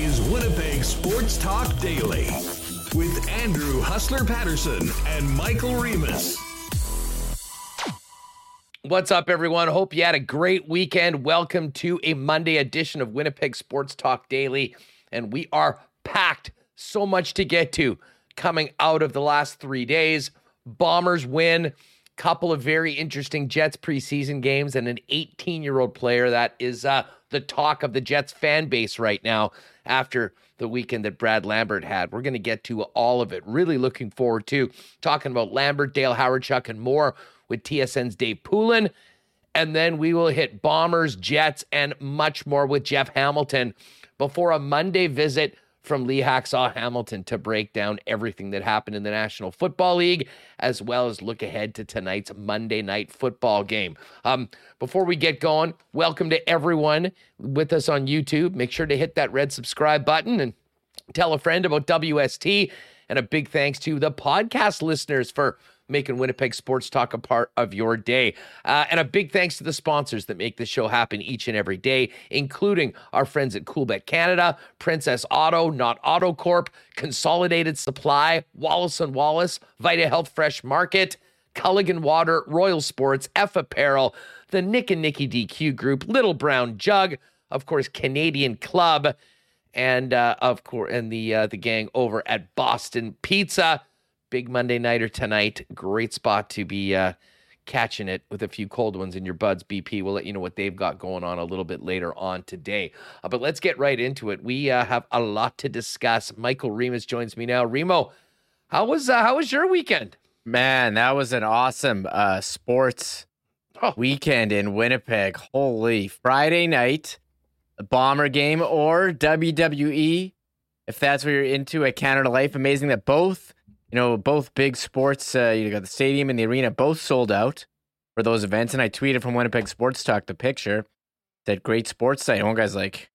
is Winnipeg Sports Talk Daily with Andrew Hustler Paterson and Michael Remis. What's up, everyone? Hope you had a great weekend. Welcome to a Monday edition of Winnipeg Sports Talk Daily. And we are packed. So much to get to coming out of the last three days. Bombers win couple of very interesting Jets preseason games and an 18 year old player that is uh, the talk of the Jets fan base right now after the weekend that Brad Lambert had. We're going to get to all of it. Really looking forward to talking about Lambert, Dale Hawerchuk, and more with TSN's Dave Poulin. And then we will hit Bombers, Jets, and much more with Jeff Hamilton before a Monday visit from Lee Hacksaw Hamilton to break down everything that happened in the National Football League, as well as look ahead to tonight's Monday night football game. Um, before we get going, welcome to everyone with us on YouTube. Make sure to hit that red subscribe button and tell a friend about WST. And a big thanks to the podcast listeners for making Winnipeg Sports Talk a part of your day. Uh, and a big thanks to the sponsors that make this show happen each and every day, including our friends at Coolbet Canada, Princess Auto, Not Auto Corp, Consolidated Supply, Wallace and Wallace, Vita Health Fresh Market, Culligan Water, Royal Sports, F Apparel, the Nick and Nicky DQ Group, Little Brown Jug, of course, Canadian Club, and uh, of course, and the uh, the gang over at Boston Pizza big Monday nighter tonight. Great spot to be uh, catching it with a few cold ones in your buds. BP, we'll let you know what they've got going on a little bit later on today. Uh, but let's get right into it. We uh, have a lot to discuss. Michael Remis joins me now. Remo, how was uh, how was your weekend? Man, that was an awesome uh, sports oh. weekend in Winnipeg. Holy Friday night, Bomber game or WWE, if that's what you're into at Canada Life. Amazing that both you know, both big sports, uh, you got the stadium and the arena, both sold out for those events. And I tweeted from Winnipeg Sports Talk the picture that great sports site. And one guy's like,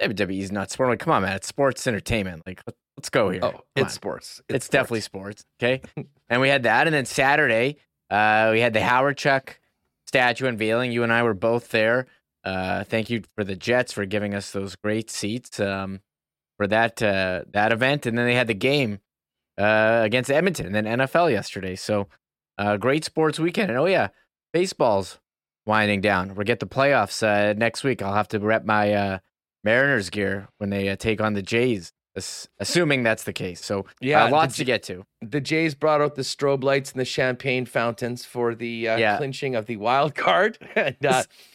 WWE's not sport. I'm like, come on, man, it's sports entertainment. Like, let's go here. Oh, it's sports. It's, it's sports. definitely sports. Okay. and we had that. And then Saturday, uh, we had the Hawerchuk statue unveiling. You and I were both there. Uh, thank you for the Jets for giving us those great seats um, for that uh, that event. And then they had the game uh, against Edmonton and then NFL yesterday. So uh, great sports weekend. And oh yeah, baseball's winding down. We'll get the playoffs uh, next week. I'll have to rep my uh, Mariners gear when they uh, take on the Jays. Assuming that's the case. So, yeah, uh, lots to get to. The Jays brought out the strobe lights and the champagne fountains for the uh, yeah. clinching of the wild card. and uh,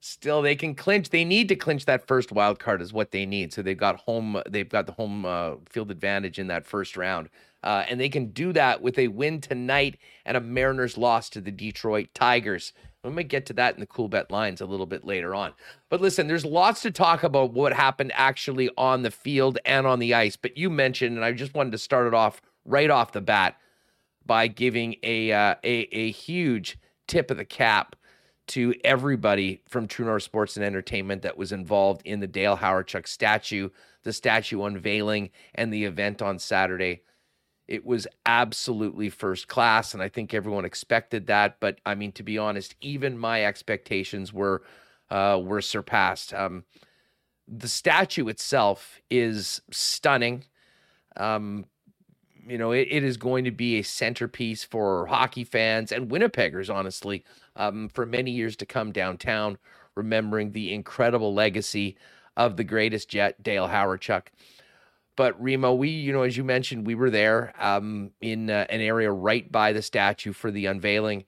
still they can clinch they need to clinch that first wild card is what they need. So they've got home they've got the home uh, field advantage in that first round uh, and they can do that with a win tonight and a mariners loss to the detroit tigers. We might get to that in the cool bet lines a little bit later on. But listen there's lots to talk about what happened actually on the field and on the ice but you mentioned and i just wanted to start it off right off the bat by giving a uh, a, a huge tip of the cap to everybody from True North Sports and Entertainment that was involved in the Dale Hawerchuk statue, the statue unveiling, and the event on Saturday. It was absolutely first class, and I think everyone expected that. But I mean, to be honest, even my expectations were uh, were surpassed. Um, the statue itself is stunning. Um, you know, it, it is going to be a centerpiece for hockey fans and Winnipeggers, honestly um, for many years to come downtown, remembering the incredible legacy of the greatest jet, Dale Hawerchuk. But Remo, we, you know, as you mentioned, we were there um, in uh, an area right by the statue for the unveiling,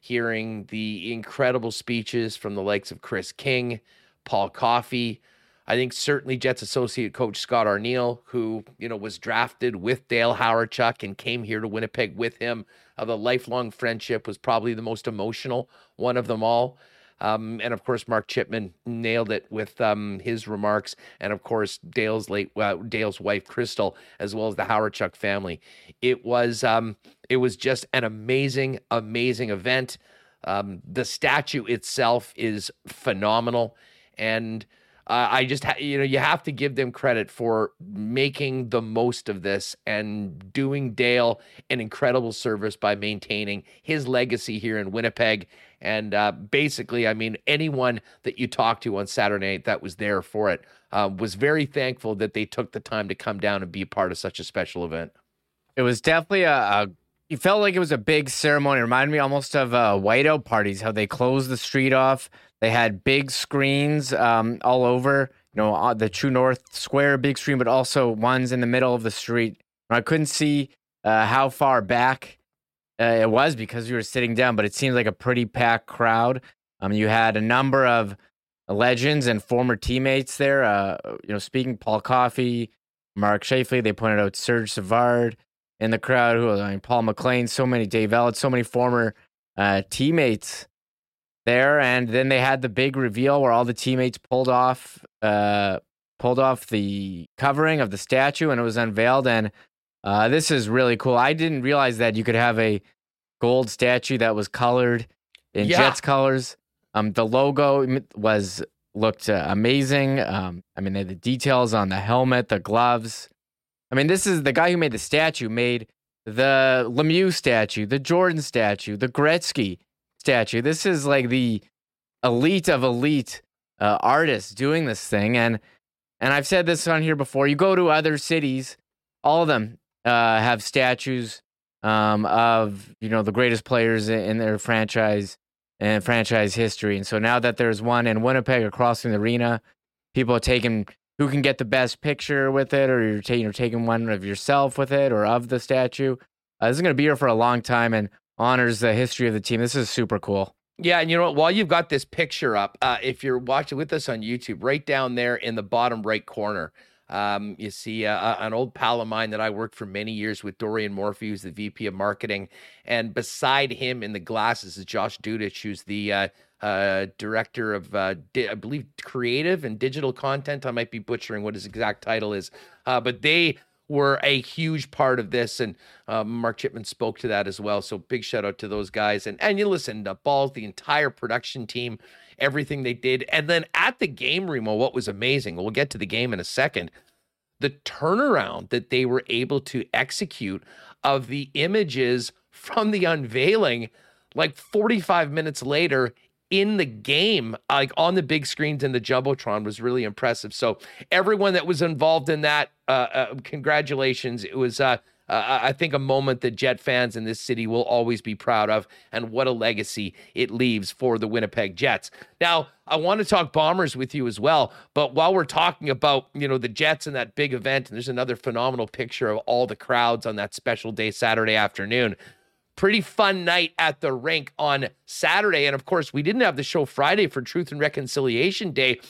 hearing the incredible speeches from the likes of Chris King, Paul Coffey. I think certainly Jets associate coach Scott Arniel, who you know was drafted with Dale Hawerchuk and came here to Winnipeg with him of a lifelong friendship was probably the most emotional one of them all. Um, and of course, Mark Chipman nailed it with um, his remarks, and of course, Dale's late uh, Dale's wife Crystal, as well as the Hawerchuk family. It was um, it was just an amazing, amazing event. Um, the statue itself is phenomenal, and uh, I just, ha- you know, you have to give them credit for making the most of this and doing Dale an incredible service by maintaining his legacy here in Winnipeg And uh, basically, I mean, anyone that you talked to on Saturday night that was there for it uh, was very thankful that they took the time to come down and be a part of such a special event. It was definitely a, a you felt like it was a big ceremony. It reminded me almost of uh, whiteout parties, how they closed the street off. They had big screens um, all over, you know, the True North Square big screen, but also ones in the middle of the street. I couldn't see uh, how far back uh, it was because we were sitting down, but it seemed like a pretty packed crowd. Um, you had a number of legends and former teammates there. Uh, you know, speaking Paul Coffey, Mark Scheifele, they pointed out Serge Savard in the crowd. Who I mean, Paul McLean, so many Dave Ellett, so many former uh, teammates there. And then they had the big reveal where all the teammates pulled off uh, pulled off the covering of the statue and it was unveiled. And uh, this is really cool. I didn't realize that you could have a gold statue that was colored in yeah. Jets colors. Um, the logo was looked uh, amazing. Um, I mean, the details on the helmet, the gloves. I mean, this is the guy who made the statue made the Lemieux statue, the Jordan statue, the Gretzky statue. This is like the elite of elite uh, artists doing this thing, and and I've said this on here before. You go to other cities, all of them uh, have statues um, of you know the greatest players in their franchise and franchise history. And so now that there's one in Winnipeg across the arena, people are taking who can get the best picture with it, or you're, taking you're taking one of yourself with it or of the statue. Uh, this is going to be here for a long time and honors the history of the team. This is super cool. Yeah, and you know what? While you've got this picture up, uh, if you're watching with us on YouTube, right down there in the bottom right corner, um, you see uh, an old pal of mine that I worked for many years with, Dorian Morphy, who's the VP of marketing. And beside him in the glasses is Josh Dudich, who's the uh, uh, director of, uh, di- I believe, creative and digital content. I might be butchering what his exact title is, uh, but they were a huge part of this, and uh, Mark Chipman spoke to that as well. So big shout out to those guys, and and you listen, the balls, the entire production team, everything they did, and then at the game, Remo, what was amazing. We'll get to the game in a second. The turnaround that they were able to execute of the images from the unveiling, like 45 minutes later, in the game, like on the big screens in the Jumbotron, was really impressive. So everyone that was involved in that, uh, uh, congratulations! It was, uh, uh, I think, a moment that Jet fans in this city will always be proud of, and what a legacy it leaves for the Winnipeg Jets. Now, I want to talk Bombers with you as well, but while we're talking about you know the Jets and that big event, and there's another phenomenal picture of all the crowds on that special day Saturday afternoon pretty fun night at the rink on Saturday. And of course, we didn't have the show Friday for Truth and Reconciliation Day.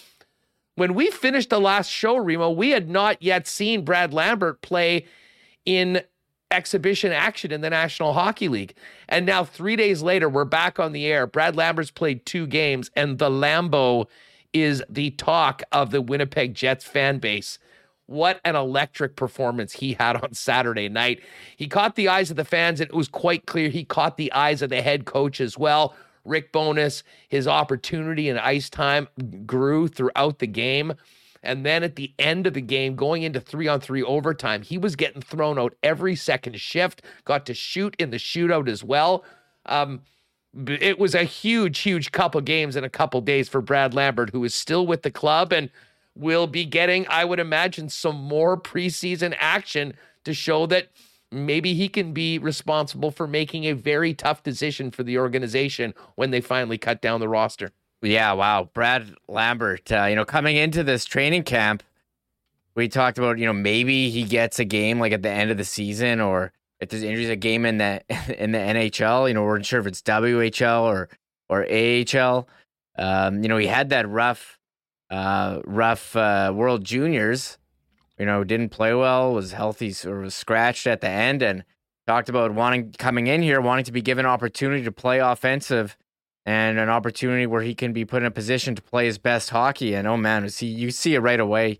When we finished the last show, Remo, we had not yet seen Brad Lambert play in exhibition action in the National Hockey League. And now, three days later, we're back on the air. Brad Lambert's played two games, and the Lambo is the talk of the Winnipeg Jets fan base. What an electric performance he had on Saturday night. He caught the eyes of the fans, and it was quite clear he caught the eyes of the head coach as well. Rick Bowness, his opportunity and ice time grew throughout the game. And then at the end of the game, going into three on three overtime, he was getting thrown out every second shift, got to shoot in the shootout as well. Um, it was a huge, huge couple games in a couple days for Brad Lambert, who is still with the club. And will be getting, I would imagine, some more preseason action to show that maybe he can be responsible for making a very tough decision for the organization when they finally cut down the roster. Yeah, wow. Brad Lambert, uh, you know, coming into this training camp, we talked about, you know, maybe he gets a game like at the end of the season or if there's injuries, a game in the in the NHL. You know, we're not sure if it's WHL or or AHL. Um, you know, he had that rough uh, rough uh, World Juniors. You know, didn't play well, was healthy or was scratched at the end, and talked about wanting coming in here, wanting to be given opportunity to play offensive and an opportunity where he can be put in a position to play his best hockey. And oh man, see you see it right away,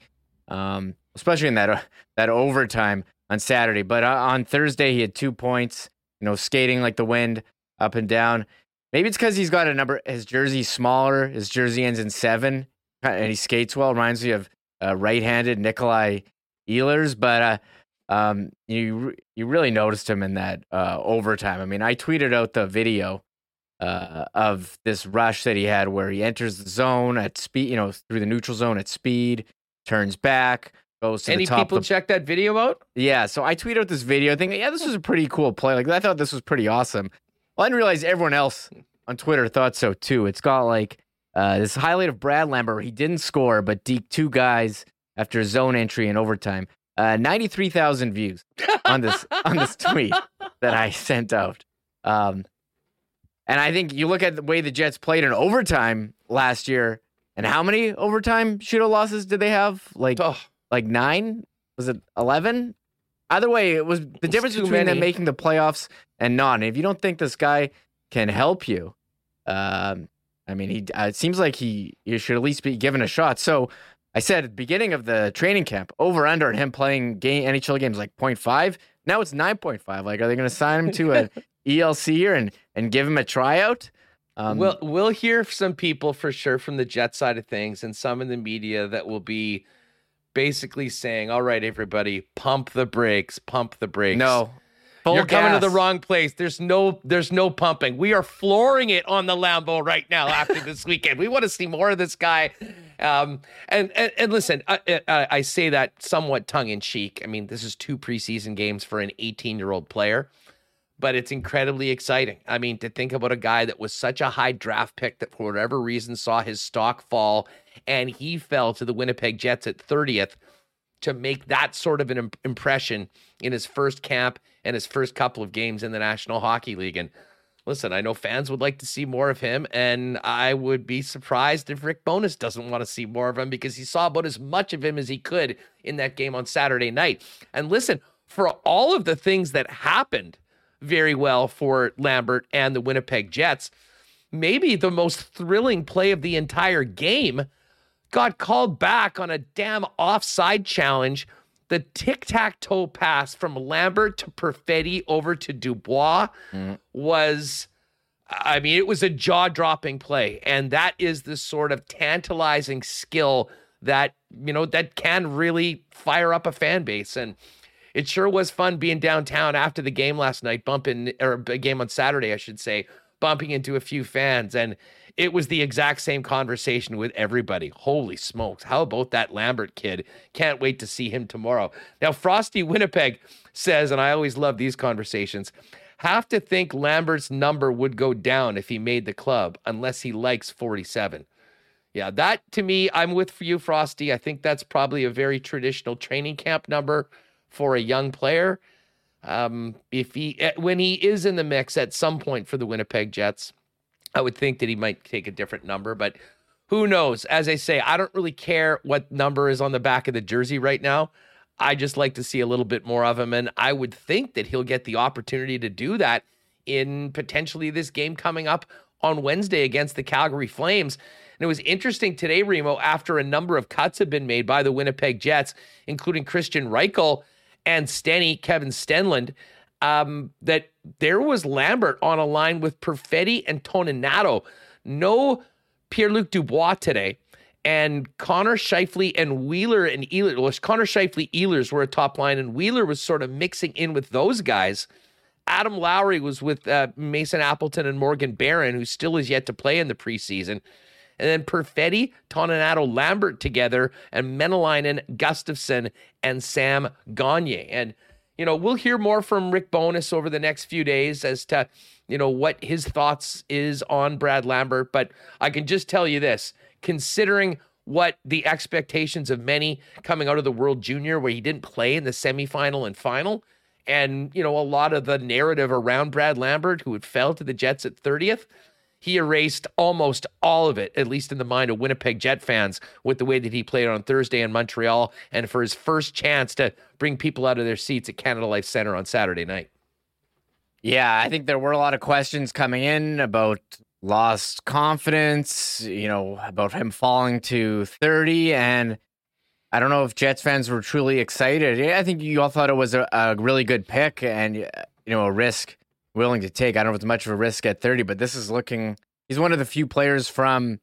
um, especially in that uh, that overtime on Saturday. But uh, on Thursday, he had two points. You know, skating like the wind up and down. Maybe it's because he's got a number. His jersey smaller. His jersey ends in seven and he skates well. Reminds me of uh, right-handed Nikolai Ehlers, but uh, um, you you really noticed him in that uh, overtime. I mean, I tweeted out the video uh, of this rush that he had, where he enters the zone at speed, you know, through the neutral zone at speed, turns back, goes to Any the top. people the, check that video out? yeah, so I tweeted out this video thinking, yeah, this was a pretty cool play. Like I thought this was pretty awesome. Well, I didn't realize everyone else on Twitter thought so too. It's got like uh, this highlight of Brad Lambert, he didn't score but deked two guys after zone entry in overtime. Uh, Ninety three thousand views on this on this tweet that I sent out. Um, and I think you look at the way the Jets played in overtime last year, and how many overtime shootout losses did they have? Like Oh, like nine? Was it eleven? Either way, it was the It's difference between them making the playoffs and not. And if you don't think this guy can help you, um, I mean, he uh, it seems like he you should at least be given a shot. So I said at the beginning of the training camp, over under and him playing game NHL games like 0.5. Now it's 9.5. Like, are they going to sign him to an ELC here and and give him a tryout? Um, we'll we'll hear some people for sure from the Jet side of things, and some in the media that will be basically saying, "All right, everybody, pump the brakes, pump the brakes." no, Full You're coming to the wrong place. There's no there's no pumping. We are flooring it on the Lambo right now after this weekend. We want to see more of this guy. Um, and, and and listen, I, I, I say that somewhat tongue in cheek. I mean, this is two preseason games for an 18 year old player, but it's incredibly exciting. I mean, to think about a guy that was such a high draft pick that for whatever reason saw his stock fall, and he fell to the Winnipeg Jets at 30th to make that sort of an im- impression in his first camp and his first couple of games in the National Hockey League. And listen, I know fans would like to see more of him, and I would be surprised if Rick Bowness doesn't want to see more of him because he saw about as much of him as he could in that game on Saturday night. And listen, for all of the things that happened very well for Lambert and the Winnipeg Jets, maybe the most thrilling play of the entire game got called back on a damn offside challenge. The tic tac toe pass from Lambert to Perfetti over to Dubois mm. was, I mean, it was a jaw dropping play. And that is the sort of tantalizing skill that, you know, that can really fire up a fan base. And it sure was fun being downtown after the game last night, bumping, or a game on Saturday, I should say, bumping into a few fans. And it was the exact same conversation with everybody. Holy smokes. How about that Lambert kid? Can't wait to see him tomorrow. Now, Frosty Winnipeg says, and I always love these conversations, have to think Lambert's number would go down if he made the club, unless he likes 47. Yeah, that to me, I'm with you, Frosty. I think that's probably a very traditional training camp number for a young player. Um, if he eh, when he is in the mix at some point for the Winnipeg Jets, I would think that he might take a different number, but who knows? As I say, I don't really care what number is on the back of the jersey right now. I just like to see a little bit more of him, and I would think that he'll get the opportunity to do that in potentially this game coming up on Wednesday against the Calgary Flames. And it was interesting today, Remo, after a number of cuts have been made by the Winnipeg Jets, including Kristian Reichel and Stenny, Kevin Stenlund, um, that there was Lambert on a line with Perfetti and Toninato. No Pierre-Luc Dubois today. And Connor Scheifele and Wheeler and Ehlers, well, Connor Scheifele, Ehlers were a top line, and Wheeler was sort of mixing in with those guys. Adam Lowry was with uh, Mason Appleton and Morgan Barron, who still is yet to play in the preseason. And then Perfetti, Toninato, Lambert together, and Maenalanen, Gustafsson, and Sam Gagne. And, you know, we'll hear more from Rick Bowness over the next few days as to, you know, what his thoughts is on Brad Lambert. But I can just tell you this considering what the expectations of many coming out of the World Junior, where he didn't play in the semifinal and final, and you know a lot of the narrative around Brad Lambert, who had fell to the Jets at 30th, he erased almost all of it, at least in the mind of Winnipeg Jet fans, with the way that he played on Thursday in Montreal, and for his first chance to bring people out of their seats at Canada Life Center on Saturday night. Yeah, I think there were a lot of questions coming in about lost confidence, you know, about him falling to 30. And I don't know if Jets fans were truly excited. I think you all thought it was a, a really good pick and, you know, a risk willing to take. I don't know if it's much of a risk at 30, but this is looking, he's one of the few players from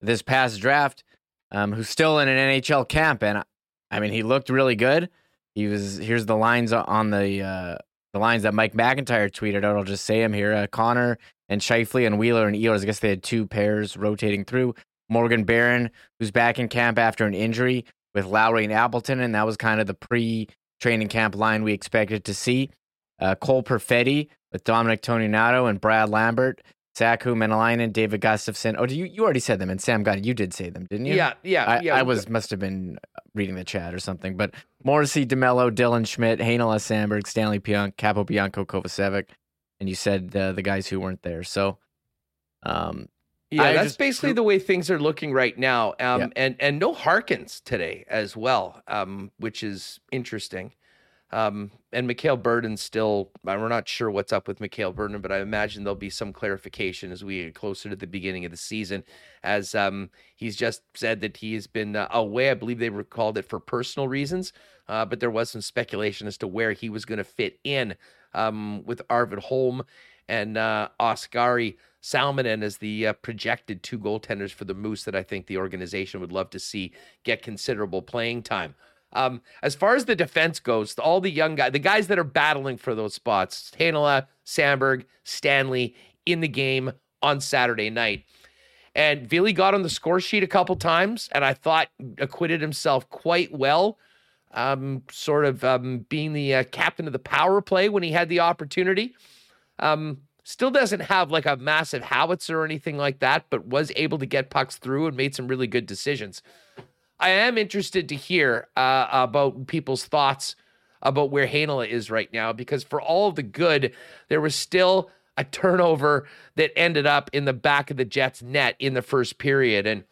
this past draft um, who's still in an NHL camp. And I mean, he looked really good. He was, here's the lines on the, uh, the lines that Mike McIntyre tweeted out. I'll just say them here. Uh, Connor and Scheifele and Wheeler and Ehlers. I guess they had two pairs rotating through. Morgan Barron, who's back in camp after an injury with Lowry and Appleton, and that was kind of the pre-training camp line we expected to see. Uh, Cole Perfetti with Dominic Toninato and Brad Lambert. Saku Maenalanen, David Gustafsson. Oh, you you already said them, and Sam God, you did say them, didn't you? Yeah, yeah, I, yeah. I was must have been reading the chat or something. But Morrissey, Demelo, Dylan Schmidt, Heinola, Samberg, Stanley Pionk, Capobianco, Kovacevic, and you said uh, the guys who weren't there. So, um, yeah, I that's just, basically the way things are looking right now. Um, yeah. and and no Harkins today as well, um, which is interesting. Um, and Mikhail Berdin still, we're not sure what's up with Mikhail Berdin, but I imagine there'll be some clarification as we get closer to the beginning of the season. As um, he's just said that he has been uh, away, I believe they recalled it for personal reasons, uh, but there was some speculation as to where he was going to fit in um, with Arvid Holm and uh, Oskari Salminen as the uh, projected two goaltenders for the Moose that I think the organization would love to see get considerable playing time. Um, as far as the defense goes, all the young guys, the guys that are battling for those spots, Heinola, Samberg, Stanley in the game on Saturday night. And Ville got on the score sheet a couple times, and I thought acquitted himself quite well, um, sort of um, being the uh, captain of the power play when he had the opportunity. Um, still doesn't have like a massive howitzer or anything like that, but was able to get pucks through and made some really good decisions. I am interested to hear uh, about people's thoughts about where Heinola is right now because for all of the good, there was still a turnover that ended up in the back of the Jets' net in the first period. And,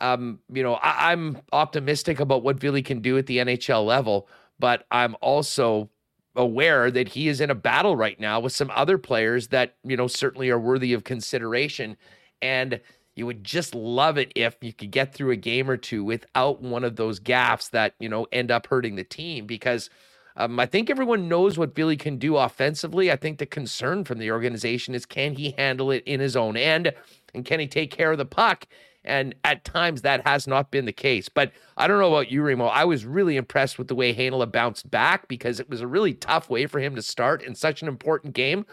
um, you know, I- I'm optimistic about what Ville can do at the NHL level, but I'm also aware that he is in a battle right now with some other players that, you know, certainly are worthy of consideration. And you would just love it if you could get through a game or two without one of those gaffes that, you know, end up hurting the team because um, I think everyone knows what Ville can do offensively. I think the concern from the organization is can he handle it in his own end and can he take care of the puck? And at times that has not been the case. But I don't know about you, Remo. I was really impressed with the way Heinola bounced back because it was a really tough way for him to start in such an important game.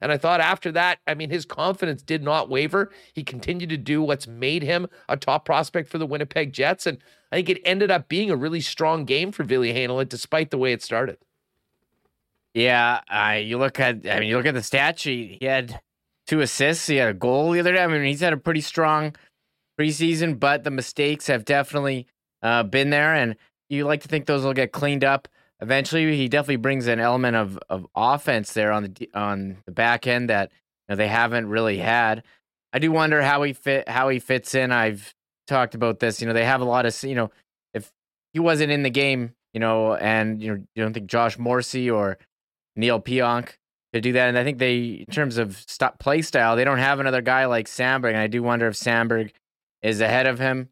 And I thought after that, I mean, his confidence did not waver. He continued to do what's made him a top prospect for the Winnipeg Jets. And I think it ended up being a really strong game for Ville Heinola, despite the way it started. Yeah, you look at, I mean, you look at the stat sheet. He had two assists. He had a goal the other day. I mean, he's had a pretty strong preseason, but the mistakes have definitely uh, been there. And you like to think those will get cleaned up eventually he definitely brings an element of, of offense there on the on the back end that you know, they haven't really had. I do wonder how he fit how he fits in. I've talked about this. You know, they have a lot of you know, if he wasn't in the game, you know, and you know, you don't think Josh Morrissey or Neal Pionk could do that. And I think they, in terms of stop play style, they don't have another guy like Samberg. And I do wonder if Samberg is ahead of him.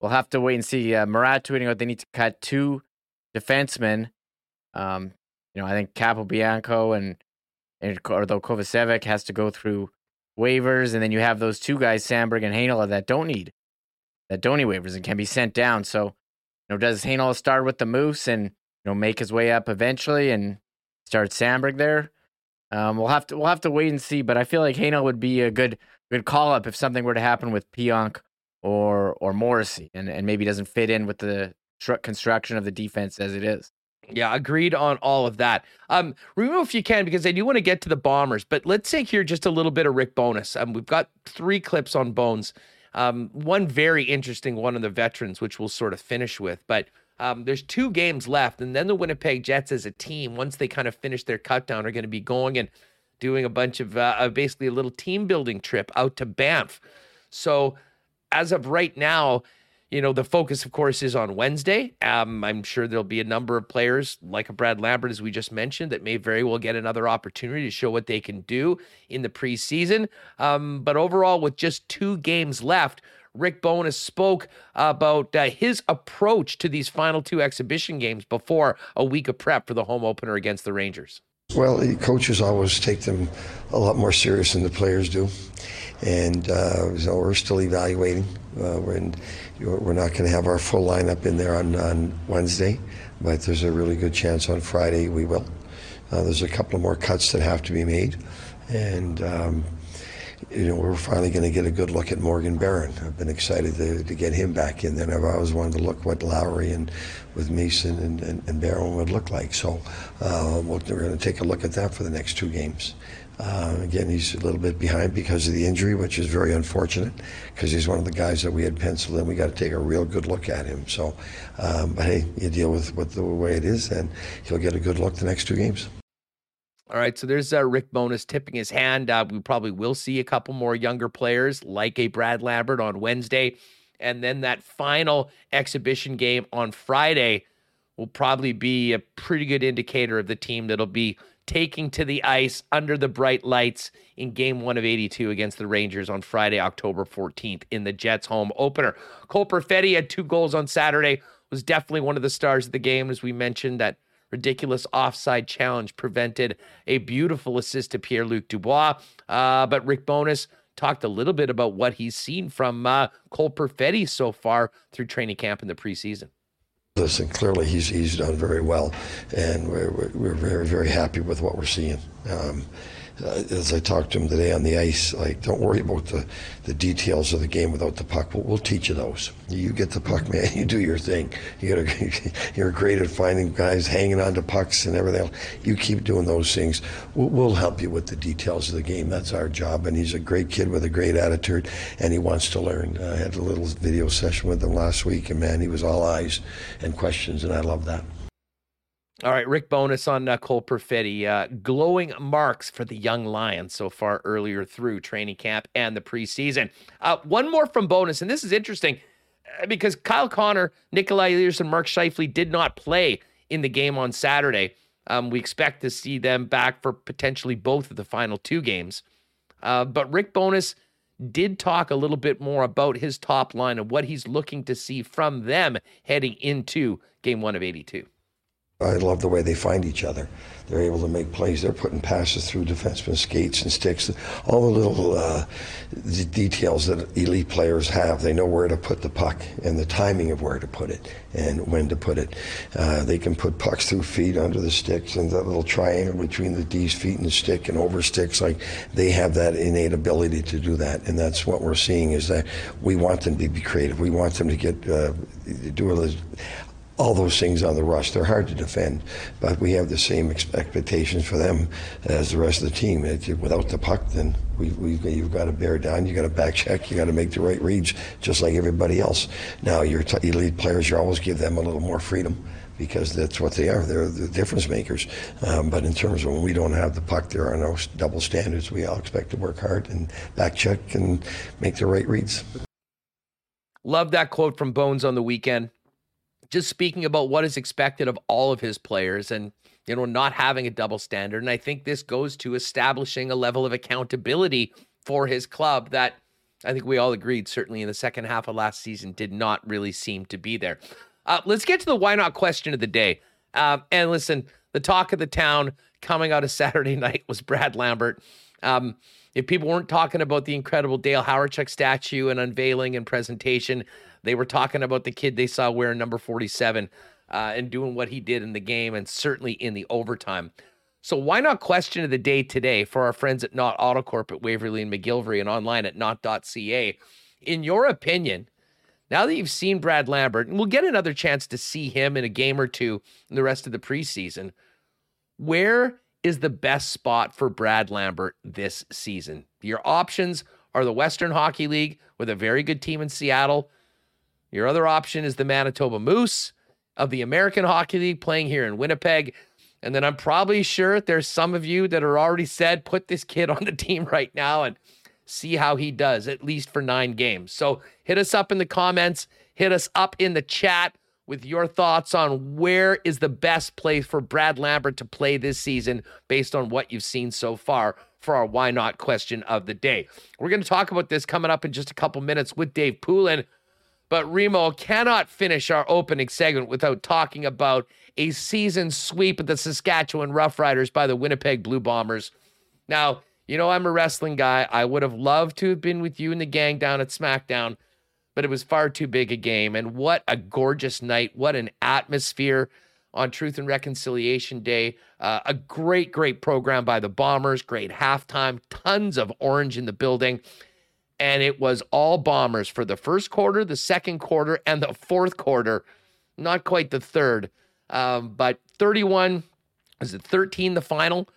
We'll have to wait and see. Uh, Murat tweeting out they need to cut two defensemen um, you know, I think Capobianco and and although Kovacevic has to go through waivers, and then you have those two guys, Samberg and Heinola, that don't need that don't need waivers and can be sent down. So, you know, does Heinola start with the Moose and you know make his way up eventually and start Samberg there? Um, we'll have to we'll have to wait and see. But I feel like Heinola would be a good good call up if something were to happen with Pionk or or Morrissey, and and maybe doesn't fit in with the construction of the defense as it is. Yeah, agreed on all of that. Um, remove if you can, because I do want to get to the Bombers, but let's take here just a little bit of Rick Bowness. Um, we've got three clips on Bones. Um, one very interesting one on the veterans, which we'll sort of finish with. But um, there's two games left, and then the Winnipeg Jets as a team, once they kind of finish their cutdown, are going to be going and doing a bunch of uh, basically a little team building trip out to Banff. So as of right now, you know, the focus, of course, is on Wednesday. Um, I'm sure there'll be a number of players like a Brad Lambert, as we just mentioned, that may very well get another opportunity to show what they can do in the preseason. Um, but overall, with just two games left, Rick Bowness spoke about uh, his approach to these final two exhibition games before a week of prep for the home opener against the Rangers. Well, coaches always take them a lot more serious than the players do, and uh, so we're still evaluating. Uh, we're, in, we're not going to have our full lineup in there on, on Wednesday, but there's a really good chance on Friday we will. Uh, there's a couple of more cuts that have to be made, and um, you know, we're finally going to get a good look at Morgan Barron. I've been excited to, to get him back in. Then I've always wanted to look what Lowry and with Mason and, and, and Barron would look like. So uh, we're going to take a look at that for the next two games. Uh, again, he's a little bit behind because of the injury, which is very unfortunate because he's one of the guys that we had penciled in. We got to take a real good look at him. So, um, but hey, you deal with, with the way it is, and he'll get a good look the next two games. All right, so there's uh, Rick Bowness tipping his hand. Uh, we probably will see a couple more younger players like a Brad Lambert on Wednesday. And then that final exhibition game on Friday will probably be a pretty good indicator of the team that'll be taking to the ice under the bright lights in game one of 82 against the Rangers on Friday, October 14th in the Jets home opener. Cole Perfetti had two goals on Saturday, was definitely one of the stars of the game, as we mentioned, that ridiculous offside challenge prevented a beautiful assist to Pierre Luc Dubois. Uh, but Rick Bowness talked a little bit about what he's seen from uh, Cole Perfetti so far through training camp in the preseason. Listen, clearly he's he's done very well, and we're, we're very very happy with what we're seeing. Um, Uh, as I talked to him today on the ice, like, don't worry about the, the details of the game without the puck. We'll, we'll teach you those. You get the puck, man. You do your thing. You you're great at finding guys hanging on to pucks and everything else. You keep doing those things. We'll, we'll help you with the details of the game. That's our job. And he's a great kid with a great attitude, and he wants to learn. I had a little video session with him last week, and man, he was all eyes and questions, and I love that. All right, Rick Bowness on uh, Cole Perfetti. Uh, glowing marks for the young Lions so far earlier through training camp and the preseason. Uh, one more from Bowness, and this is interesting uh, because Kyle Connor, Nikolai Ehlers, and Mark Scheifele did not play in the game on Saturday. Um, we expect to see them back for potentially both of the final two games. Uh, but Rick Bowness did talk a little bit more about his top line and what he's looking to see from them heading into game one of 82. I love the way they find each other. They're able to make plays. They're putting passes through defensemen skates and sticks. All the little uh, the details that elite players have. They know where to put the puck and the timing of where to put it and when to put it. Uh, they can put pucks through feet under the sticks and that little triangle between the D's feet and the stick and over sticks. Like they have that innate ability to do that, and that's what we're seeing is that we want them to be creative. We want them to get uh, do a all those things on the rush. They're hard to defend, but we have the same expectations for them as the rest of the team. It, without the puck, then we, we, you've got to bear down. you've got to back check. You got to make the right reads, just like everybody else. Now, your elite players, you always give them a little more freedom because that's what they are. They're the difference makers. Um, but in terms of when we don't have the puck, there are no double standards. We all expect to work hard and back check and make the right reads. Love that quote from Bones on the weekend just speaking about what is expected of all of his players and you know not having a double standard. And i think this goes to establishing a level of accountability for his club that i think we all agreed certainly in the second half of last season did not really seem to be there. Uh, let's get to the why not question of the day. Um, and listen the talk of the town coming out of saturday night was brad lambert. Um, if people weren't talking about the incredible dale hawerchuk statue and unveiling and presentation they were talking about the kid they saw wearing number 47 uh, and doing what he did in the game and certainly in the overtime. So why not question of the day today for our friends at Not Autocorp at Waverly and McGillivray and online at not.ca? In your opinion, now that you've seen Brad Lambert, and we'll get another chance to see him in a game or two in the rest of the preseason, where is the best spot for Brad Lambert this season? Your options are the Western Hockey League with a very good team in Seattle your other option is the Manitoba Moose of the American Hockey League playing here in Winnipeg. And then I'm probably sure there's some of you that are already said, put this kid on the team right now and see how he does, at least for nine games. So hit us up in the comments, hit us up in the chat with your thoughts on where is the best place for Brad Lambert to play this season based on what you've seen so far for our why not question of the day. We're going to talk about this coming up in just a couple minutes with Dave Poulin. But Remo cannot finish our opening segment without talking about a season sweep of the Saskatchewan Roughriders by the Winnipeg Blue Bombers. Now, you know I'm a wrestling guy. I would have loved to have been with you and the gang down at SmackDown, but it was far too big a game. And what a gorgeous night. What an atmosphere. on Truth and Reconciliation Day. Uh, a great, great program by the Bombers, great halftime, tons of orange in the building. And it was all Bombers for the first quarter, the second quarter, and the fourth quarter. Not quite the third, um, but 31, is it 13 the final?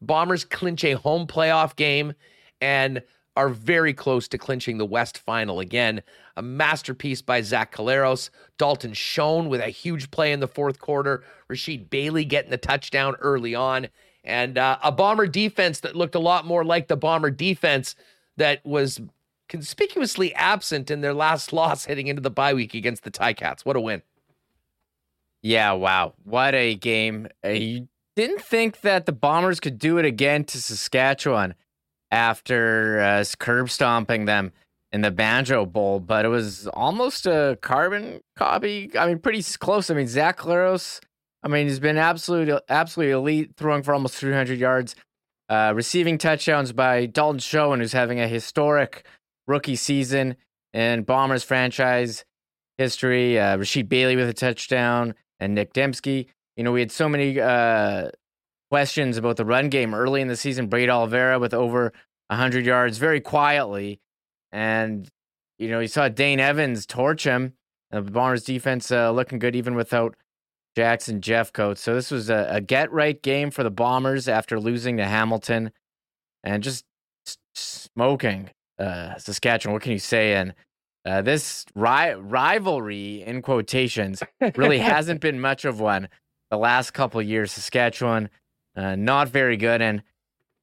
Bombers clinch a home playoff game and are very close to clinching the West final again. A masterpiece by Zach Collaros. Dalton Schoen with a huge play in the fourth quarter. Rasheed Bailey getting the touchdown early on. And uh, a Bomber defense that looked a lot more like the Bomber defense that was conspicuously absent in their last loss heading into the bye week against the Ticats. What a win. Yeah, wow. What a game. Uh, you didn't think that the Bombers could do it again to Saskatchewan after uh, curb stomping them in the Banjo Bowl, but it was almost a carbon copy. I mean, pretty close. I mean, Zach Collaros, I mean, he's been absolutely, absolutely elite, throwing for almost 300 yards, uh, receiving touchdowns by Dalton Schoen, who's having a historic rookie season in Bombers franchise history. Uh, Bailey with a touchdown, and Nick Demski. You know, we had so many uh, questions about the run game early in the season. Brady Oliveira with over 100 yards very quietly. And, you know, you saw Dane Evans torch him. The Bombers defense uh, looking good even without Jackson Jeffcoat. So this was a, a get right game for the Bombers after losing to Hamilton and just smoking uh, Saskatchewan. What can you say? And uh, this ri- rivalry, in quotations, really hasn't been much of one the last couple years. Saskatchewan uh, not very good. And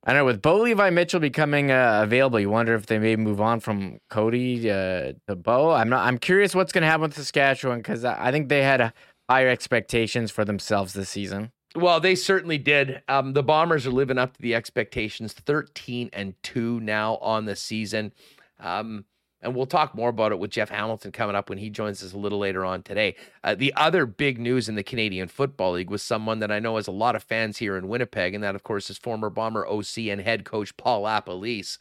I know, with Bo Levi Mitchell becoming uh, available, you wonder if they may move on from Cody uh, to Bo. I'm not. I'm curious what's going to happen with Saskatchewan because I think they had a higher expectations for themselves this season. Well, they certainly did. Um, the Bombers are living up to the expectations. Thirteen and two now on the season. Um, and we'll talk more about it with Jeff Hamilton coming up when he joins us a little later on today. Uh, the other big news in the Canadian Football League was someone that I know has a lot of fans here in Winnipeg, and that, of course, is former Bomber OC and head coach Paul LaPolice,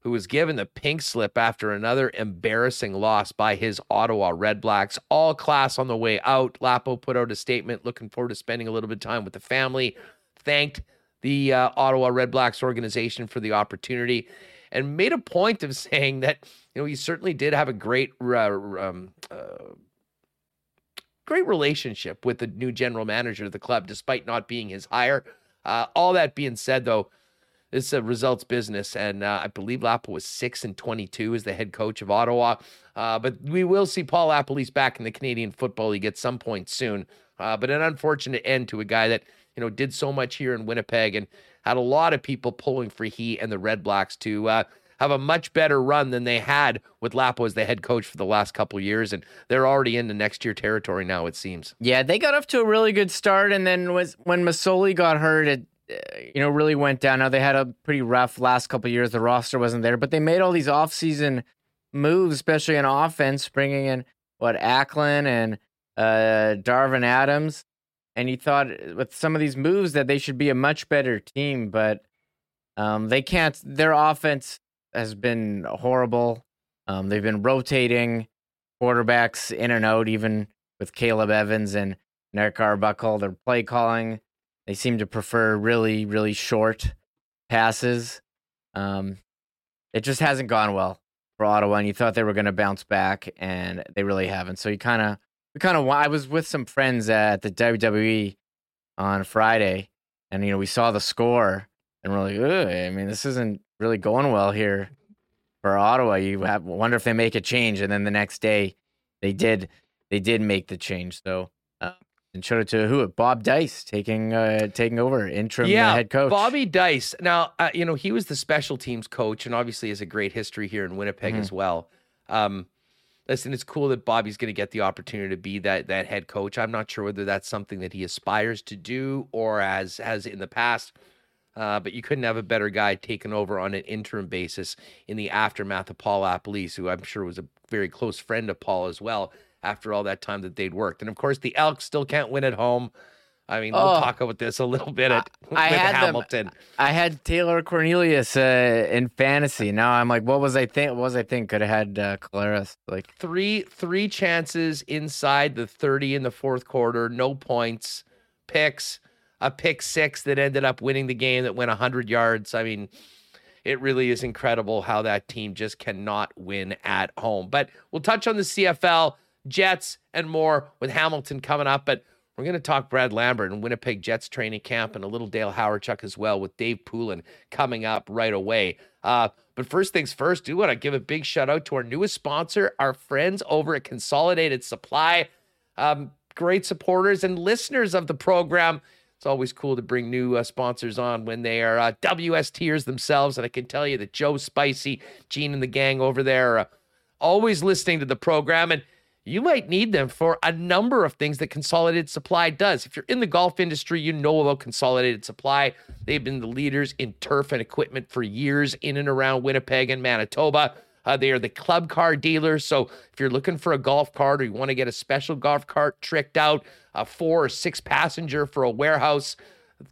who was given the pink slip after another embarrassing loss by his Ottawa Redblacks. All class on the way out. Lapo put out a statement looking forward to spending a little bit of time with the family, thanked the uh, Ottawa Redblacks organization for the opportunity and made a point of saying that you know he certainly did have a great uh, um, uh, great relationship with the new general manager of the club, despite not being his hire. Uh, all that being said, though, this is a results business, and uh, I believe Lapo was six and twenty-two as the head coach of Ottawa. Uh, but we will see Paul LaPolice back in the Canadian Football League at some point soon. Uh, but an unfortunate end to a guy that you know did so much here in Winnipeg and had a lot of people pulling for he and the Red Blacks to uh, have a much better run than they had with Lapo as the head coach for the last couple years, and they're already in the next year territory now. It seems. Yeah, they got off to a really good start, and then was when Masoli got hurt, it you know really went down. Now they had a pretty rough last couple years. The roster wasn't there, but they made all these offseason moves, especially in offense, bringing in what Acklin and uh, Darvin Adams and you thought with some of these moves that they should be a much better team, but um, they can't. Their offense has been horrible. Um, they've been rotating quarterbacks in and out, even with Caleb Evans and Nick Arbuckle. Their play calling, they seem to prefer really, really short passes. Um, it just hasn't gone well for Ottawa, and you thought they were going to bounce back, and they really haven't. So you kind of we kind of I was with some friends at the WWE on Friday, and you know we saw the score, and we're like, I mean, this isn't really going well here for Ottawa. You have wonder if they make a change, and then the next day they did. They did make the change. So. Uh, and showed it to who? Bob Dyce taking uh, taking over interim yeah, head coach. Bobby Dyce. Now, uh, you know he was the special teams coach, and obviously has a great history here in Winnipeg mm-hmm. as well. Um, listen, it's cool that Bobby's going to get the opportunity to be that that head coach. I'm not sure whether that's something that he aspires to do or as has in the past. Uh, but you couldn't have a better guy taken over on an interim basis in the aftermath of Paul LaPolice, who I'm sure was a very close friend of Paul as well after all that time that they'd worked. And of course, the Elks still can't win at home. I mean, oh, we'll talk about this a little bit at, I, had Hamilton. Them, I had Taylor Cornelius uh, in fantasy. Now I'm like, what was I think? What was I think? Could have had uh, Collaros. Like three three chances inside the 30 in the fourth quarter, no points, picks, a pick six that ended up winning the game that went 100 yards. I mean, it really is incredible how that team just cannot win at home. But we'll touch on the CFL, Jets, and more with Hamilton coming up. But we're going to talk Brad Lambert and Winnipeg Jets training camp and a little Dale Hawerchuk as well with Dave Poulin coming up right away. Uh, but first things first, do want to give a big shout out to our newest sponsor, our friends over at Consolidated Supply. Um, great supporters and listeners of the program. It's always cool to bring new uh, sponsors on when they are uh, themselves. And I can tell you that Joe Spicy, Gene, and the gang over there are always listening to the program. And you might need them for a number of things that Consolidated Supply does. If you're in the golf industry, you know about Consolidated Supply. They've been the leaders in turf and equipment for years in and around Winnipeg and Manitoba. Uh, they are the club car dealers. So if you're looking for a golf cart or you want to get a special golf cart tricked out, a four or six passenger for a warehouse,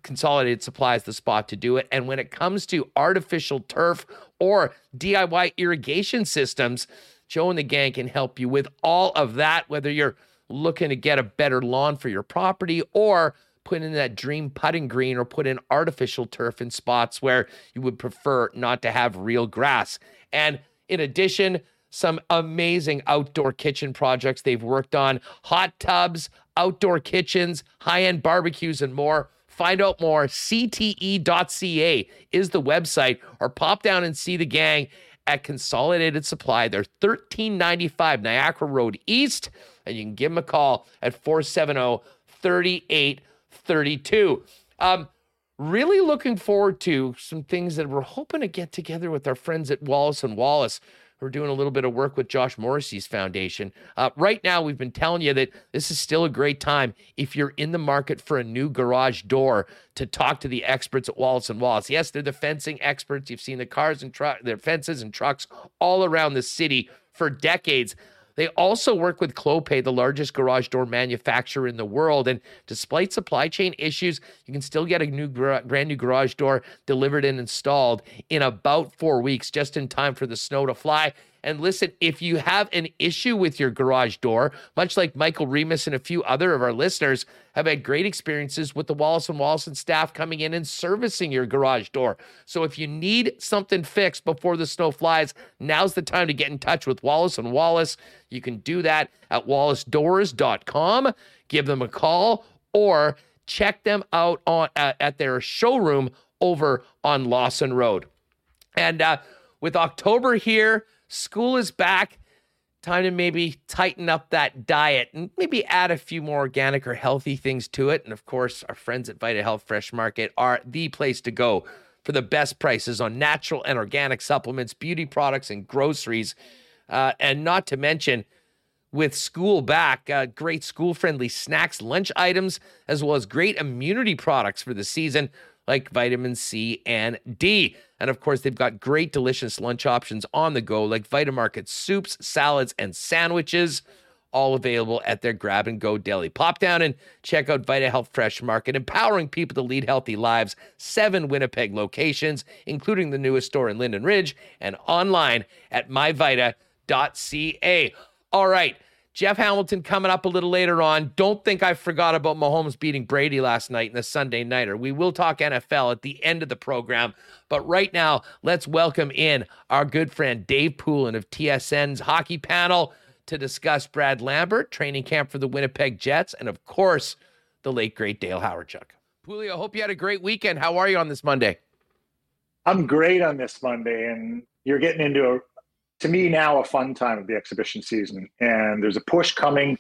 Consolidated Supply is the spot to do it. And when it comes to artificial turf or DIY irrigation systems, Joe and the gang can help you with all of that, whether you're looking to get a better lawn for your property or put in that dream putting green or put in artificial turf in spots where you would prefer not to have real grass. And in addition, some amazing outdoor kitchen projects they've worked on hot tubs, outdoor kitchens, high end barbecues, and more. Find out more. CTE.ca is the website, or pop down and see the gang at Consolidated Supply. They're 1395 Niagara Road East, and you can give them a call at 470 3832. Um, really looking forward to some things that we're hoping to get together with our friends at Wallace and Wallace. We're doing a little bit of work with Josh Morrissey's foundation. Uh, right now, we've been telling you that this is still a great time if you're in the market for a new garage door to talk to the experts at Wallace and Wallace. Yes, they're the fencing experts. You've seen the cars and trucks, their fences and trucks all around the city for decades. They also work with Clopay, the largest garage door manufacturer in the world. And despite supply chain issues, you can still get a new brand new garage door delivered and installed in about four weeks, just in time for the snow to fly. And listen, if you have an issue with your garage door, much like Michael Remis and a few other of our listeners have had great experiences with the Wallace and Wallace and staff coming in and servicing your garage door. So if you need something fixed before the snow flies, now's the time to get in touch with Wallace and Wallace. You can do that at wallacedoors.com. Give them a call or check them out on uh, at their showroom over on Lawson Road. And uh, with October here, School is back. Time to maybe tighten up that diet and maybe add a few more organic or healthy things to it. And of course, our friends at Vita Health Fresh Market are the place to go for the best prices on natural and organic supplements, beauty products, and groceries. Uh, and not to mention, with school back, uh, great school friendly snacks, lunch items, as well as great immunity products for the season like vitamin C and D. And of course, they've got great, delicious lunch options on the go, like Vitamarket soups, salads, and sandwiches, all available at their grab and go deli. Pop down and check out Vita Health Fresh Market, empowering people to lead healthy lives. Seven Winnipeg locations, including the newest store in Linden Ridge, and online at myvita.ca. All right. Jeff Hamilton coming up a little later on. Don't think I forgot about Mahomes beating Brady last night in the Sunday Nighter. We will talk NFL at the end of the program. But right now, let's welcome in our good friend Dave Poulin of TSN's hockey panel to discuss Brad Lambert, training camp for the Winnipeg Jets, and of course, the late, great Dale Hawerchuk. Pooley, I hope you had a great weekend. How are you on this Monday? I'm great on this Monday, and you're getting into a, to me now a fun time of the exhibition season. And there's a push coming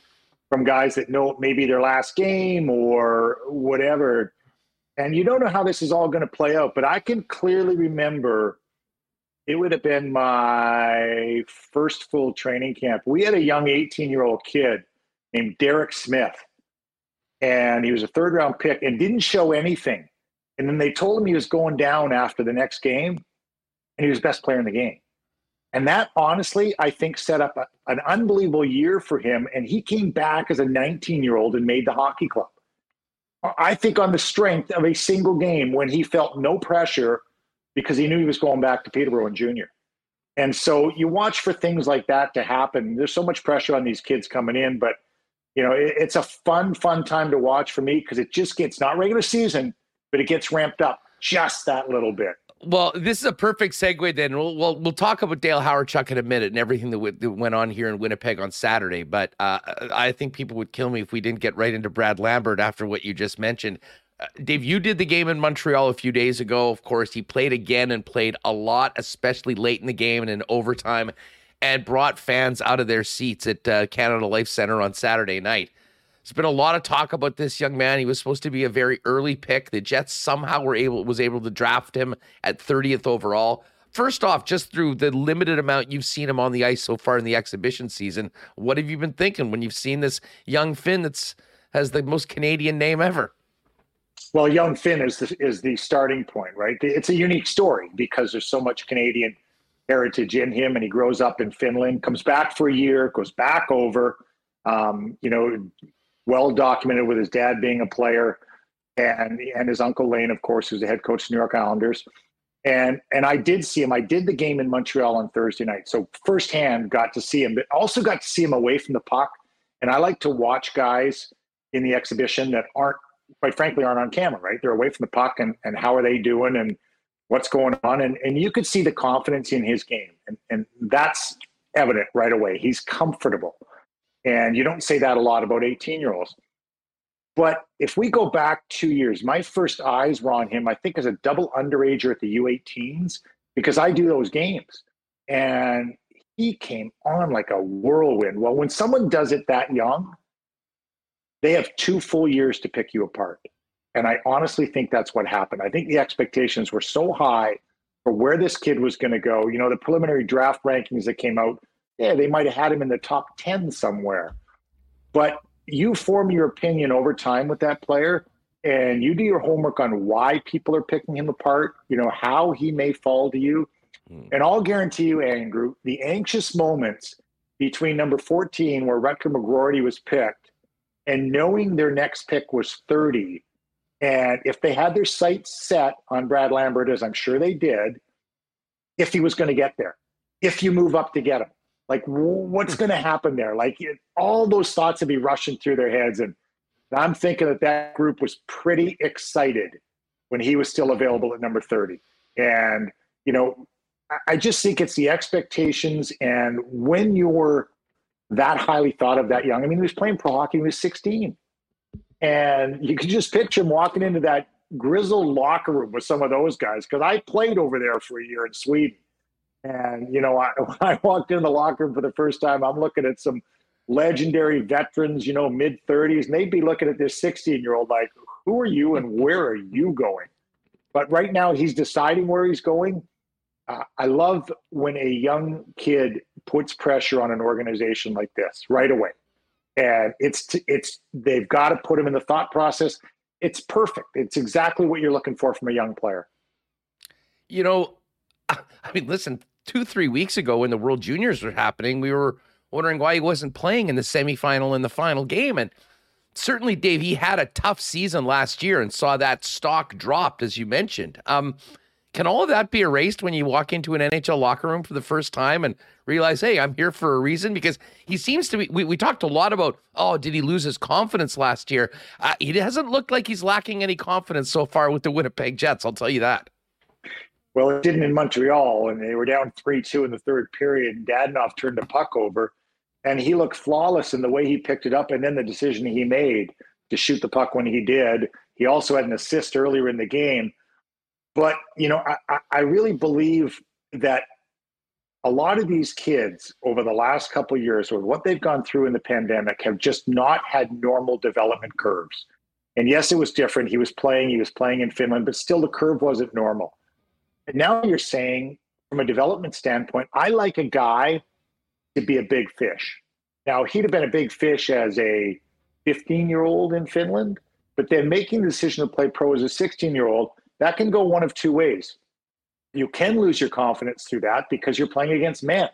from guys that know maybe their last game or whatever. And you don't know how this is all going to play out, but I can clearly remember it would have been my first full training camp. We had a young 18 year old kid named Derek Smith, and he was a third round pick and didn't show anything. And then they told him he was going down after the next game, and he was best player in the game. And that honestly, I think set up a, an unbelievable year for him. And he came back as a 19 year old and made the hockey club. I think on the strength of a single game when he felt no pressure because he knew he was going back to Peterborough and junior. And so you watch for things like that to happen. There's so much pressure on these kids coming in, but you know, it, it's a fun, fun time to watch for me because it just gets not regular season, but it gets ramped up just that little bit. Well, this is a perfect segue. Then we'll we'll, we'll talk about Dale Hawerchuk in a minute and everything that, w- that went on here in Winnipeg on Saturday. But uh, I think people would kill me if we didn't get right into Brad Lambert after what you just mentioned. Uh, Dave, you did the game in Montreal a few days ago. Of course, he played again and played a lot, especially late in the game and in overtime, and brought fans out of their seats at uh, Canada Life Center on Saturday night. There's been a lot of talk about this young man. He was supposed to be a very early pick. The Jets somehow were able was able to draft him at 30th overall. First off, just through the limited amount you've seen him on the ice so far in the exhibition season, what have you been thinking when you've seen this young Finn that's has the most Canadian name ever? Well, young Finn is the, is the starting point, right? It's a unique story because there's so much Canadian heritage in him, and he grows up in Finland, comes back for a year, goes back over. Um, you know, well documented with his dad being a player and and his uncle Lane, of course, who's the head coach of the New York Islanders. And and I did see him. I did the game in Montreal on Thursday night, so firsthand got to see him, but also got to see him away from the puck. And I like to watch guys in the exhibition that aren't, quite frankly, aren't on camera. Right? They're away from the puck, and and how are they doing, and what's going on, and and you could see the confidence in his game, and and that's evident right away. He's comfortable. And you don't say that a lot about 18 year olds. But if we go back two years, my first eyes were on him, I think, as a double underager at the U18s, because I do those games. And he came on like a whirlwind. Well, when someone does it that young, they have two full years to pick you apart. And I honestly think that's what happened. I think the expectations were so high for where this kid was going to go. You know, the preliminary draft rankings that came out yeah, they might have had him in the top 10 somewhere. But you form your opinion over time with that player and you do your homework on why people are picking him apart, you know, how he may fall to you. Mm. And I'll guarantee you, Andrew, the anxious moments between number 14, where Rutger McGroarty was picked, and knowing their next pick was 30. And if they had their sights set on Brad Lambert, as I'm sure they did, if he was going to get there, if you move up to get him, like, what's going to happen there? Like, it, all those thoughts would be rushing through their heads. And I'm thinking that that group was pretty excited when he was still available at number 30. And, you know, I just think it's the expectations. And when you're that highly thought of that young, I mean, he was playing pro hockey, he was 16. And you can just picture him walking into that grizzled locker room with some of those guys. Because I played over there for a year in Sweden and, you know, I, when I walked in the locker room for the first time, I'm looking at some legendary veterans, you know, mid 30s, and they'd be looking at this 16 year old like, who are you and where are you going? But right now, he's deciding where he's going. Uh, I love when a young kid puts pressure on an organization like this right away. And it's t- it's they've got to put him in the thought process. It's perfect. It's exactly what you're looking for from a young player. You know, I mean, listen, two, three weeks ago when the World Juniors were happening, we were wondering why he wasn't playing in the semifinal and the final game. And certainly, Dave, he had a tough season last year and saw that stock dropped, as you mentioned. Um, can all of that be erased when you walk into an NHL locker room for the first time and realize, hey, I'm here for a reason? Because he seems to be. We, we talked a lot about, oh, did he lose his confidence last year? Uh, he hasn't looked like he's lacking any confidence so far with the Winnipeg Jets. I'll tell you that. Well, it didn't in Montreal, and they were down 3 2 in the third period. Dadonov turned the puck over, and he looked flawless in the way he picked it up and then the decision he made to shoot the puck when he did. He also had an assist earlier in the game. But, you know, I, I really believe that a lot of these kids over the last couple years with what they've gone through in the pandemic have just not had normal development curves. And yes, it was different. He was playing, he was playing in Finland, but still the curve wasn't normal. Now you're saying, from a development standpoint, I like a guy to be a big fish. Now, he'd have been a big fish as a 15 year old in Finland, but then making the decision to play pro as a 16 year old, that can go one of two ways. You can lose your confidence through that because you're playing against men.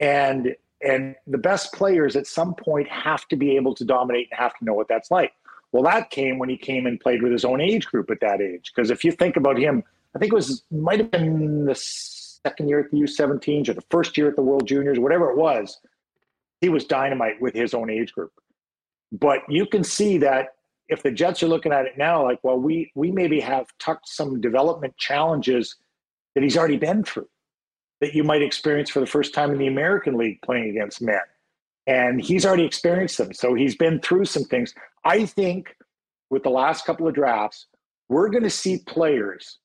And and the best players at some point have to be able to dominate and have to know what that's like. Well, that came when he came and played with his own age group at that age. Because if you think about him, I think it was might have been the second year at the U17s or the first year at the World Juniors, whatever it was. He was dynamite with his own age group. But you can see that if the Jets are looking at it now, like, well, we we maybe have tucked some development challenges that he's already been through that you might experience for the first time in the American League playing against men. And he's already experienced them. So he's been through some things. I think with the last couple of drafts, we're going to see players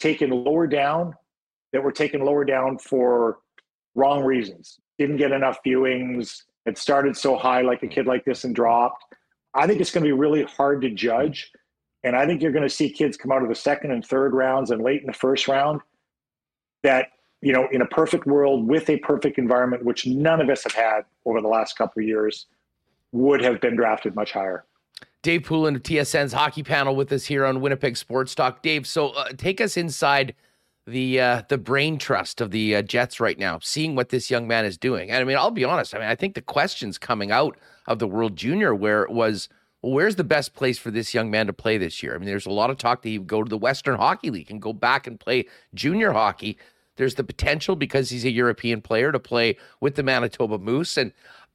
taken lower down that were taken lower down for wrong reasons. Didn't get enough viewings, It started so high like a kid like this and dropped. I think it's going to be really hard to judge. And I think you're going to see kids come out of the second and third rounds and late in the first round that, you know, in a perfect world with a perfect environment, which none of us have had over the last couple of years, would have been drafted much higher. Dave Poulin of TSN's hockey panel with us here on Winnipeg Sports Talk. Dave, so uh, take us inside the uh, the brain trust of the uh, Jets right now, seeing what this young man is doing. And I mean, I'll be honest. I mean, I think the questions coming out of the World Junior where it was, well, where's the best place for this young man to play this year? I mean, there's a lot of talk that he would go to the Western Hockey League and go back and play junior hockey. There's the potential because he's a European player to play with the Manitoba Moose. And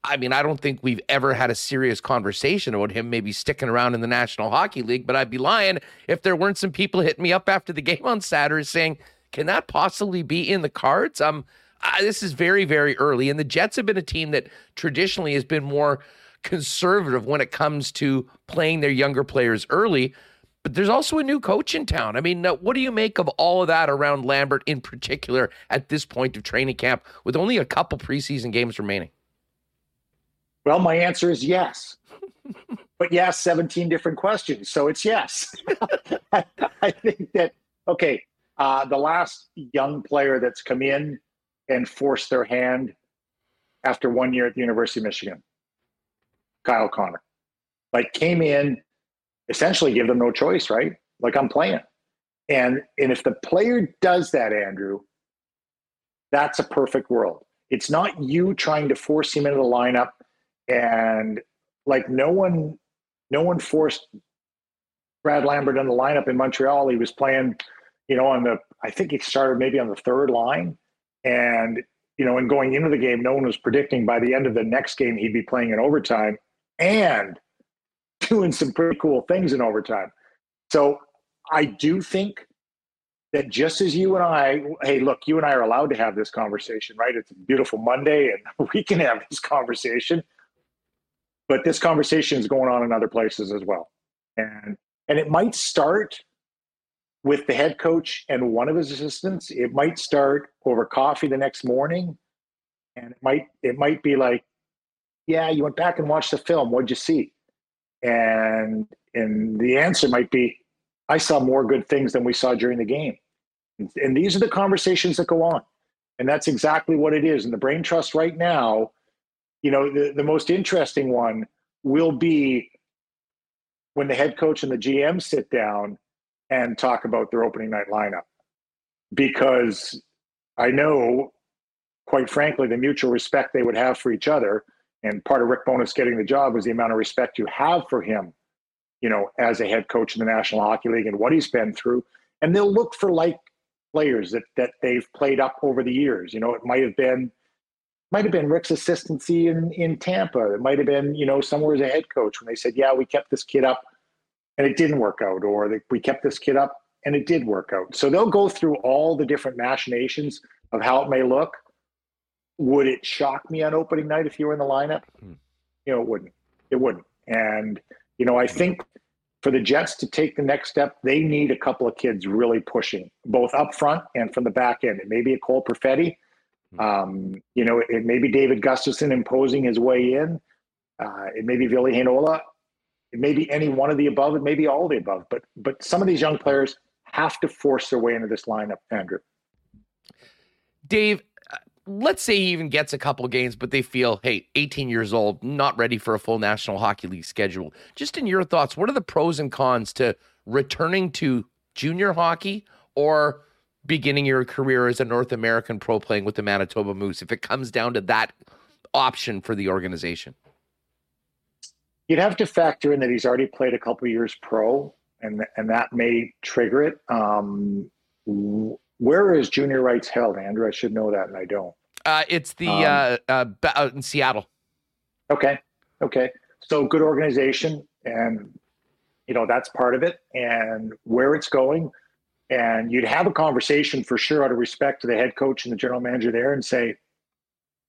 I mean, I don't think we've ever had a serious conversation about him maybe sticking around in the National Hockey League, but I'd be lying if there weren't some people hitting me up after the game on Saturday saying, can that possibly be in the cards? Um, uh, this is very, very early. And the Jets have been a team that traditionally has been more conservative when it comes to playing their younger players early. But there's also a new coach in town. I mean, what do you make of all of that around Lambert in particular at this point of training camp with only a couple preseason games remaining? Well, my answer is yes. but yes, 17 different questions. So it's yes. I think that, okay, uh, the last young player that's come in and forced their hand after one year at the University of Michigan, Kyle Connor, like came in, essentially give them no choice, right? Like I'm playing, and and if the player does that, Andrew, that's a perfect world. It's not you trying to force him into the lineup, and like no one, no one forced Brad Lambert in the lineup in Montreal. He was playing you know, on the I think he started maybe on the third line, and you know, and going into the game, no one was predicting by the end of the next game he'd be playing in overtime and doing some pretty cool things in overtime. So I do think that just as you and I, hey, look, you and I are allowed to have this conversation, right? It's a beautiful Monday and we can have this conversation. But this conversation is going on in other places as well. And and it might start with the head coach and one of his assistants. It might start over coffee the next morning, and it might it might be like, "Yeah, you went back and watched the film. What'd you see?" And and the answer might be, "I saw more good things than we saw during the game." And, and these are the conversations that go on, and that's exactly what it is. And the brain trust right now, you know, the, the most interesting one will be when the head coach and the GM sit down and talk about their opening night lineup because I know, quite frankly, the mutual respect they would have for each other. And part of Rick Bowness getting the job was the amount of respect you have for him, you know, as a head coach in the National Hockey League and what he's been through. And they'll look for like players that that they've played up over the years. You know, it might have been might have been Rick's assistancy in in Tampa. It might have been, you know, somewhere as a head coach when they said, "Yeah, we kept this kid up and it didn't work out, or we kept this kid up and it did work out. So they'll go through all the different machinations of how it may look. Would it shock me on opening night if you were in the lineup? Hmm. You know, it wouldn't. It wouldn't. And, you know, I think for the Jets to take the next step, they need a couple of kids really pushing, both up front and from the back end. It may be a Cole Perfetti. Hmm. Um, you know, it, it, may be David Gustafsson imposing his way in. Uh, it may be Ville Heinola. It may be any one of the above. It may be all of the above. But but some of these young players have to force their way into this lineup, Andrew. Dave, uh, let's say he even gets a couple games, but they feel, hey, 18 years old, not ready for a full National Hockey League schedule. Just in your thoughts, what are the pros and cons to returning to junior hockey or beginning your career as a North American pro playing with the Manitoba Moose if it comes down to that option for the organization? You'd have to factor in that he's already played a couple years pro, and and that may trigger it. Um, where is junior rights held, Andrew? I should know that, and I don't. Uh, it's the um, uh, uh, in Seattle. Okay, okay. So good organization, and you know that's part of it, and where it's going. And you'd have a conversation for sure out of respect to the head coach and the general manager there, and say,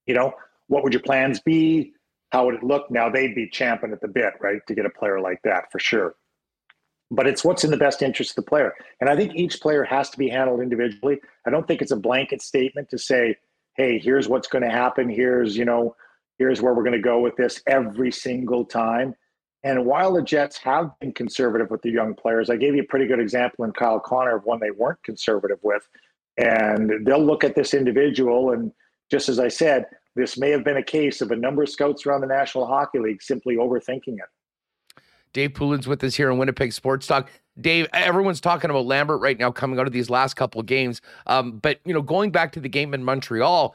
you know, what would your plans be? How would it look? Now they'd be champing at the bit, right, to get a player like that for sure. But it's what's in the best interest of the player. And I think each player has to be handled individually. I don't think it's a blanket statement to say, hey, here's what's going to happen. Here's, you know, here's where we're going to go with this every single time. And while the Jets have been conservative with the young players, I gave you a pretty good example in Kyle Connor of one they weren't conservative with. And they'll look at this individual. And just as I said, this may have been a case of a number of scouts around the National Hockey League simply overthinking it. Dave Poulin's with us here on Winnipeg Sports Talk. Dave, everyone's talking about Lambert right now coming out of these last couple of games. Um, but, you know, going back to the game in Montreal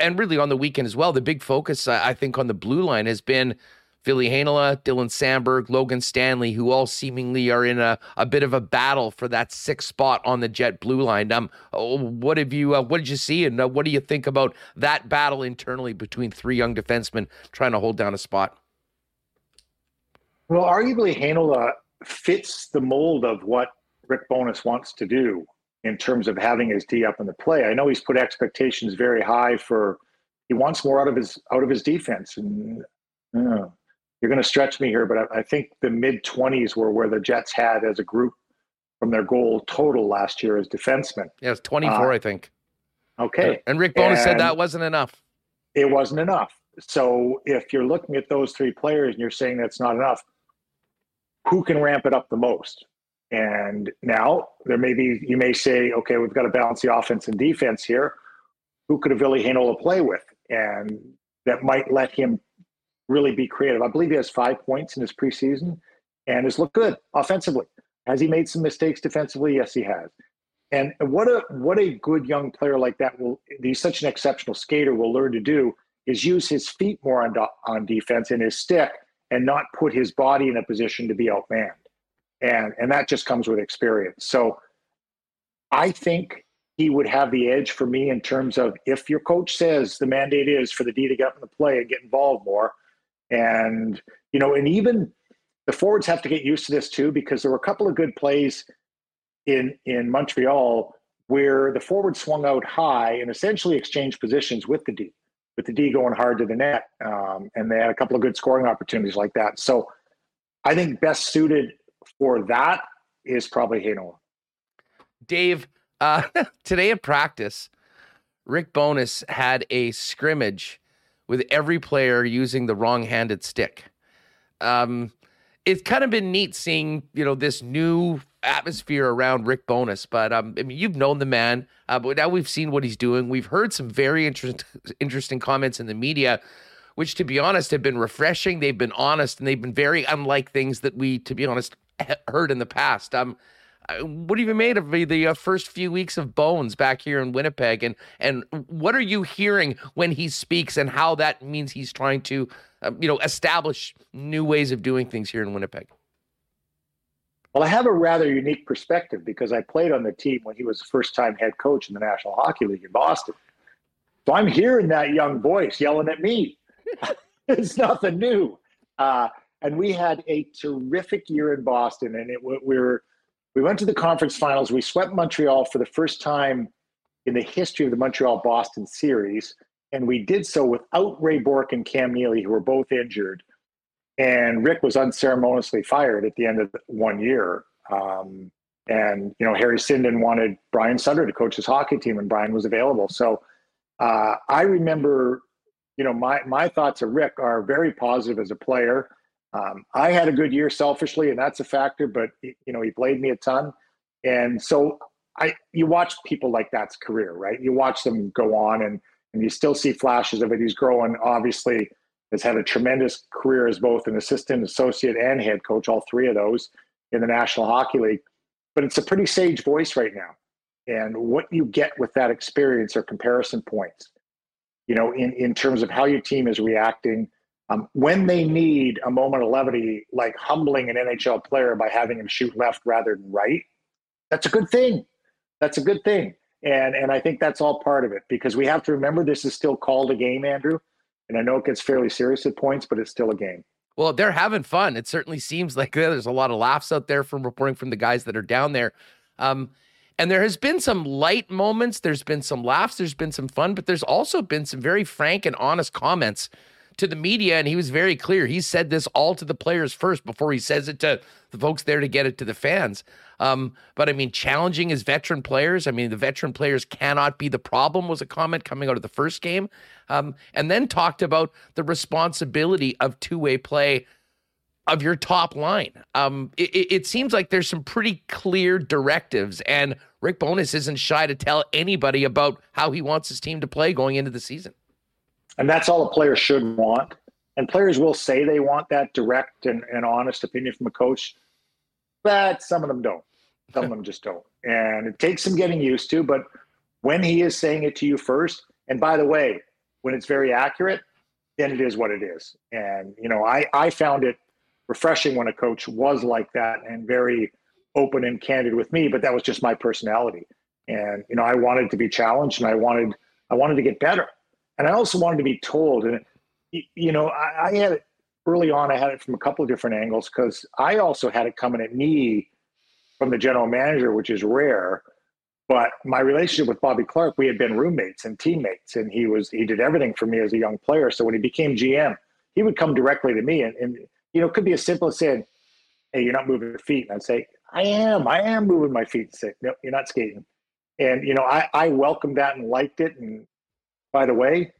and really on the weekend as well, the big focus, I think, on the blue line has been Ville Heinola, Dylan Samberg, Logan Stanley, who all seemingly are in a, a bit of a battle for that sixth spot on the Jet blue line. Um, oh, what have you? Uh, what did you see, and uh, what do you think about that battle internally between three young defensemen trying to hold down a spot? Well, arguably, Heinola fits the mold of what Rick Bowness wants to do in terms of having his D up in the play. I know he's put expectations very high for. He wants more out of his out of his defense, and you're going to stretch me here, but I, I think the mid 20s were where the Jets had as a group from their goal total last year as defensemen. Yeah, it's 24, uh, I think. Okay. And Rick and said that wasn't enough. It wasn't enough. So if you're looking at those three players and you're saying that's not enough, who can ramp it up the most? And now there may be, you may say, okay, we've got to balance the offense and defense here. Who could a Ville Heinola play with? And that might let him really be creative. I believe he has five points in his preseason and has looked good offensively. Has he made some mistakes defensively? Yes, he has. And what a what a good young player like that will he's such an exceptional skater will learn to do is use his feet more on on defense and his stick and not put his body in a position to be outmanned. And and that just comes with experience. So I think he would have the edge for me in terms of if your coach says the mandate is for the D to get in the play and get involved more, and, you know, and even the forwards have to get used to this too, because there were a couple of good plays in in Montreal where the forward swung out high and essentially exchanged positions with the D, with the D going hard to the net. Um, and they had a couple of good scoring opportunities like that. So I think best suited for that is probably Heinola. Dave, uh, today at practice, Rick Bowness had a scrimmage with every player using the wrong-handed stick. Um, it's kind of been neat seeing you know this new atmosphere around Rick Bowness. But um, I mean, you've known the man, uh, but now we've seen what he's doing. We've heard some very interesting interesting comments in the media, which, to be honest, have been refreshing. They've been honest, and they've been very unlike things that we, to be honest, heard in the past. Um, what have you made of the uh, first few weeks of Bones back here in Winnipeg, and and what are you hearing when he speaks, and how that means he's trying to, uh, you know, establish new ways of doing things here in Winnipeg? Well, I have a rather unique perspective because I played on the team when he was first-time head coach in the National Hockey League in Boston. So I'm hearing that young voice yelling at me. it's nothing new. Uh, and we had a terrific year in Boston, and it we were we went to the conference finals. We swept Montreal for the first time in the history of the Montreal Boston series. And we did so without Ray Bourque and Cam Neely, who were both injured. And Rick was unceremoniously fired at the end of one year. Um, and, you know, Harry Sinden wanted Brian Sutter to coach his hockey team, and Brian was available. So uh, I remember, you know, my, my thoughts of Rick are very positive as a player. Um, I had a good year selfishly, and that's a factor. But you know, he played me a ton, and so I. You watch people like that's career, right? You watch them go on, and and you still see flashes of it. He's growing. Obviously, has had a tremendous career as both an assistant, associate, and head coach. All three of those in the National Hockey League. But it's a pretty sage voice right now, and what you get with that experience are comparison points. You know, in in terms of how your team is reacting Um, when they need a moment of levity, like humbling an NHL player by having him shoot left rather than right, that's a good thing. That's a good thing. And and I think that's all part of it because we have to remember this is still called a game, Andrew. And I know it gets fairly serious at points, but it's still a game. Well, they're having fun. It certainly seems like there's a lot of laughs out there from reporting from the guys that are down there. Um, and there has been some light moments. There's been some laughs. There's been some fun, but there's also been some very frank and honest comments to the media. And he was very clear. He said this all to the players first before he says it to the folks there to get it to the fans. Um, but I mean, challenging his veteran players. I mean, the veteran players cannot be the problem, was a comment coming out of the first game. Um, and then talked about the responsibility of two way play of your top line. Um, it, it, seems like there's some pretty clear directives, and Rick Bowness isn't shy to tell anybody about how he wants his team to play going into the season. And that's all a player should want. And players will say they want that direct and, and honest opinion from a coach, but some of them don't. Some of them just don't. And it takes some getting used to. But when he is saying it to you first, and by the way, when it's very accurate, then it is what it is. And, you know, I, I found it refreshing when a coach was like that and very open and candid with me, but that was just my personality. And, you know, I wanted to be challenged and I wanted, I wanted to get better. And I also wanted to be told, and, you know, I, I had it early on, I had it from a couple of different angles because I also had it coming at me from the general manager, which is rare. But my relationship with Bobby Clarke, we had been roommates and teammates, and he was he did everything for me as a young player. So when he became GM, he would come directly to me and, and you know, it could be as simple as saying, Hey, you're not moving your feet. And I'd say, I am, I am moving my feet. And say, No, you're not skating. And, you know, I, I welcomed that and liked it. And by the way,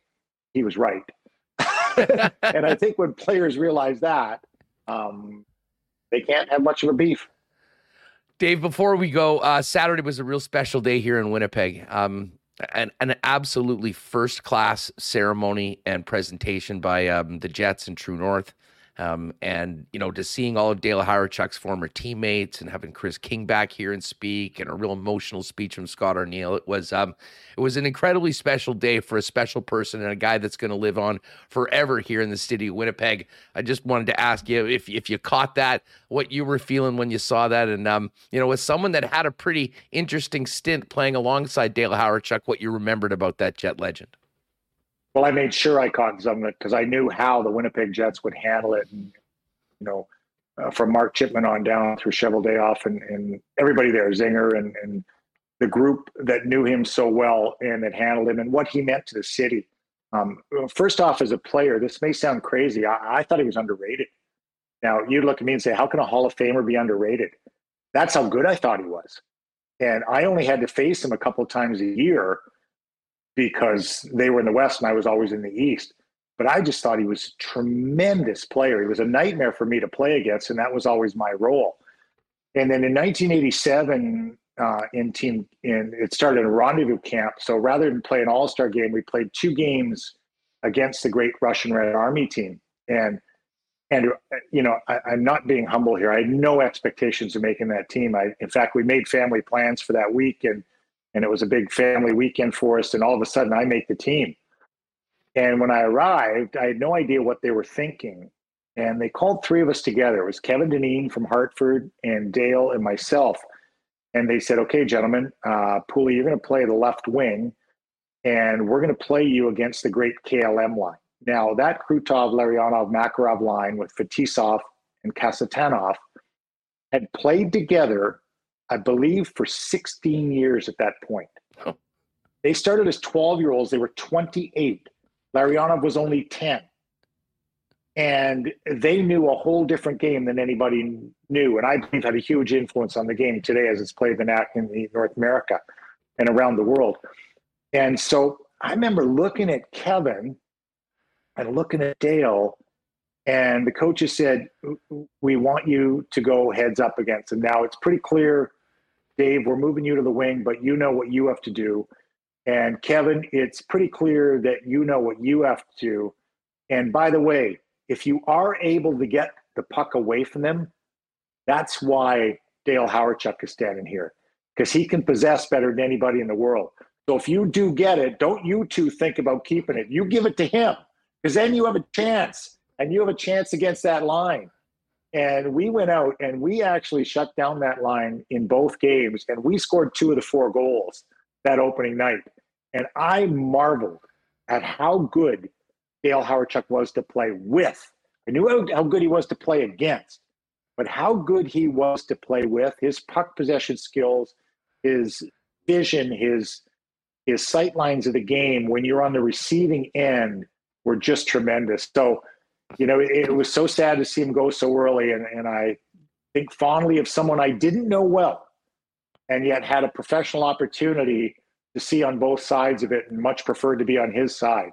he was right. and I think when players realize that, um, they can't have much of a beef. Dave, before we go, uh, Saturday was a real special day here in Winnipeg. Um, an, an absolutely first class ceremony and presentation by um, the Jets and True North. Um, and you know, just seeing all of Dale Hawerchuk's former teammates and having Kris King back here and speak, and a real emotional speech from Scott Arniel. It was um, it was an incredibly special day for a special person and a guy that's going to live on forever here in the city of Winnipeg. I just wanted to ask you if if you caught that, what you were feeling when you saw that, and um, you know, as someone that had a pretty interesting stint playing alongside Dale Hawerchuk, what you remembered about that Jet legend. Well, I made sure I caught some of it because I knew how the Winnipeg Jets would handle it. And, you know, uh, from Mark Chipman on down through Cheveldayoff and, and everybody there, Zinger and, and the group that knew him so well and that handled him and what he meant to the city. Um, first off, as a player, this may sound crazy. I, I thought he was underrated. Now, you'd look at me and say, how can a Hall of Famer be underrated? That's how good I thought he was. And I only had to face him a couple of times a year because they were in the West and I was always in the East. But I just thought he was a tremendous player. He was a nightmare for me to play against, and that was always my role. And then in 1987, uh, in team, in it started in a rendezvous camp. So rather than play an All Star game, we played two games against the Great Russian Red Army team. And and you know, I, am not being humble here. I had no expectations of making that team. I, in fact, we made family plans for that week, and and it was a big family weekend for us. And all of a sudden, I make the team. And when I arrived, I had no idea what they were thinking. And they called three of us together. It was Kevin Dineen from Hartford and Dale and myself. And they said, okay, gentlemen, uh, Pooley, you're going to play the left wing, and we're going to play you against the great KLM line. Now, that Krutov, Larionov, Makarov line with Fetisov and Kasatonov had played together I believe, for 16 years at that point. They started as 12 year olds, they were 28. Larionov was only 10. And they knew a whole different game than anybody knew. And I believe had a huge influence on the game today as it's played in, in North America and around the world. And so I remember looking at Kevin and looking at Dale and the coaches said, "We want you to go heads up against him." Now it's pretty clear Dave, we're moving you to the wing, but you know what you have to do. And Kevin, it's pretty clear that you know what you have to do. And by the way, if you are able to get the puck away from them, that's why Dale Hawerchuk is standing here because he can possess better than anybody in the world. So if you do get it, don't you two think about keeping it. You give it to him because then you have a chance and you have a chance against that line. And we went out and we actually shut down that line in both games, and we scored two of the four goals that opening night. And I marveled at how good Dale Hawerchuk was to play with. I knew how, how good he was to play against, but how good he was to play with, his puck possession skills, his vision, his his sight lines of the game when you're on the receiving end were just tremendous. So, you know, it, it was so sad to see him go so early, and, and I think fondly of someone I didn't know well, and yet had a professional opportunity to see on both sides of it, and much preferred to be on his side.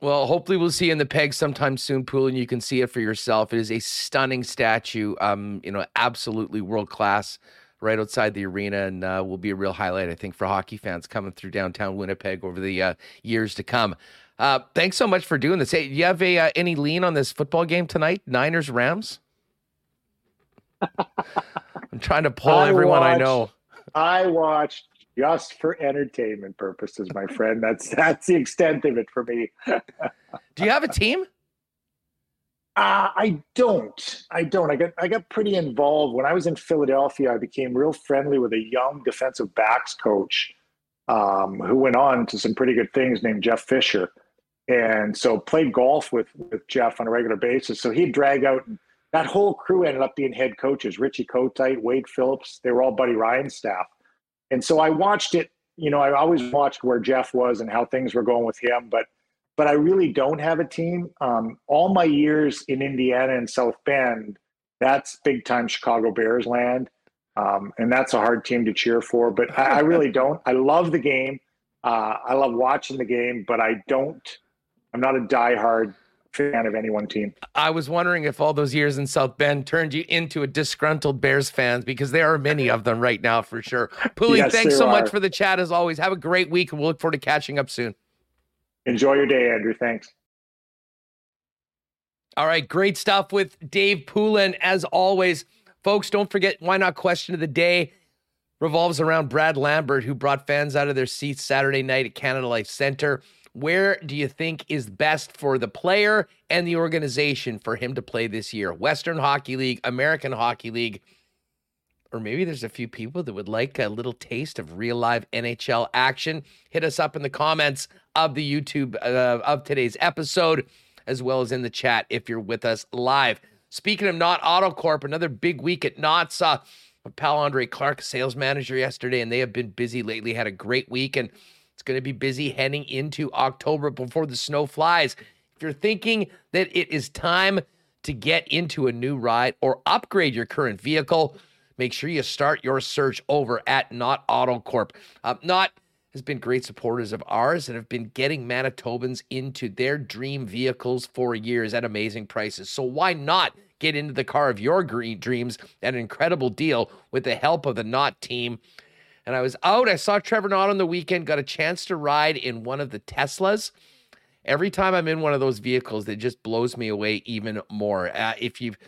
Well, hopefully we'll see in the peg sometime soon, Pool, and you can see it for yourself. It is a stunning statue. Um, you know, absolutely world class right outside the arena and uh, will be a real highlight, I think, for hockey fans coming through downtown Winnipeg over the uh, years to come. Uh, thanks so much for doing this. Hey, do you have a, uh, any lean on this football game tonight? Niners Rams? I'm trying to pull I everyone watched, I know. I watched just for entertainment purposes, my friend. That's that's the extent of it for me. Do you have a team? Uh, I don't. I don't. I got I got pretty involved when I was in Philadelphia. I became real friendly with a young defensive backs coach um, who went on to some pretty good things, named Jeff Fisher, and so played golf with with Jeff on a regular basis. So he'd drag out. That whole crew ended up being head coaches: Richie Kotite, Wade Phillips. They were all Buddy Ryan's staff, and so I watched it. You know, I always watched where Jeff was and how things were going with him, but but I really don't have a team. Um, all my years in Indiana and South Bend, that's big time Chicago Bears land. Um, and that's a hard team to cheer for, but I, I really don't. I love the game. Uh, I love watching the game, but I don't, I'm not a diehard fan of any one team. I was wondering if all those years in South Bend turned you into a disgruntled Bears fans because there are many of them right now for sure. Pooley, yes, thanks so are. much for the chat as always. Have a great week and we'll look forward to catching up soon. Enjoy your day, Andrew. Thanks. All right, great stuff with Dave Poulin. As always, folks, don't forget why not question of the day revolves around Brad Lambert, who brought fans out of their seats Saturday night at Canada Life Center. Where do you think is best for the player and the organization for him to play this year? Western Hockey League, American Hockey League, or maybe there's a few people that would like a little taste of real live NHL action. Hit us up in the comments of the YouTube uh, of today's episode, as well as in the chat if you're with us live. Speaking of Knott Autocorp, another big week at Knott. Saw my pal Andre Clark, sales manager, yesterday, and they have been busy lately. Had a great week, and it's going to be busy heading into October before the snow flies. If you're thinking that it is time to get into a new ride or upgrade your current vehicle, make sure you start your search over at Knott Autocorp. Uh, Knott has been great supporters of ours and have been getting Manitobans into their dream vehicles for years at amazing prices. So why not get into the car of your dreams at an incredible deal with the help of the Knott team? And I was out, I saw Trevor Knott on the weekend, got a chance to ride in one of the Teslas. Every time I'm in one of those vehicles, it just blows me away even more. Uh, if you've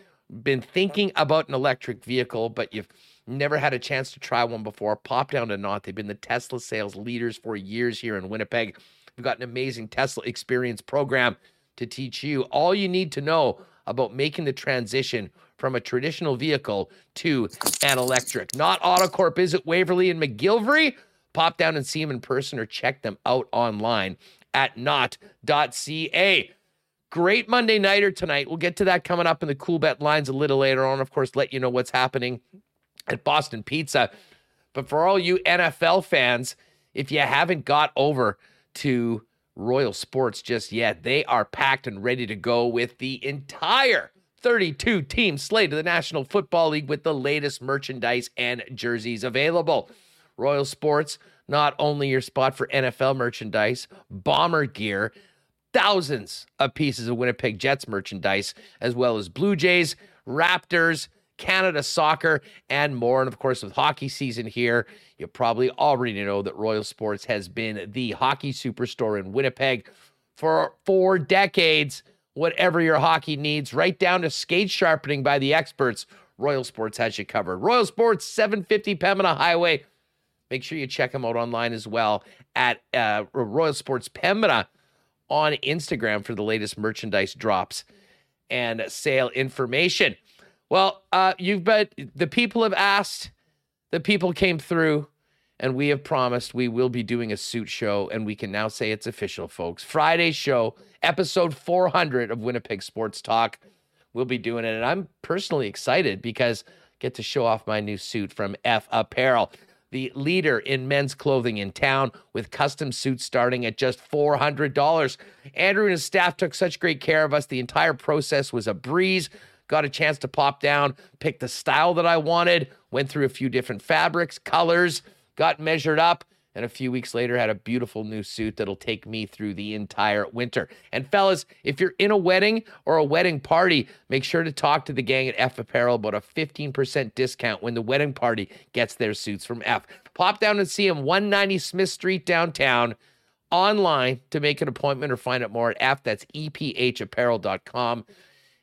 been thinking about an electric vehicle, but you've never had a chance to try one before, pop down to Knott. They've been the Tesla sales leaders for years here in Winnipeg. We've got an amazing Tesla experience program to teach you all you need to know about making the transition from a traditional vehicle to an electric. Knott Autocorp is at Waverly and McGillivray. Pop down and see them in person or check them out online at knott.ca. Great Monday nighter tonight. We'll get to that coming up in the Coolbet lines a little later on. Of course, let you know what's happening at Boston Pizza. But for all you NFL fans, if you haven't got over to Royal Sports just yet, they are packed and ready to go with the entire 32 team slate of the National Football League with the latest merchandise and jerseys available. Royal Sports, not only your spot for NFL merchandise, bomber gear, thousands of pieces of Winnipeg Jets merchandise, as well as Blue Jays, Raptors, Canada soccer, and more. And of course, with hockey season here, you probably already know that Royal Sports has been the hockey superstore in Winnipeg for four decades. Whatever your hockey needs, right down to skate sharpening by the experts, Royal Sports has you covered. Royal Sports, 750 Pembina Highway. Make sure you check them out online as well at uh, Royal Sports Pembina on Instagram for the latest merchandise drops and sale information. Well, uh, you've bet the people have asked, the people came through, and we have promised we will be doing a suit show, and we can now say it's official, folks. Friday show, episode 400 of Winnipeg Sports Talk. We'll be doing it, and I'm personally excited because I get to show off my new suit from F Apparel the leader in men's clothing in town with custom suits starting at just $400. Andrew and his staff took such great care of us. The entire process was a breeze got a chance to pop down, pick the style that I wanted, went through a few different fabrics, colors, got measured up, and a few weeks later had a beautiful new suit that'll take me through the entire winter. And fellas, if you're in a wedding or a wedding party, make sure to talk to the gang at F Apparel about a 15% discount when the wedding party gets their suits from F. Pop down and see them 190 Smith Street downtown online to make an appointment or find out more at F. That's ephapparel.com.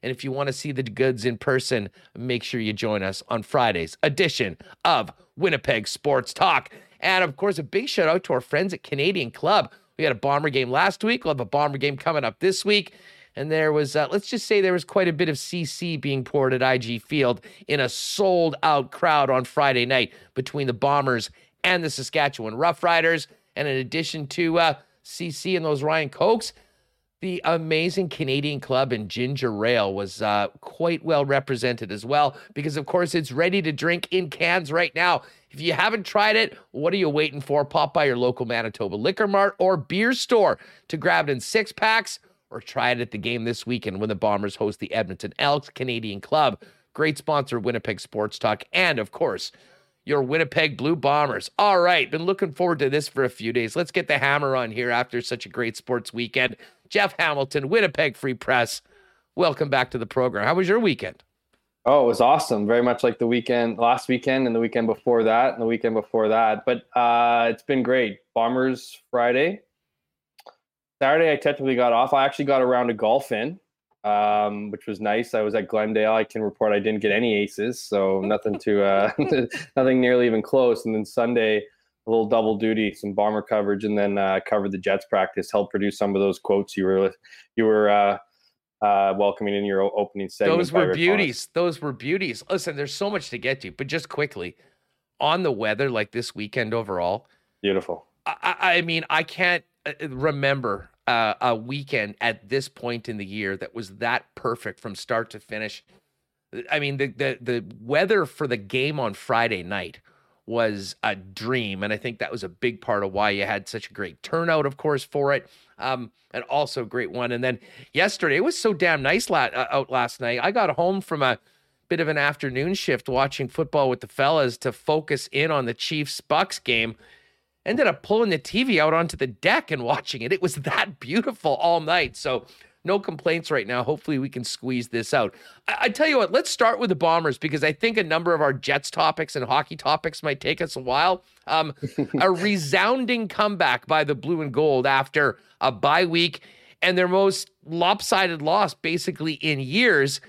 And if you want to see the goods in person, make sure you join us on Friday's edition of Winnipeg Sports Talk. And of course, a big shout out to our friends at Canadian Club. We had a Bomber game last week. We'll have a Bomber game coming up this week. And there was, uh, let's just say, there was quite a bit of CC being poured at IG Field in a sold out crowd on Friday night between the Bombers and the Saskatchewan Roughriders. And in addition to uh, CC and those Ryan Cokes, the amazing Canadian club and ginger ale was uh, quite well represented as well, because of course it's ready to drink in cans right now. If you haven't tried it, what are you waiting for? Pop by your local Manitoba Liquor Mart or beer store to grab it in six packs or try it at the game this weekend when the Bombers host the Edmonton Elks Canadian Club. Great sponsor, Winnipeg Sports Talk, and of course, your Winnipeg Blue Bombers. All right, been looking forward to this for a few days. Let's get the hammer on here after such a great sports weekend. Jeff Hamilton, Winnipeg Free Press. Welcome back to the program. How was your weekend? Oh, it was awesome. Very much like the weekend, last weekend, and the weekend before that, and the weekend before that. But uh, it's been great. Bombers Friday. Saturday, I technically got off. I actually got a round of golf in, um, which was nice. I was at Glendale. I can report I didn't get any aces, so nothing to uh, nothing nearly even close. And then Sunday, a little double duty, some bomber coverage, and then uh, covered the Jets practice. Helped produce some of those quotes you were you were uh, uh, welcoming in your opening segment. Those were beauties. Those were beauties. Listen, there's so much to get to, but just quickly on the weather, like this weekend overall. Beautiful. I, I mean, I can't uh, remember uh, a weekend at this point in the year that was that perfect from start to finish. I mean, the the the weather for the game on Friday night was a dream. And I think that was a big part of why you had such a great turnout, of course, for it. Um, and also a great one. And then yesterday, it was so damn nice la- uh, out last night. I got home from a bit of an afternoon shift watching football with the fellas to focus in on the Chiefs Bucks game. Ended up pulling the TV out onto the deck and watching it. It was that beautiful all night. So no complaints right now. Hopefully, we can squeeze this out. I, I, tell you what, let's start with the Bombers because I think a number of our Jets topics and hockey topics might take us a while. Um, a resounding comeback by the Blue and Gold after a bye week and their most lopsided loss basically in years.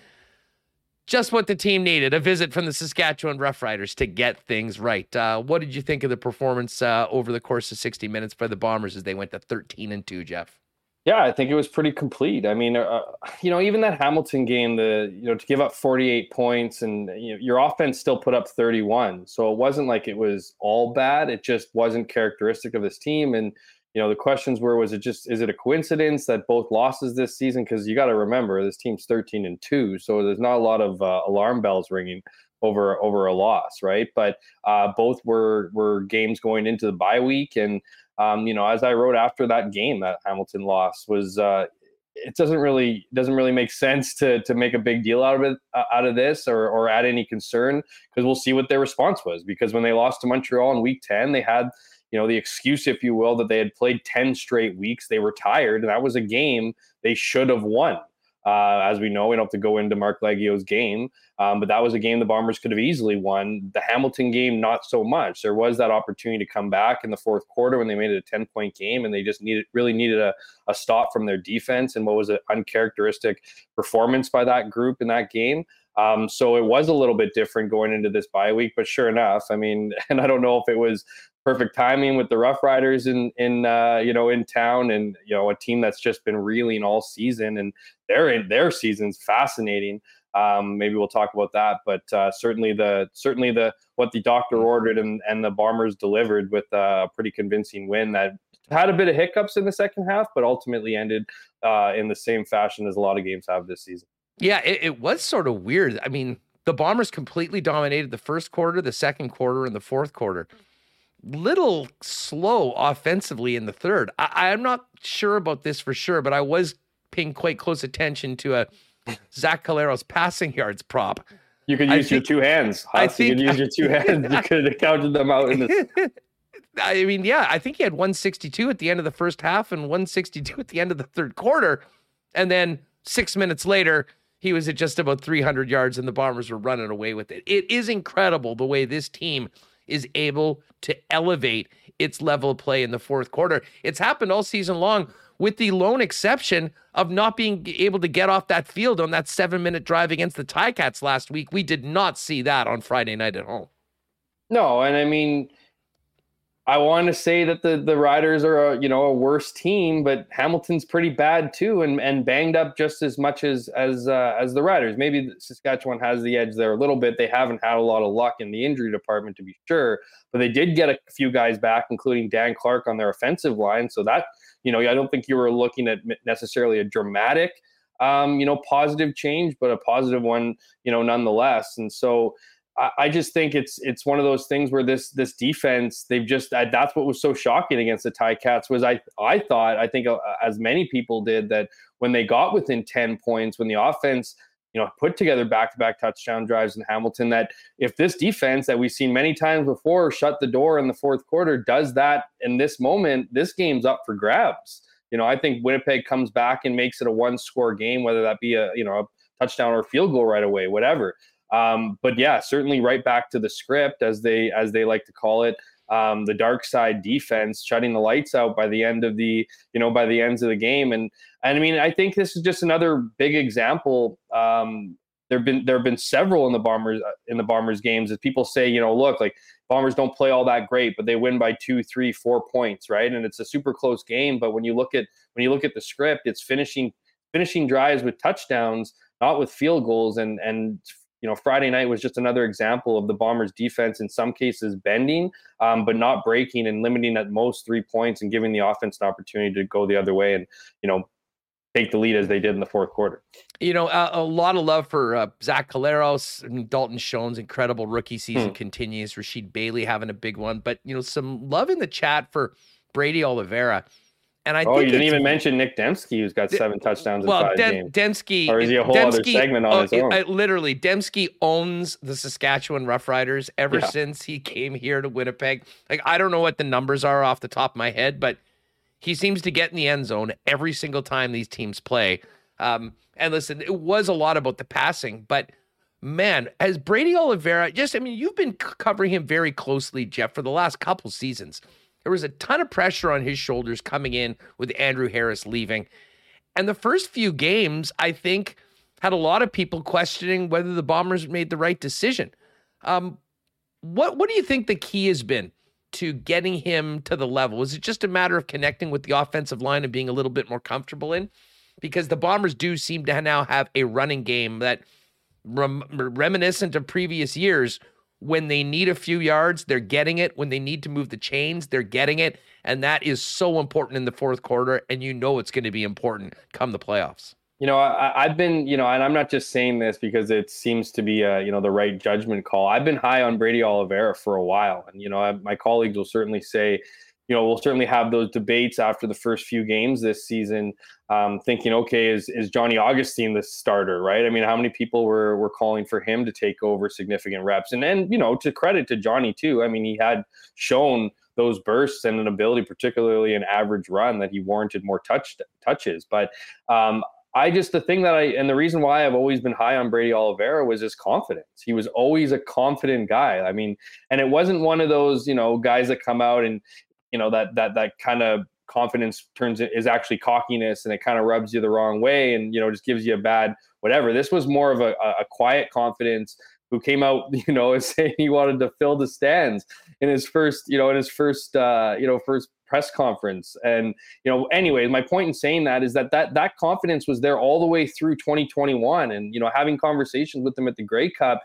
Just what the team needed a visit from the Saskatchewan Roughriders to get things right. Uh, what did you think of the performance uh, over the course of 60 minutes by the Bombers as they went to 13 and 2, Jeff? Yeah, I think it was pretty complete. I mean, uh, you know, even that Hamilton game, the you know to give up 48 points and you know, your offense still put up 31. So it wasn't like it was all bad. It just wasn't characteristic of this team. And you know, the questions were: Was it just is it a coincidence that both losses this season? Because you got to remember this team's 13 and two, so there's not a lot of uh, alarm bells ringing over over a loss, right? But uh, both were were games going into the bye week and um, you know, as I wrote after that game, that Hamilton lost, was, uh, it doesn't really doesn't really make sense to to make a big deal out of it uh, out of this or or add any concern because we'll see what their response was because when they lost to Montreal in Week Ten, they had you know the excuse, if you will, that they had played ten straight weeks, they were tired, and that was a game they should have won. Uh, as we know, we don't have to go into Marc Liegghio's game, um, but that was a game the Bombers could have easily won. The Hamilton game, not so much. There was that opportunity to come back in the fourth quarter when they made it a 10 point game and they just needed really needed a, a stop from their defense and what was an uncharacteristic performance by that group in that game. Um, so it was a little bit different going into this bye week, but sure enough, I mean, and I don't know if it was perfect timing with the Rough Riders in in uh, you know in town, and you know a team that's just been reeling all season, and their their season's fascinating. Um, maybe we'll talk about that, but uh, certainly the certainly the what the doctor ordered and, and the Bombers delivered with a pretty convincing win that had a bit of hiccups in the second half, but ultimately ended uh, in the same fashion as a lot of games have this season. Yeah, it, it was sort of weird. I mean, the Bombers completely dominated the first quarter, the second quarter, and the fourth quarter. Little slow offensively in the third. I, I'm not sure about this for sure, but I was paying quite close attention to a Zach Collaros's passing yards prop. You could use your two hands. I think you could use your two hands. You could have counted them out in the. I mean, yeah, I think he had 162 at the end of the first half and 162 at the end of the third quarter. And then six minutes later, he was at just about 300 yards and the Bombers were running away with it. It is incredible the way this team is able to elevate its level of play in the fourth quarter. It's happened all season long with the lone exception of not being able to get off that field on that seven minute drive against the Ticats last week. We did not see that on Friday night at home. No, and I mean, I want to say that the the Riders are a you know a worse team, but Hamilton's pretty bad too, and and banged up just as much as as uh, as the Riders. Maybe Saskatchewan has the edge there a little bit. They haven't had a lot of luck in the injury department to be sure, but they did get a few guys back, including Dan Clark on their offensive line. So that you know I don't think you were looking at necessarily a dramatic um, you know positive change, but a positive one you know nonetheless. And so I just think it's it's one of those things where this this defense they've just that's what was so shocking against the Ticats was I I thought I think uh, as many people did that when they got within 10 points when the offense you know put together back-to-back touchdown drives in Hamilton that if this defense that we've seen many times before shut the door in the fourth quarter does that in this moment this game's up for grabs. You know I think Winnipeg comes back and makes it a one score game whether that be a you know a touchdown or field goal right away whatever um, but yeah, certainly right back to the script as they as they like to call it. Um, the dark side defense shutting the lights out by the end of the you know by the ends of the game and and I mean I think this is just another big example um, there've been there have been several in the bombers uh, in the bombers games as people say you know look like bombers don't play all that great but they win by two three four points right and it's a super close game but when you look at when you look at the script it's finishing finishing drives with touchdowns not with field goals and and you know, Friday night was just another example of the Bombers' defense in some cases bending, um, but not breaking and limiting at most three points and giving the offense an opportunity to go the other way and, you know, take the lead as they did in the fourth quarter. You know, uh, a lot of love for uh, Zach Collaros and Dalton Schoen's incredible rookie season hmm. continues. Rasheed Bailey having a big one, but you know, some love in the chat for Brady Oliveira. And I oh, you didn't even mention Nic Demski, who's got seven touchdowns in well, five Dem- games. Demski, or is he a whole Demski, other segment on oh, his own? It, literally, Demski owns the Saskatchewan Roughriders ever yeah. since he came here to Winnipeg. Like I don't know what the numbers are off the top of my head, but he seems to get in the end zone every single time these teams play. Um, and listen, it was a lot about the passing, but man, as Brady Oliveira, just I mean, you've been covering him very closely, Jeff, for the last couple seasons. There was a ton of pressure on his shoulders coming in with Andrew Harris leaving. And the first few games, I think, had a lot of people questioning whether the Bombers made the right decision. Um, what what do you think the key has been to getting him to the level? Is it just a matter of connecting with the offensive line and being a little bit more comfortable in? Because the Bombers do seem to now have a running game that rem- reminiscent of previous years when they need a few yards, they're getting it. When they need to move the chains, they're getting it. And that is so important in the fourth quarter. And you know it's going to be important come the playoffs. You know, I, have been, you know, and I'm not just saying this because it seems to be, a, you know, the right judgment call. I've been high on Brady Oliveira for a while, and you know, I, my colleagues will certainly say, you know, we'll certainly have those debates after the first few games this season, um, thinking, okay, is is Johnny Augustine the starter, right? I mean, how many people were were calling for him to take over significant reps? And then, you know, to credit to Johnny too, I mean, he had shown those bursts and an ability, particularly an average run, that he warranted more touch touches. But um, I just the thing that I and the reason why I've always been high on Brady Oliveira was his confidence. He was always a confident guy. I mean, and it wasn't one of those you know guys that come out and you know that that that kind of confidence turns is actually cockiness and it kind of rubs you the wrong way and you know just gives you a bad whatever this was more of a, a quiet confidence who came out, you know, and saying he wanted to fill the stands in his first, you know, in his first, uh, you know, first press conference. And you know, anyway, my point in saying that is that that that confidence was there all the way through 2021. And you know, having conversations with him at the Grey Cup,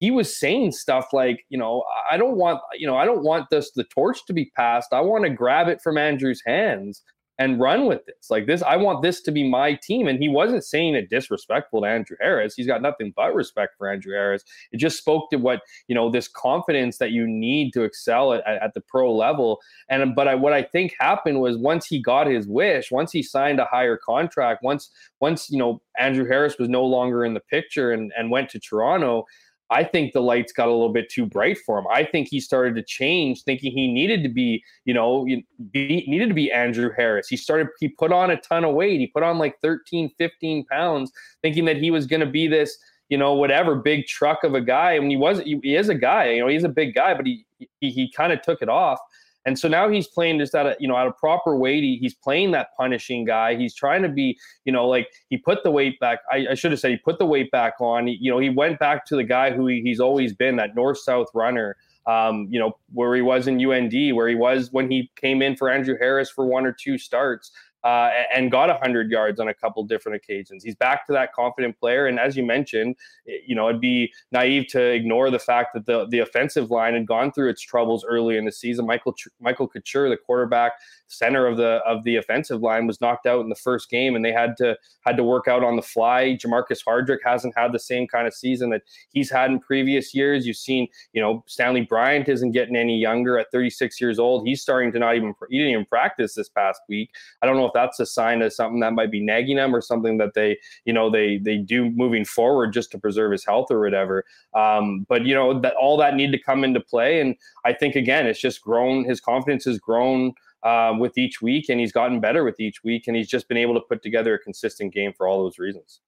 he was saying stuff like, you know, I don't want, you know, I don't want this the torch to be passed. I want to grab it from Andrew's hands and run with this. Like this, I want this to be my team. And he wasn't saying it disrespectful to Andrew Harris. He's got nothing but respect for Andrew Harris. It just spoke to what, you know, this confidence that you need to excel at, at the pro level. And um, but I, what I think happened was once he got his wish, once he signed a higher contract, once once, you know, Andrew Harris was no longer in the picture and, and went to Toronto, I think the lights got a little bit too bright for him. I think he started to change, thinking he needed to be, you know, be, needed to be Andrew Harris. He started, he put on a ton of weight. He put on like 13, 15 pounds, thinking that he was going to be this, you know, whatever big truck of a guy. I mean, he was, he, he is a guy, you know, he's a big guy, but he, he, he kind of took it off. And so now he's playing just at a you know at a proper weight. He, he's playing that punishing guy. He's trying to be you know like he put the weight back. I, I should have said he put the weight back on. He, you know he went back to the guy who he, he's always been that north south runner. Um, you know where he was in UND, where he was when he came in for Andrew Harris for one or two starts uh, and got 100 yards on a couple different occasions. He's back to that confident player. And as you mentioned, you know, it'd be naive to ignore the fact that the, the offensive line had gone through its troubles early in the season. Michael Michael Couture, the quarterback, center of the of the offensive line, was knocked out in the first game, and they had to had to work out on the fly. Jermarcus Hardrick hasn't had the same kind of season that he's had in previous years. You've seen, you know, Stanley Bryant isn't getting any younger at 36 years old. He's starting to not even he didn't even practice this past week. I don't know if that's a sign of something that might be nagging him or something that they, you know, they they do moving forward just to preserve his health or whatever. Um, but you know that all that need to come into play, and I think again, it's just grown. His confidence has grown. Uh, with each week, and he's gotten better with each week, and he's just been able to put together a consistent game for all those reasons.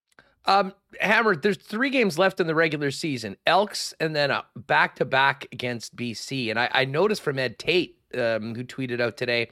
Um, Hammer, there's three games left in the regular season: Elks, and then a back to back against BC. And I, I noticed from Ed Tait, um, who tweeted out today,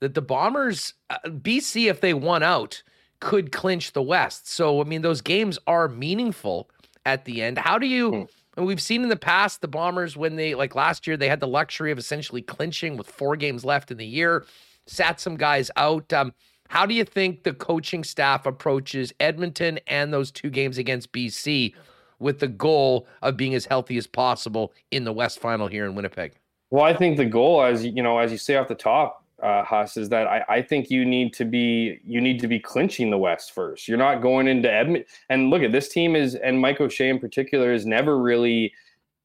that the Bombers, uh, BC, if they won out, could clinch the West. So, I mean, those games are meaningful at the end. How do you, hmm. and we've seen in the past, the Bombers, when they, like last year, they had the luxury of essentially clinching with four games left in the year, sat some guys out. Um, how do you think the coaching staff approaches Edmonton and those two games against BC with the goal of being as healthy as possible in the West final here in Winnipeg? Well, I think the goal, as you know, as you say off the top, uh, Huss, is that I, I think you need to be you need to be clinching the West first. You're not going into Edmonton. And look at this team is and Mike O'Shea in particular is never really,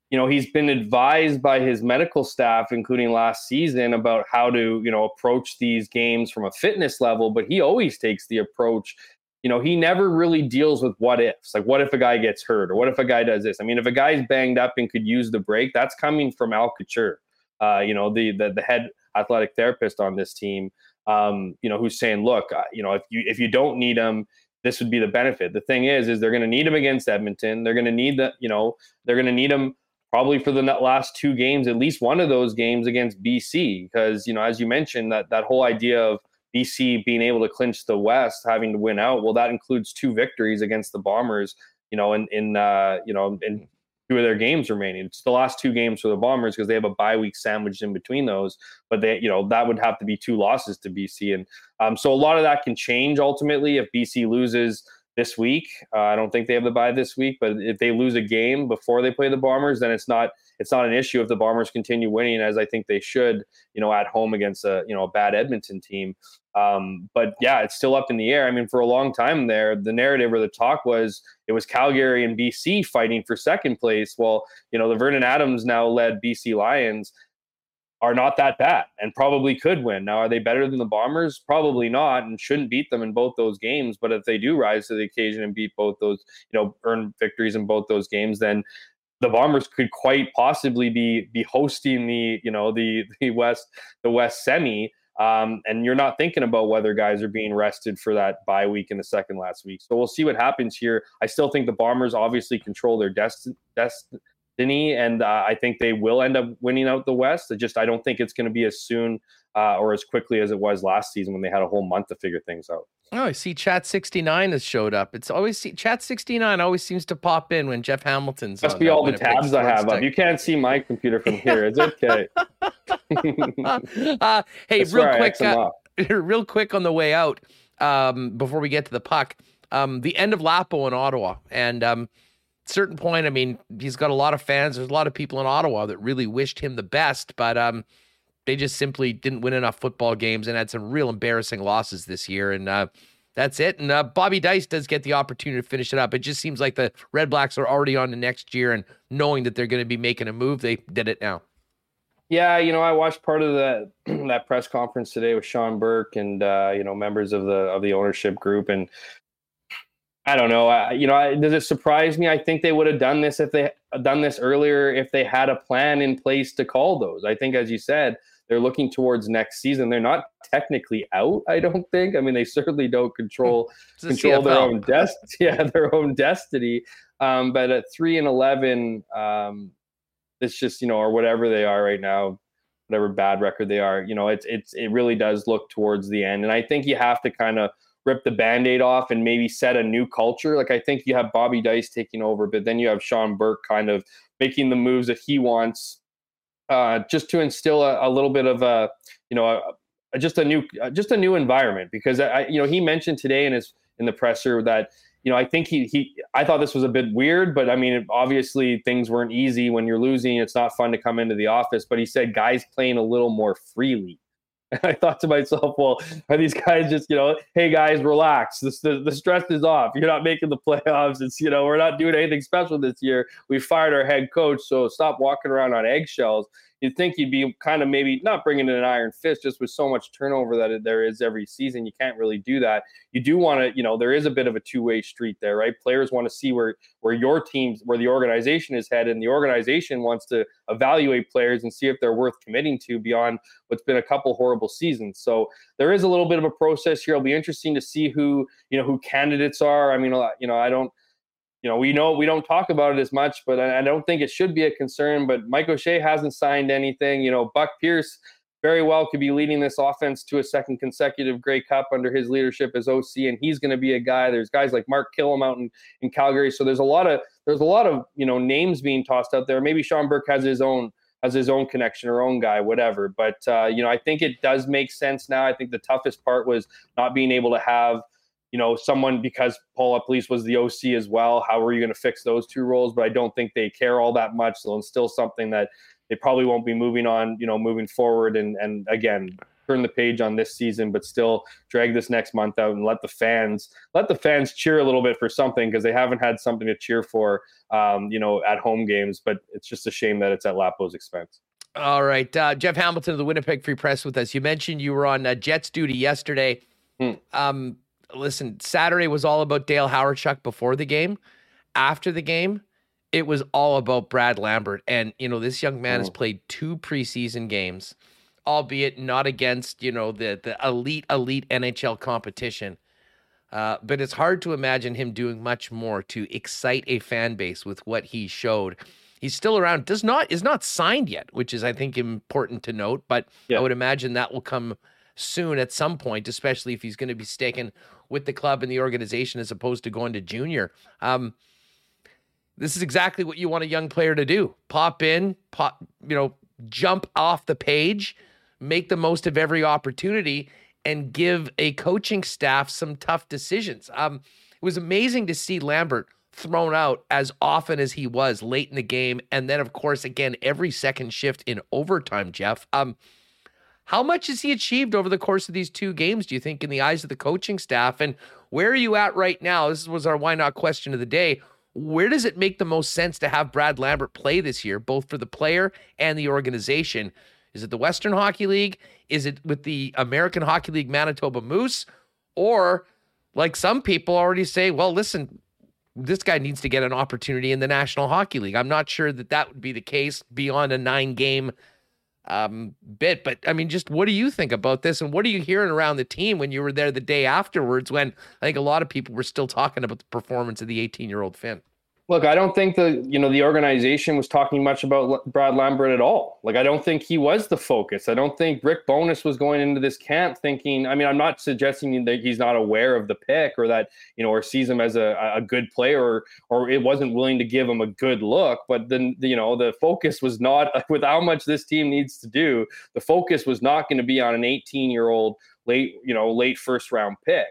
you know, he's been advised by his medical staff, including last season, about how to you know approach these games from a fitness level. But he always takes the approach. You know, he never really deals with what ifs. Like, what if a guy gets hurt, or what if a guy does this? I mean, if a guy's banged up and could use the break, that's coming from Al Couture. Uh, you know, the the the head athletic therapist on this team, um, you know, who's saying, look, uh, you know, if you if you don't need him, this would be the benefit. The thing is, is they're going to need him against Edmonton. They're going to need the, you know, they're going to need him probably for the last two games, at least one of those games against BC, because you know, as you mentioned, that that whole idea of BC being able to clinch the West, having to win out, well, that includes two victories against the Bombers. You know, in in uh, you know in two of their games remaining. It's the last two games for the Bombers because they have a bye week sandwiched in between those. But they, you know, that would have to be two losses to BC, and um, so a lot of that can change ultimately if BC loses this week. Uh, I don't think they have the bye this week, but if they lose a game before they play the Bombers, then it's not it's not an issue if the Bombers continue winning as I think they should. You know, at home against a you know a bad Edmonton team. Um, but yeah, it's still up in the air. I mean, for a long time there, the narrative or the talk was it was Calgary and BC fighting for second place. Well, you know, the Vernon Adams now led BC Lions are not that bad and probably could win. Now, are they better than the Bombers? Probably not, and shouldn't beat them in both those games. But if they do rise to the occasion and beat both those, you know, earn victories in both those games, then the Bombers could quite possibly be be hosting the, you know, the the West the West semi. Um, and you're not thinking about whether guys are being rested for that bye week in the second last week. So we'll see what happens here. I still think the Bombers obviously control their destiny. Destiny, and uh, I think they will end up winning out the West. I just I don't think it's going to be as soon uh, or as quickly as it was last season when they had a whole month to figure things out. Oh, I see Chat 69 has showed up. It's always see, Chat 69 always seems to pop in when Jeff Hamilton's Must be all the tabs I have up. You can't see my computer from here. It's okay. uh, hey, real quick, uh, real quick on the way out, um, before we get to the puck, um, the end of Lapo in Ottawa. And um, certain point, I mean, he's got a lot of fans. There's a lot of people in Ottawa that really wished him the best, but um, they just simply didn't win enough football games and had some real embarrassing losses this year. And uh, that's it. And uh, Bobby Dyce does get the opportunity to finish it up. It just seems like the Red Blacks are already on the next year and knowing that they're going to be making a move, they did it now. Yeah, you know, I watched part of that that press conference today with Shawn Burke and uh, you know members of the of the ownership group, and I don't know. I, you know, I, does it surprise me? I think they would have done this if they done this earlier if they had a plan in place to call those. I think, as you said, they're looking towards next season. They're not technically out. I don't think. I mean, they certainly don't control control their own destiny. Yeah, their own destiny. Um, but at three and eleven, um, it's just you know, or whatever they are right now, whatever bad record they are, you know, it's it's it really does look towards the end. And I think you have to kind of rip the band-aid off and maybe set a new culture. Like I think you have Bobby Dyce taking over, but then you have Shawn Burke kind of making the moves that he wants uh, just to instill a, a, little bit of a, you know, a, a, just a new, just a new environment. Because I, you know, he mentioned today in his in the presser that you know I think he he I thought this was a bit weird, but I mean obviously things weren't easy when you're losing. It's not fun to come into the office, but he said guys playing a little more freely. And I thought to myself, well, are these guys just, you know, hey guys, relax. The, the, the stress is off. You're not making the playoffs. It's, you know, we're not doing anything special this year. We fired our head coach. So stop walking around on eggshells you'd think you'd be kind of maybe not bringing in an iron fist just with so much turnover that there is every season. You can't really do that. You do want to, you know, there is a bit of a two way street there, right? Players want to see where where your teams, where the organization is headed, and the organization wants to evaluate players and see if they're worth committing to beyond what's been a couple horrible seasons. So there is a little bit of a process here. It'll be interesting to see who you know who candidates are. I mean, a lot you know, I don't you know, we know we don't talk about it as much, but I, don't think it should be a concern. But Mike O'Shea hasn't signed anything. You know, Buck Pierce very well could be leading this offense to a second consecutive Grey Cup under his leadership as OC, and he's going to be a guy. There's guys like Mark Kilam out in, in Calgary, so there's a lot of there's a lot of you know names being tossed out there. Maybe Shawn Burke has his own has his own connection or own guy, whatever. But uh, you know, I think it does make sense now. I think the toughest part was not being able to have you know, someone because Paul LaPolice was the OC as well. How are you going to fix those two roles? But I don't think they care all that much. So it's still something that they probably won't be moving on, you know, moving forward. And and again, turn the page on this season, but still drag this next month out and let the fans let the fans cheer a little bit for something because they haven't had something to cheer for, um, you know, at home games. But it's just a shame that it's at Lapo's expense. All right, uh, Jeff Hamilton of the Winnipeg Free Press with us. You mentioned you were on uh, Jets duty yesterday. Hmm. Um, listen, Saturday was all about Dale Hawerchuk before the game. After the game, it was all about Brad Lambert. And, you know, this young man oh. has played two preseason games, albeit not against, you know, the the elite, elite NHL competition. Uh, but it's hard to imagine him doing much more to excite a fan base with what he showed. He's still around, does not is not signed yet, which is I think important to note. But yeah. I would imagine that will come soon at some point, especially if he's going to be sticking with the club and the organization as opposed to going to junior. Um, this is exactly what you want a young player to do: pop in, pop, you know, jump off the page, make the most of every opportunity, and give a coaching staff some tough decisions. Um, it was amazing to see Lambert thrown out as often as he was late in the game, and then of course again every second shift in overtime. Jeff, um, how much has he achieved over the course of these two games, do you think, in the eyes of the coaching staff? And where are you at right now? This was our why not question of the day. Where does it make the most sense to have Brad Lambert play this year, both for the player and the organization? Is it the Western Hockey League? Is it with the American Hockey League Manitoba Moose? Or, like some people already say, well, listen, this guy needs to get an opportunity in the National Hockey League. I'm not sure that that would be the case beyond a nine game um, bit. But I mean, just what do you think about this? And what are you hearing around the team when you were there the day afterwards when I think a lot of people were still talking about the performance of the 18 year old Finn? Look, I don't think the you know the organization was talking much about Brad Lambert at all. Like I don't think he was the focus. I don't think Rick Bowness was going into this camp thinking. I mean, I'm not suggesting that he's not aware of the pick or that you know or sees him as a, a good player or or it wasn't willing to give him a good look. But then you know the focus was not with how much this team needs to do. The focus was not going to be on an 18 year old late you know late first round pick.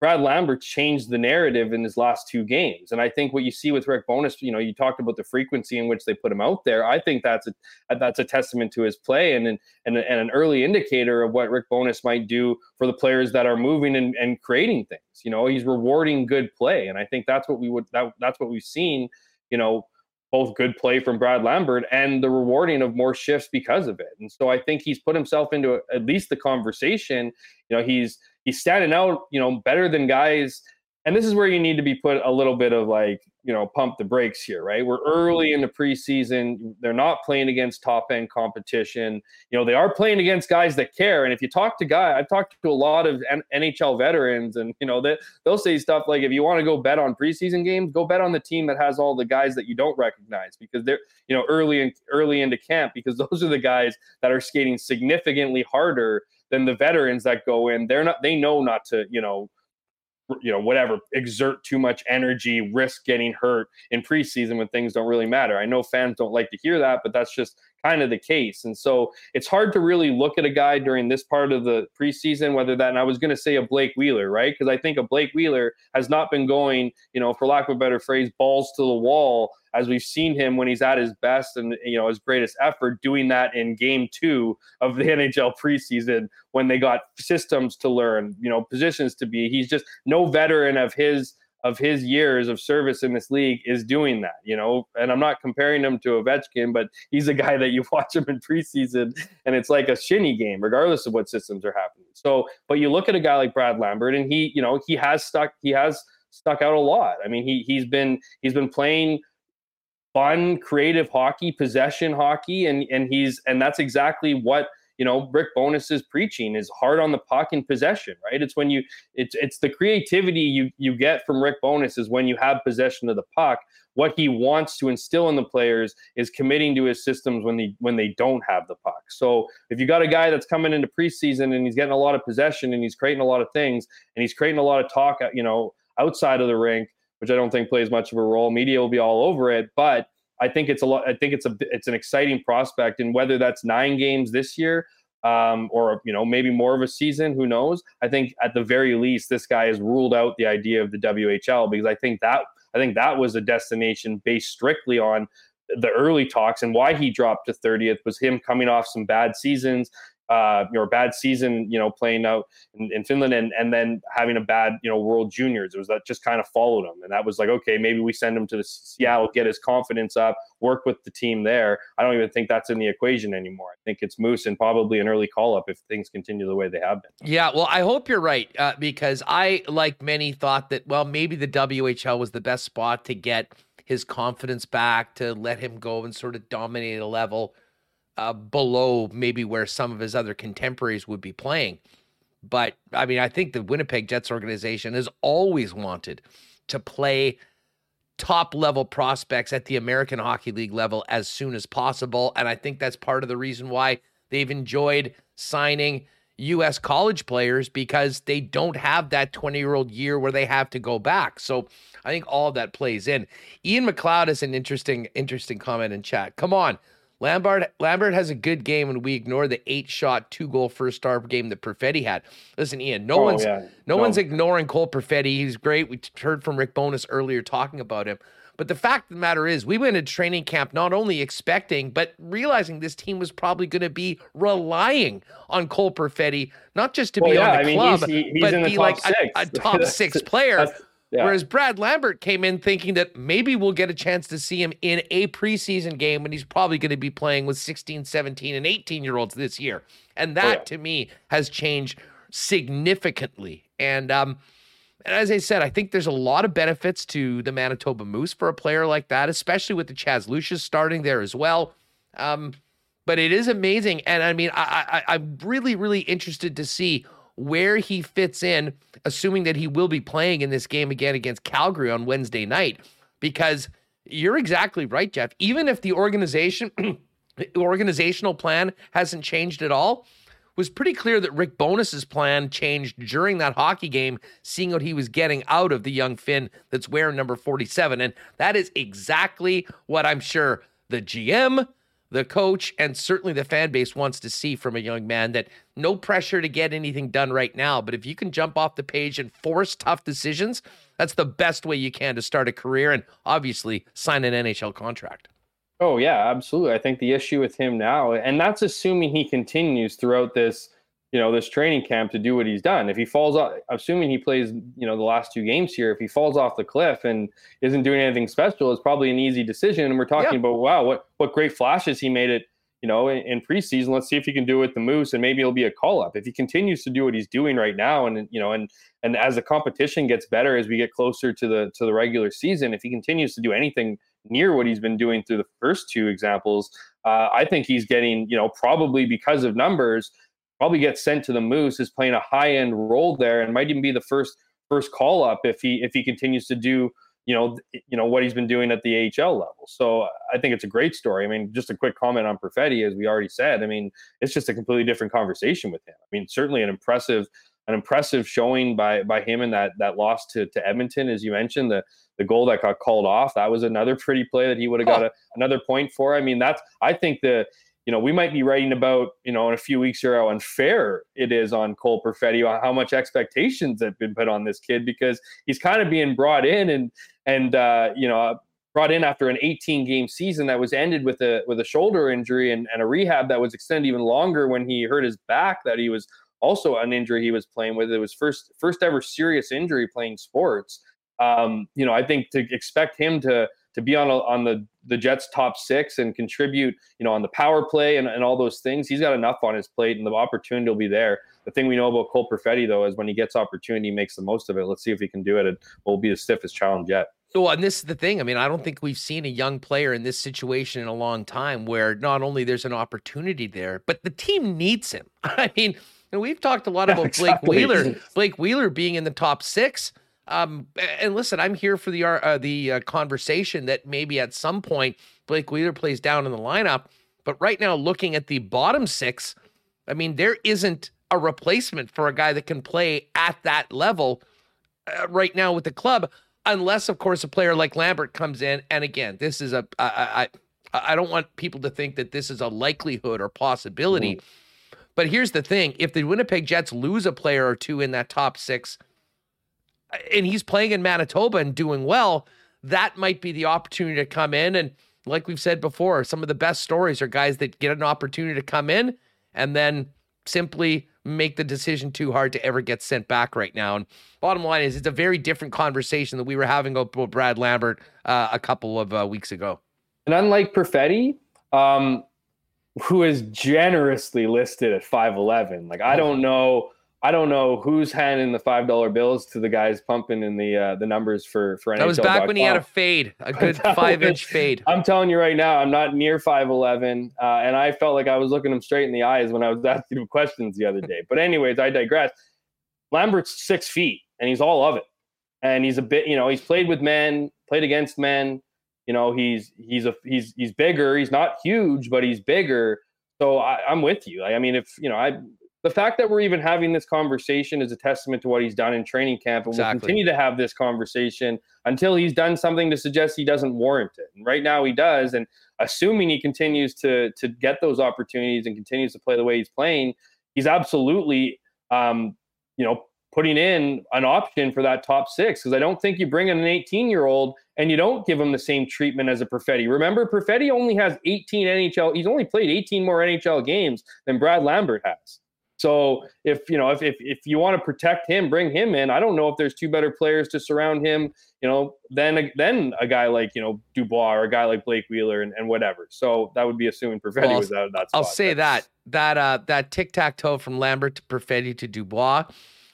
Brad Lambert changed the narrative in his last two games. And I think what you see with Rick Bowness, you know, you talked about the frequency in which they put him out there. I think that's a that's a testament to his play and and, and an early indicator of what Rick Bowness might do for the players that are moving and, and creating things. You know, he's rewarding good play. And I think that's what we would that, that's what we've seen, you know, both good play from Brad Lambert and the rewarding of more shifts because of it. And so I think he's put himself into a, at least the conversation. You know, he's he's standing out, you know, better than guys. And this is where you need to be put a little bit of like, you know, pump the brakes here, right? We're early in the preseason. They're not playing against top end competition. You know, they are playing against guys that care. And if you talk to guys, I've talked to a lot of NHL veterans, and you know, that they'll say stuff like, if you want to go bet on preseason games, go bet on the team that has all the guys that you don't recognize because they're, you know, early in, early into camp because those are the guys that are skating significantly harder than the veterans that go in. They're not. They know not to. You know. You know, whatever, exert too much energy, risk getting hurt in preseason when things don't really matter. I know fans don't like to hear that, but that's just kind of the case. And so it's hard to really look at a guy during this part of the preseason, whether that, and I was going to say a Blake Wheeler, right? Because I think a Blake Wheeler has not been going, you know, for lack of a better phrase, balls to the wall as we've seen him when he's at his best and you know his greatest effort doing that in game two of the NHL preseason when they got systems to learn, you know, positions to be. He's just no veteran of his of his years of service in this league is doing that, you know. And I'm not comparing him to Ovechkin, but he's a guy that you watch him in preseason and it's like a shinny game, regardless of what systems are happening. So, but you look at a guy like Brad Lambert, and he, you know, he has stuck, he has stuck out a lot. I mean, he he's been he's been playing fun, creative hockey, possession hockey, and and he's and that's exactly what you know Rick Bowness is preaching is hard on the puck in possession, right? It's when you it's it's the creativity you you get from Rick Bowness is when you have possession of the puck. What he wants to instill in the players is committing to his systems when they when they don't have the puck. So if you got a guy that's coming into preseason and he's getting a lot of possession and he's creating a lot of things and he's creating a lot of talk, you know, outside of the rink, which I don't think plays much of a role. Media will be all over it, but I think it's a lot. I think it's a it's an exciting prospect, and whether that's nine games this year um, or you know maybe more of a season, who knows? I think at the very least, this guy has ruled out the idea of the WHL because I think that I think that was a destination based strictly on the early talks and why he dropped to 30th was him coming off some bad seasons uh, you know, bad season, you know, playing out in, in, Finland and, and then having a bad, you know, World Juniors. It was that just kind of followed him. And that was like, okay, maybe we send him to the Seattle, get his confidence up, work with the team there. I don't even think that's in the equation anymore. I think it's Moose and probably an early call up if things continue the way they have been. Yeah, well, I hope you're right uh, because I, like many, thought that, well, maybe the WHL was the best spot to get his confidence back, to let him go and sort of dominate a level uh, below maybe where some of his other contemporaries would be playing. But I mean, I think the Winnipeg Jets organization has always wanted to play top level prospects at the American Hockey League level as soon as possible. And I think that's part of the reason why they've enjoyed signing U.S. college players because they don't have that 20 year old year where they have to go back. So I think all that plays in. Ian McLeod has an interesting, interesting comment in chat. Come on. Lambert Lambert has a good game, and we ignore the eight shot, two goal first star game that Perfetti had. Listen, Ian, no oh, one's yeah. no, no, one's ignoring Cole Perfetti. He's great. We heard from Rick Bowness earlier talking about him. But the fact of the matter is, we went to training camp not only expecting, but realizing this team was probably going to be relying on Cole Perfetti, not just to well, be yeah, on the I club, mean, he's, he's but be like a, a, top six player. Yeah. Whereas Brad Lambert came in thinking that maybe we'll get a chance to see him in a preseason game when he's probably going to be playing with 16, 17, and 18 year olds this year. And that oh, yeah. to me has changed significantly. And um, and as I said, I think there's a lot of benefits to the Manitoba Moose for a player like that, especially with the Chaz Lucius starting there as well. Um, but it is amazing. And I mean, I, I, I'm really, really interested to see where he fits in, assuming that he will be playing in this game again against Calgary on Wednesday night, because you're exactly right, Jeff. Even if the organization organizational plan hasn't changed at all, was pretty clear that Rick Bowness's plan changed during that hockey game, seeing what he was getting out of the young Finn that's wearing number 47. And that is exactly what I'm sure the GM, the coach, and certainly the fan base wants to see from a young man that no pressure to get anything done right now. But if you can jump off the page and force tough decisions, that's the best way you can to start a career and obviously sign an NHL contract. Oh yeah, absolutely. I think the issue with him now, and that's assuming he continues throughout this, you know, this training camp to do what he's done. If he falls off, assuming he plays, you know, the last two games here, if he falls off the cliff and isn't doing anything special, it's probably an easy decision. And we're talking yeah. about wow, what what great flashes he made it, you know, in, in, preseason. Let's see if he can do it with the Moose, and maybe it'll be a call up. If he continues to do what he's doing right now, and you know, and and as the competition gets better as we get closer to the to the regular season, if he continues to do anything near what he's been doing through the first two examples. Uh, I think he's getting, you know, probably because of numbers, probably gets sent to the Moose, is playing a high end role there, and might even be the first first call up if he if he continues to do you know you know what he's been doing at the AHL level. So I think it's a great story. I mean, just a quick comment on Perfetti, as we already said. I mean, it's just a completely different conversation with him. I mean, certainly an impressive an impressive showing by by him in that that loss to to Edmonton, as you mentioned. The the goal that got called off. That was another pretty play that he would have got a, another point for. I mean, that's I think the you know we might be writing about you know in a few weeks here how unfair it is on Cole Perfetti, how much expectations have been put on this kid because he's kind of being brought in and and uh, you know brought in after an 18 game season that was ended with a with a shoulder injury and, and a rehab that was extended even longer when he hurt his back that he was also an injury he was playing with. It was first first ever serious injury playing sports. Um, you know, I think to expect him to to be on a, on the the Jets top six and contribute, you know, on the power play and, and all those things, he's got enough on his plate, and the opportunity will be there. The thing we know about Cole Perfetti though is when he gets opportunity, he makes the most of it. Let's see if he can do it. It will be the stiffest challenge yet. Well, and this is the thing. I mean, I don't think we've seen a young player in this situation in a long time where not only there's an opportunity there, but the team needs him. I mean, we've talked a lot about exactly. Blake Wheeler, Blake Wheeler being in the top six. Um, and listen, I'm here for the uh, the uh, conversation that maybe at some point Blake Wheeler plays down in the lineup. But right now, looking at the bottom six, I mean, there isn't a replacement for a guy that can play at that level uh, right now with the club, unless, of course, a player like Lambert comes in. And again, this is a I I, I don't want people to think that this is a likelihood or possibility. Mm. But here's the thing: if the Winnipeg Jets lose a player or two in that top six and he's playing in Manitoba and doing well, that might be the opportunity to come in. And like we've said before, some of the best stories are guys that get an opportunity to come in and then simply make the decision too hard to ever get sent back right now. And bottom line is, it's a very different conversation that we were having about Brad Lambert uh, a couple of uh, weeks ago. And unlike Perfetti, um, who is generously listed at 5'11, like I don't know I don't know who's handing the five dollar bills to the guys pumping in the uh, the numbers for for NHL. That was back when he had a fade, a good five inch fade. I'm telling you right now, I'm not near five eleven, uh, and I felt like I was looking him straight in the eyes when I was asking him questions the other day. But anyways, I digress. Lambert's six feet, and he's all of it, and he's a bit, you know, he's played with men, played against men. You know, he's he's a he's he's bigger. He's not huge, but he's bigger. So I, I'm with you. I mean, if you know, I the fact that we're even having this conversation is a testament to what he's done in training camp, and exactly. we'll continue to have this conversation until he's done something to suggest he doesn't warrant it. And right now he does, and assuming he continues to to get those opportunities and continues to play the way he's playing, he's absolutely, um, you know, putting in an option for that top six. Because I don't think you bring in an 18 year old and you don't give him the same treatment as a Perfetti. Remember, Perfetti only has 18 NHL. He's only played 18 more NHL games than Brad Lambert has. So if you know if, if if you want to protect him, bring him in. I don't know if there's two better players to surround him, you know, than than a guy like you know Dubois or a guy like Blake Wheeler and, and whatever. So that would be assuming Perfetti well, was out of that. Spot. I'll say that that uh that tic tac toe from Lambert to Perfetti to Dubois.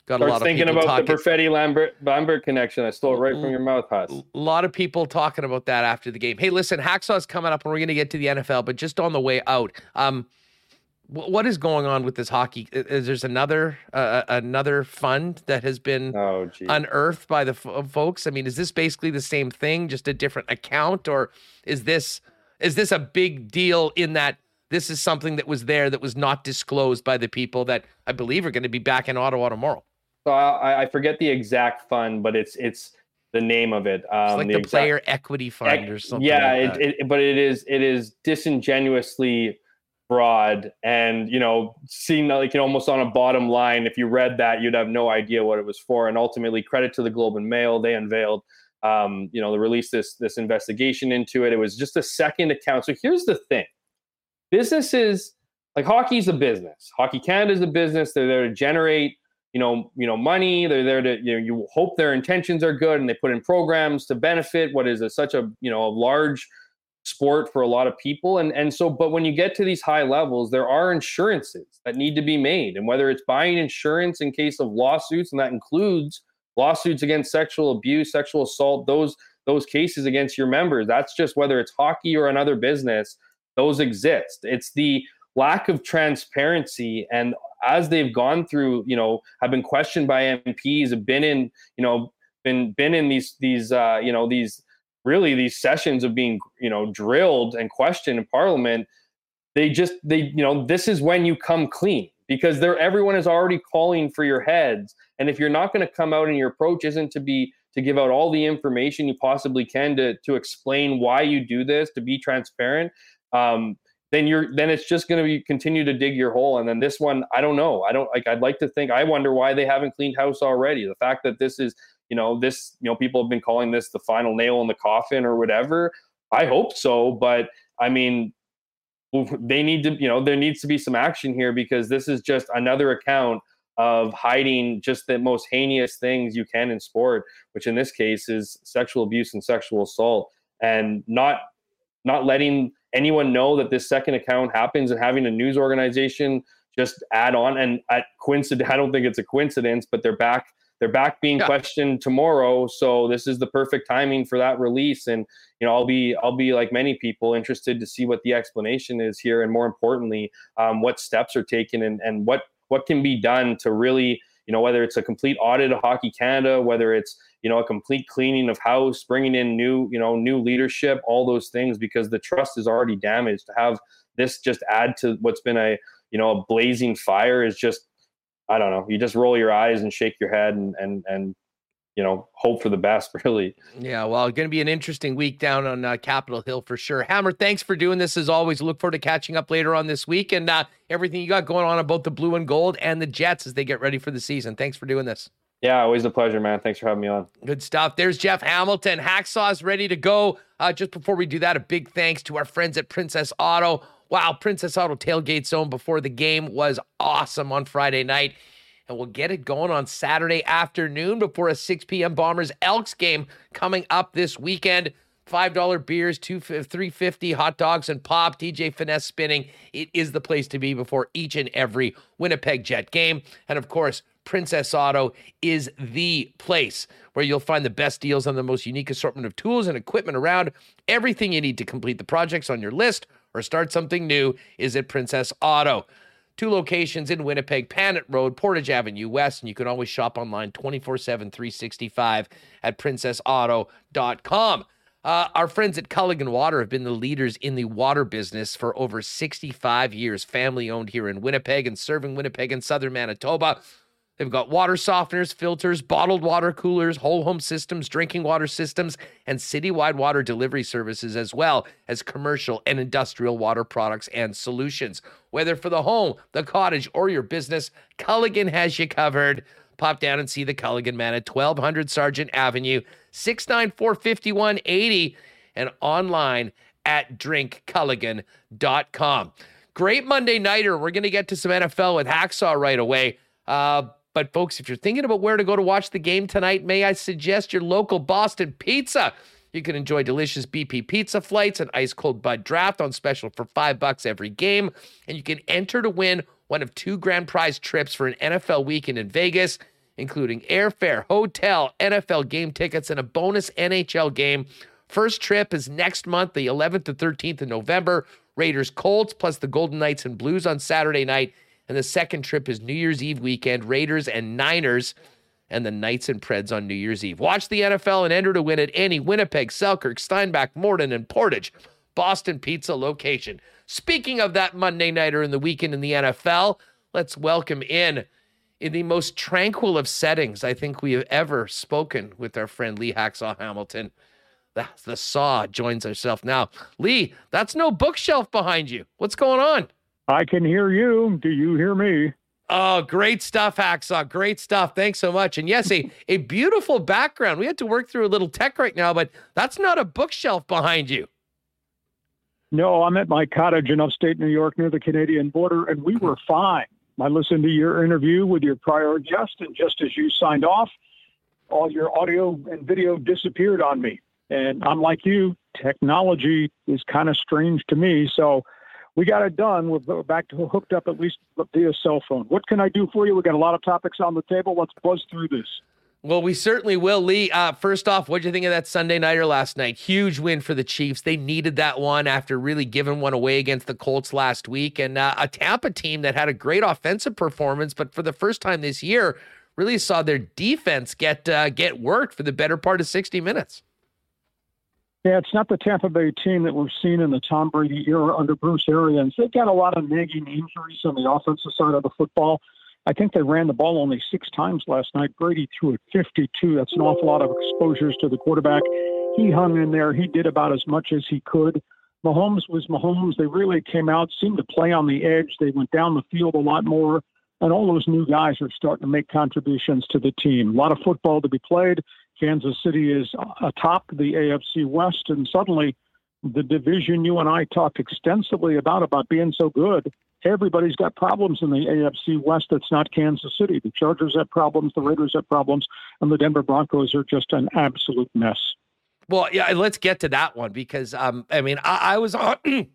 Got a lot of thinking about talking. the Perfetti Lambert Lambert connection. I stole it right from your mouth, Huss. A lot of people talking about that after the game. Hey, listen, Hacksaw's coming up, and we're going to get to the NFL, but just on the way out, um, what is going on with this hockey? Is there's another uh, another fund that has been oh, unearthed by the f- folks? I mean, is this basically the same thing, just a different account, or is this is this a big deal in that this is something that was there that was not disclosed by the people that I believe are going to be back in Ottawa tomorrow? So I, I forget the exact fund, but it's it's the name of it. Um, it's like the, the player equity fund or something. Yeah, like it, it, but it is it is disingenuously broad and you know seeing like you know almost on a bottom line if you read that you'd have no idea what it was for. And ultimately credit to the globe and mail they unveiled um, you know they released this this investigation into it. It was just a second account. So here's the thing. Businesses like hockey's a business. Hockey canada is a business. They're there to generate you know, you know, money. They're there to, you know, you hope their intentions are good and they put in programs to benefit what is a, such a, you know, a large sport for a lot of people. And and so, but when you get to these high levels, there are insurances that need to be made. And whether it's buying insurance in case of lawsuits, and that includes lawsuits against sexual abuse, sexual assault, those those cases against your members, that's just whether it's hockey or another business, those exist. It's the lack of transparency and as they've gone through, you know, have been questioned by MPs, have been in, you know, been been in these these uh, you know these really these sessions of being you know drilled and questioned in Parliament. They just they you know this is when you come clean because there everyone is already calling for your heads, and if you're not going to come out and your approach isn't to be to give out all the information you possibly can to to explain why you do this to be transparent um, then you're then it's just going to be continue to dig your hole. And then this one i don't know. I don't like i'd like to think i wonder why they haven't cleaned house already. The fact that this is you know this you know people have been calling this the final nail in the coffin or whatever. I hope so but i mean they need to you know there needs to be some action here because this is just another account of hiding just the most heinous things you can in sport which in this case is sexual abuse and sexual assault. And not not letting anyone know that this second account happens and having a news organization just add on and uh, at coincidence i don't think it's a coincidence but they're back they're back being yeah. questioned tomorrow so this is the perfect timing for that release and you know i'll be i'll be like many people interested to see what the explanation is here and more importantly um, what steps are taken and, and what what can be done to really you know whether it's a complete audit of hockey canada whether it's you know a complete cleaning of house bringing in new you know new leadership all those things because the trust is already damaged to have this just add to what's been a you know a blazing fire is just i don't know you just roll your eyes and shake your head and and and you know, hope for the best, really. Yeah, well, going to be an interesting week down on uh, Capitol Hill for sure. Hammer, thanks for doing this as always. Look forward to catching up later on this week and uh, everything you got going on about the blue and gold and the Jets as they get ready for the season. Thanks for doing this. Yeah, always a pleasure, man. Thanks for having me on. Good stuff. There's Jeff Hamilton. Hacksaw's ready to go. Uh, just before we do that, a big thanks to our friends at Princess Auto. Wow, Princess Auto tailgate zone before the game was awesome on Friday night. And we'll get it going on Saturday afternoon before a 6 p.m. Bombers Elks game coming up this weekend. $5 beers, two, 350 hot dogs and pop, DJ Finesse spinning. It is the place to be before each and every Winnipeg Jet game. And of course, Princess Auto is the place where you'll find the best deals on the most unique assortment of tools and equipment around. Everything you need to complete the projects on your list or start something new is at Princess Auto. Two locations in Winnipeg, Panet Road, Portage Avenue West, and you can always shop online 24 7, 365 at princessauto.com. Uh, our friends at Culligan Water have been the leaders in the water business for over 65 years, family owned here in Winnipeg and serving Winnipeg and southern Manitoba. They've got water softeners, filters, bottled water coolers, whole home systems, drinking water systems, and citywide water delivery services, as well as commercial and industrial water products and solutions. Whether for the home, the cottage, or your business, Culligan has you covered. Pop down and see the Culligan man at 1200 Sargent Avenue, 694 5180, and online at drinkculligan.com. Great Monday Nighter. We're going to get to some NFL with Hacksaw right away. Uh, but, folks, if you're thinking about where to go to watch the game tonight, may I suggest your local Boston Pizza? You can enjoy delicious BP pizza flights and ice cold Bud Draft on special for five bucks every game. And you can enter to win one of two grand prize trips for an NFL weekend in Vegas, including airfare, hotel, NFL game tickets, and a bonus NHL game. First trip is next month, the 11th to 13th of November. Raiders Colts plus the Golden Knights and Blues on Saturday night. And the second trip is New Year's Eve weekend, Raiders and Niners and the Knights and Preds on New Year's Eve. Watch the NFL and enter to win at any Winnipeg, Selkirk, Steinbach, Morden, and Portage Boston Pizza location. Speaking of that Monday nighter in the weekend in the NFL, let's welcome in in the most tranquil of settings I think we have ever spoken with our friend Lee Hacksaw Hamilton. The, the Saw joins herself now. Lee, that's no bookshelf behind you. What's going on? I can hear you. Do you hear me? Oh, great stuff, Hacksaw. Great stuff. Thanks so much. And yes, a, a beautiful background. We had to work through a little tech right now, but that's not a bookshelf behind you. No, I'm at my cottage in upstate New York near the Canadian border, and we were fine. I listened to your interview with your prior guest, and just as you signed off, all your audio and video disappeared on me. And I'm like you, technology is kind of strange to me. So we got it done. We're back to hooked up at least via cell phone. What can I do for you? We got a lot of topics on the table. Let's buzz through this. Well, we certainly will, Lee. Uh, first off, what do you think of that Sunday nighter last night? Huge win for the Chiefs. They needed that one after really giving one away against the Colts last week, and uh, a Tampa team that had a great offensive performance, but for the first time this year, really saw their defense get uh, get worked for the better part of sixty minutes. Yeah, it's not the Tampa Bay team that we've seen in the Tom Brady era under Bruce Arians. They've got a lot of nagging injuries on the offensive side of the football. I think they ran the ball only six times last night. Brady threw it 52. That's an awful lot of exposures to the quarterback. He hung in there. He did about as much as he could. Mahomes was Mahomes. They really came out, seemed to play on the edge. They went down the field a lot more. And all those new guys are starting to make contributions to the team. A lot of football to be played. Kansas City is atop the AFC West, and suddenly the division you and I talked extensively about about being so good. Everybody's got problems in the AFC West. That's not Kansas City. The Chargers have problems. The Raiders have problems, and the Denver Broncos are just an absolute mess. Well, yeah, let's get to that one because um, I mean, I, I was on.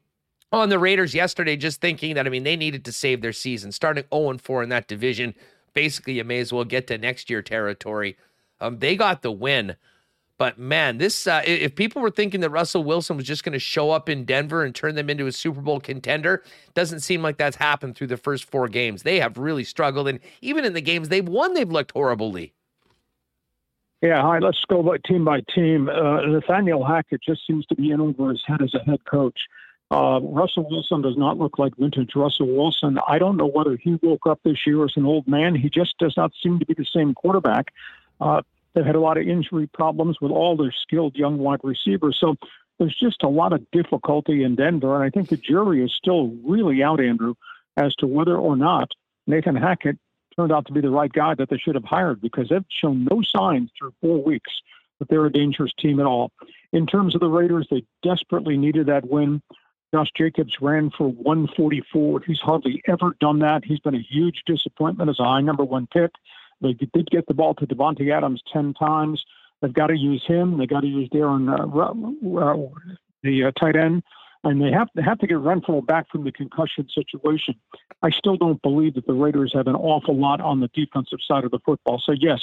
on the Raiders yesterday, just thinking that I mean they needed to save their season, starting 0 4 in that division. Basically, you may as well get to next year territory. Um, they got the win. But man, this uh, if people were thinking that Russell Wilson was just going to show up in Denver and turn them into a Super Bowl contender, doesn't seem like that's happened through the first four games. They have really struggled, and even in the games they've won, they've looked horribly. Yeah, hi. Let's go by team by team. Uh, Nathaniel Hackett just seems to be in over his head as a head coach. Uh, Russell Wilson does not look like vintage Russell Wilson. I don't know whether he woke up this year as an old man. He just does not seem to be the same quarterback. Uh, they've had a lot of injury problems with all their skilled young wide receivers. So there's just a lot of difficulty in Denver. And I think the jury is still really out, Andrew, as to whether or not Nathan Hackett turned out to be the right guy that they should have hired because they've shown no signs through four weeks that they're a dangerous team at all. In terms of the Raiders, they desperately needed that win. Josh Jacobs ran for 144. He's hardly ever done that. He's been a huge disappointment as a high number one pick. They did get the ball to Davante Adams 10 times. They've got to use him. They've got to use Darren, uh, uh, the uh, tight end, and they have to have to get Renfrow back from the concussion situation. I still don't believe that the Raiders have an awful lot on the defensive side of the football. So yes,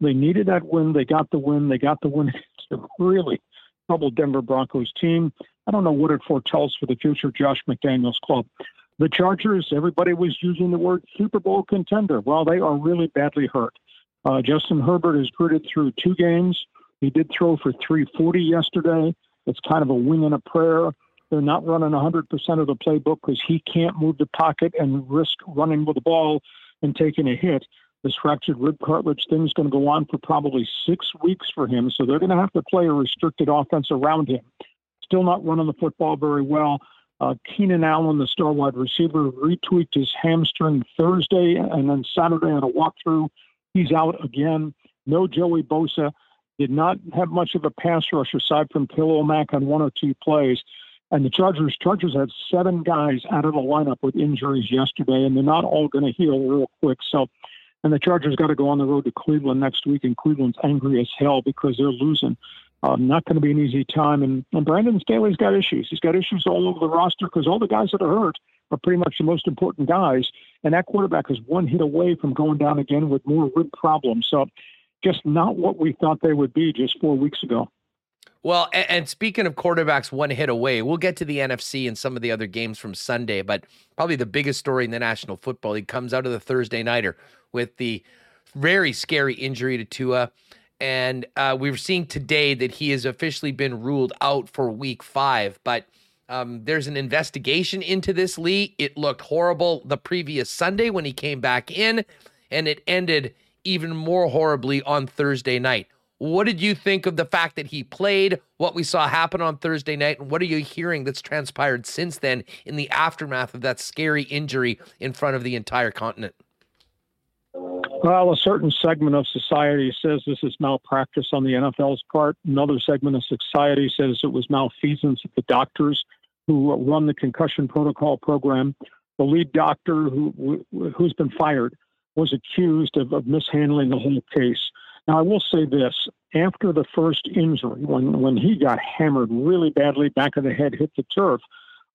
they needed that win. They got the win. They got the win It's a really troubled Denver Broncos team. I don't know what it foretells for the future Josh McDaniels club. The Chargers, everybody was using the word Super Bowl contender. Well, they are really badly hurt. Uh, Justin Herbert has gritted through two games. He did throw for 340 yesterday. It's kind of a wing and a prayer. They're not running 100% of the playbook because he can't move the pocket and risk running with the ball and taking a hit. This fractured rib cartilage thing is going to go on for probably six weeks for him. So they're going to have to play a restricted offense around him. Still not running the football very well. Uh, Keenan Allen, the star wide receiver, retweaked his hamstring Thursday, and then Saturday at a walkthrough, he's out again. No Joey Bosa. Did not have much of a pass rush aside from Khalil Mack on one or two plays. And the Chargers, Chargers had seven guys out of the lineup with injuries yesterday, and they're not all going to heal real quick. So, and the Chargers got to go on the road to Cleveland next week, and Cleveland's angry as hell because they're losing. Uh, not going to be an easy time. And, and Brandon Staley's got issues. He's got issues all over the roster because all the guys that are hurt are pretty much the most important guys. And that quarterback is one hit away from going down again with more rib problems. So just not what we thought they would be just four weeks ago. Well, and, and, speaking of quarterbacks one hit away, we'll get to the NFC and some of the other games from Sunday, but probably the biggest story in the National Football League comes out of the Thursday nighter with the very scary injury to Tua. And uh, we are seeing today that he has officially been ruled out for week five, but um, there's an investigation into this, Lee. It looked horrible the previous Sunday when he came back in, and it ended even more horribly on Thursday night. What did you think of the fact that he played, what we saw happen on Thursday night, and what are you hearing that's transpired since then in the aftermath of that scary injury in front of the entire continent? Well, a certain segment of society says this is malpractice on the NFL's part. Another segment of society says it was malfeasance of the doctors who run the concussion protocol program. The lead doctor, who who's been fired, was accused of, of mishandling the whole case. Now, I will say this: after the first injury, when when he got hammered really badly, back of the head hit the turf,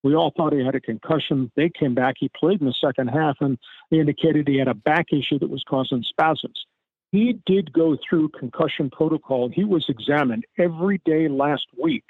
we all thought he had a concussion. They came back. He played in the second half, and they indicated he had a back issue that was causing spasms. He did go through concussion protocol. He was examined every day last week,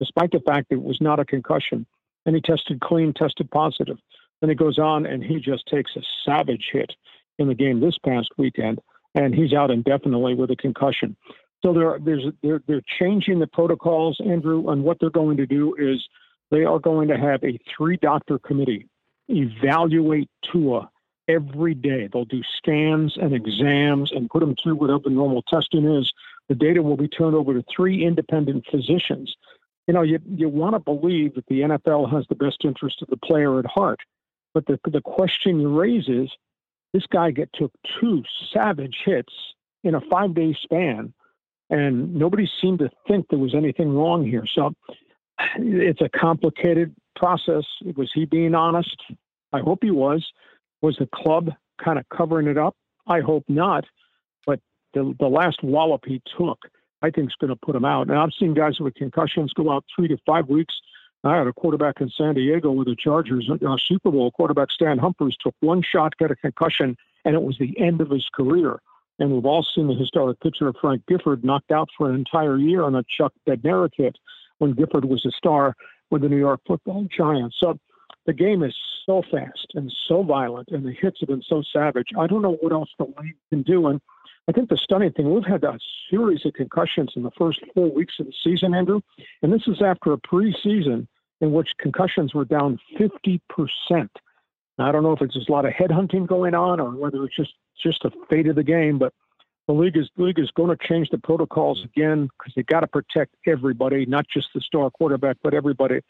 despite the fact that it was not a concussion. And he tested clean, tested positive. Then he goes on and he just takes a savage hit in the game this past weekend and he's out indefinitely with a concussion. So they're, they're, they're changing the protocols, Andrew, and what they're going to do is they are going to have a three doctor committee evaluate Tua every day. They'll do scans and exams and put him through whatever normal testing is. The data will be turned over to three independent physicians. You know, you, you want to believe that the NFL has the best interest of the player at heart. But the, the question you raise is this guy get took two savage hits in a five day span, and nobody seemed to think there was anything wrong here. So it's a complicated process. Was he being honest? I hope he was. Was the club kind of covering it up? I hope not. But the, the last wallop he took, I think, is going to put him out. And I've seen guys with concussions go out three to five weeks I had a quarterback in San Diego with the Chargers, uh, Super Bowl quarterback Stan Humphries took one shot, got a concussion, and it was the end of his career. And we've all seen the historic picture of Frank Gifford knocked out for an entire year on a Chuck Bednarik hit when Gifford was a star with the New York Football Giants. So the game is so fast and so violent, and the hits have been so savage. I don't know what else the league can do. And I think the stunning thing, we've had a series of concussions in the first four weeks of the season, Andrew, and this is after a preseason in which concussions were down 50%. Now, I don't know if it's just a lot of headhunting going on or whether it's just just a fate of the game, but the league is league is going to change the protocols mm. again because they got to protect everybody, not just the star quarterback, but everybody.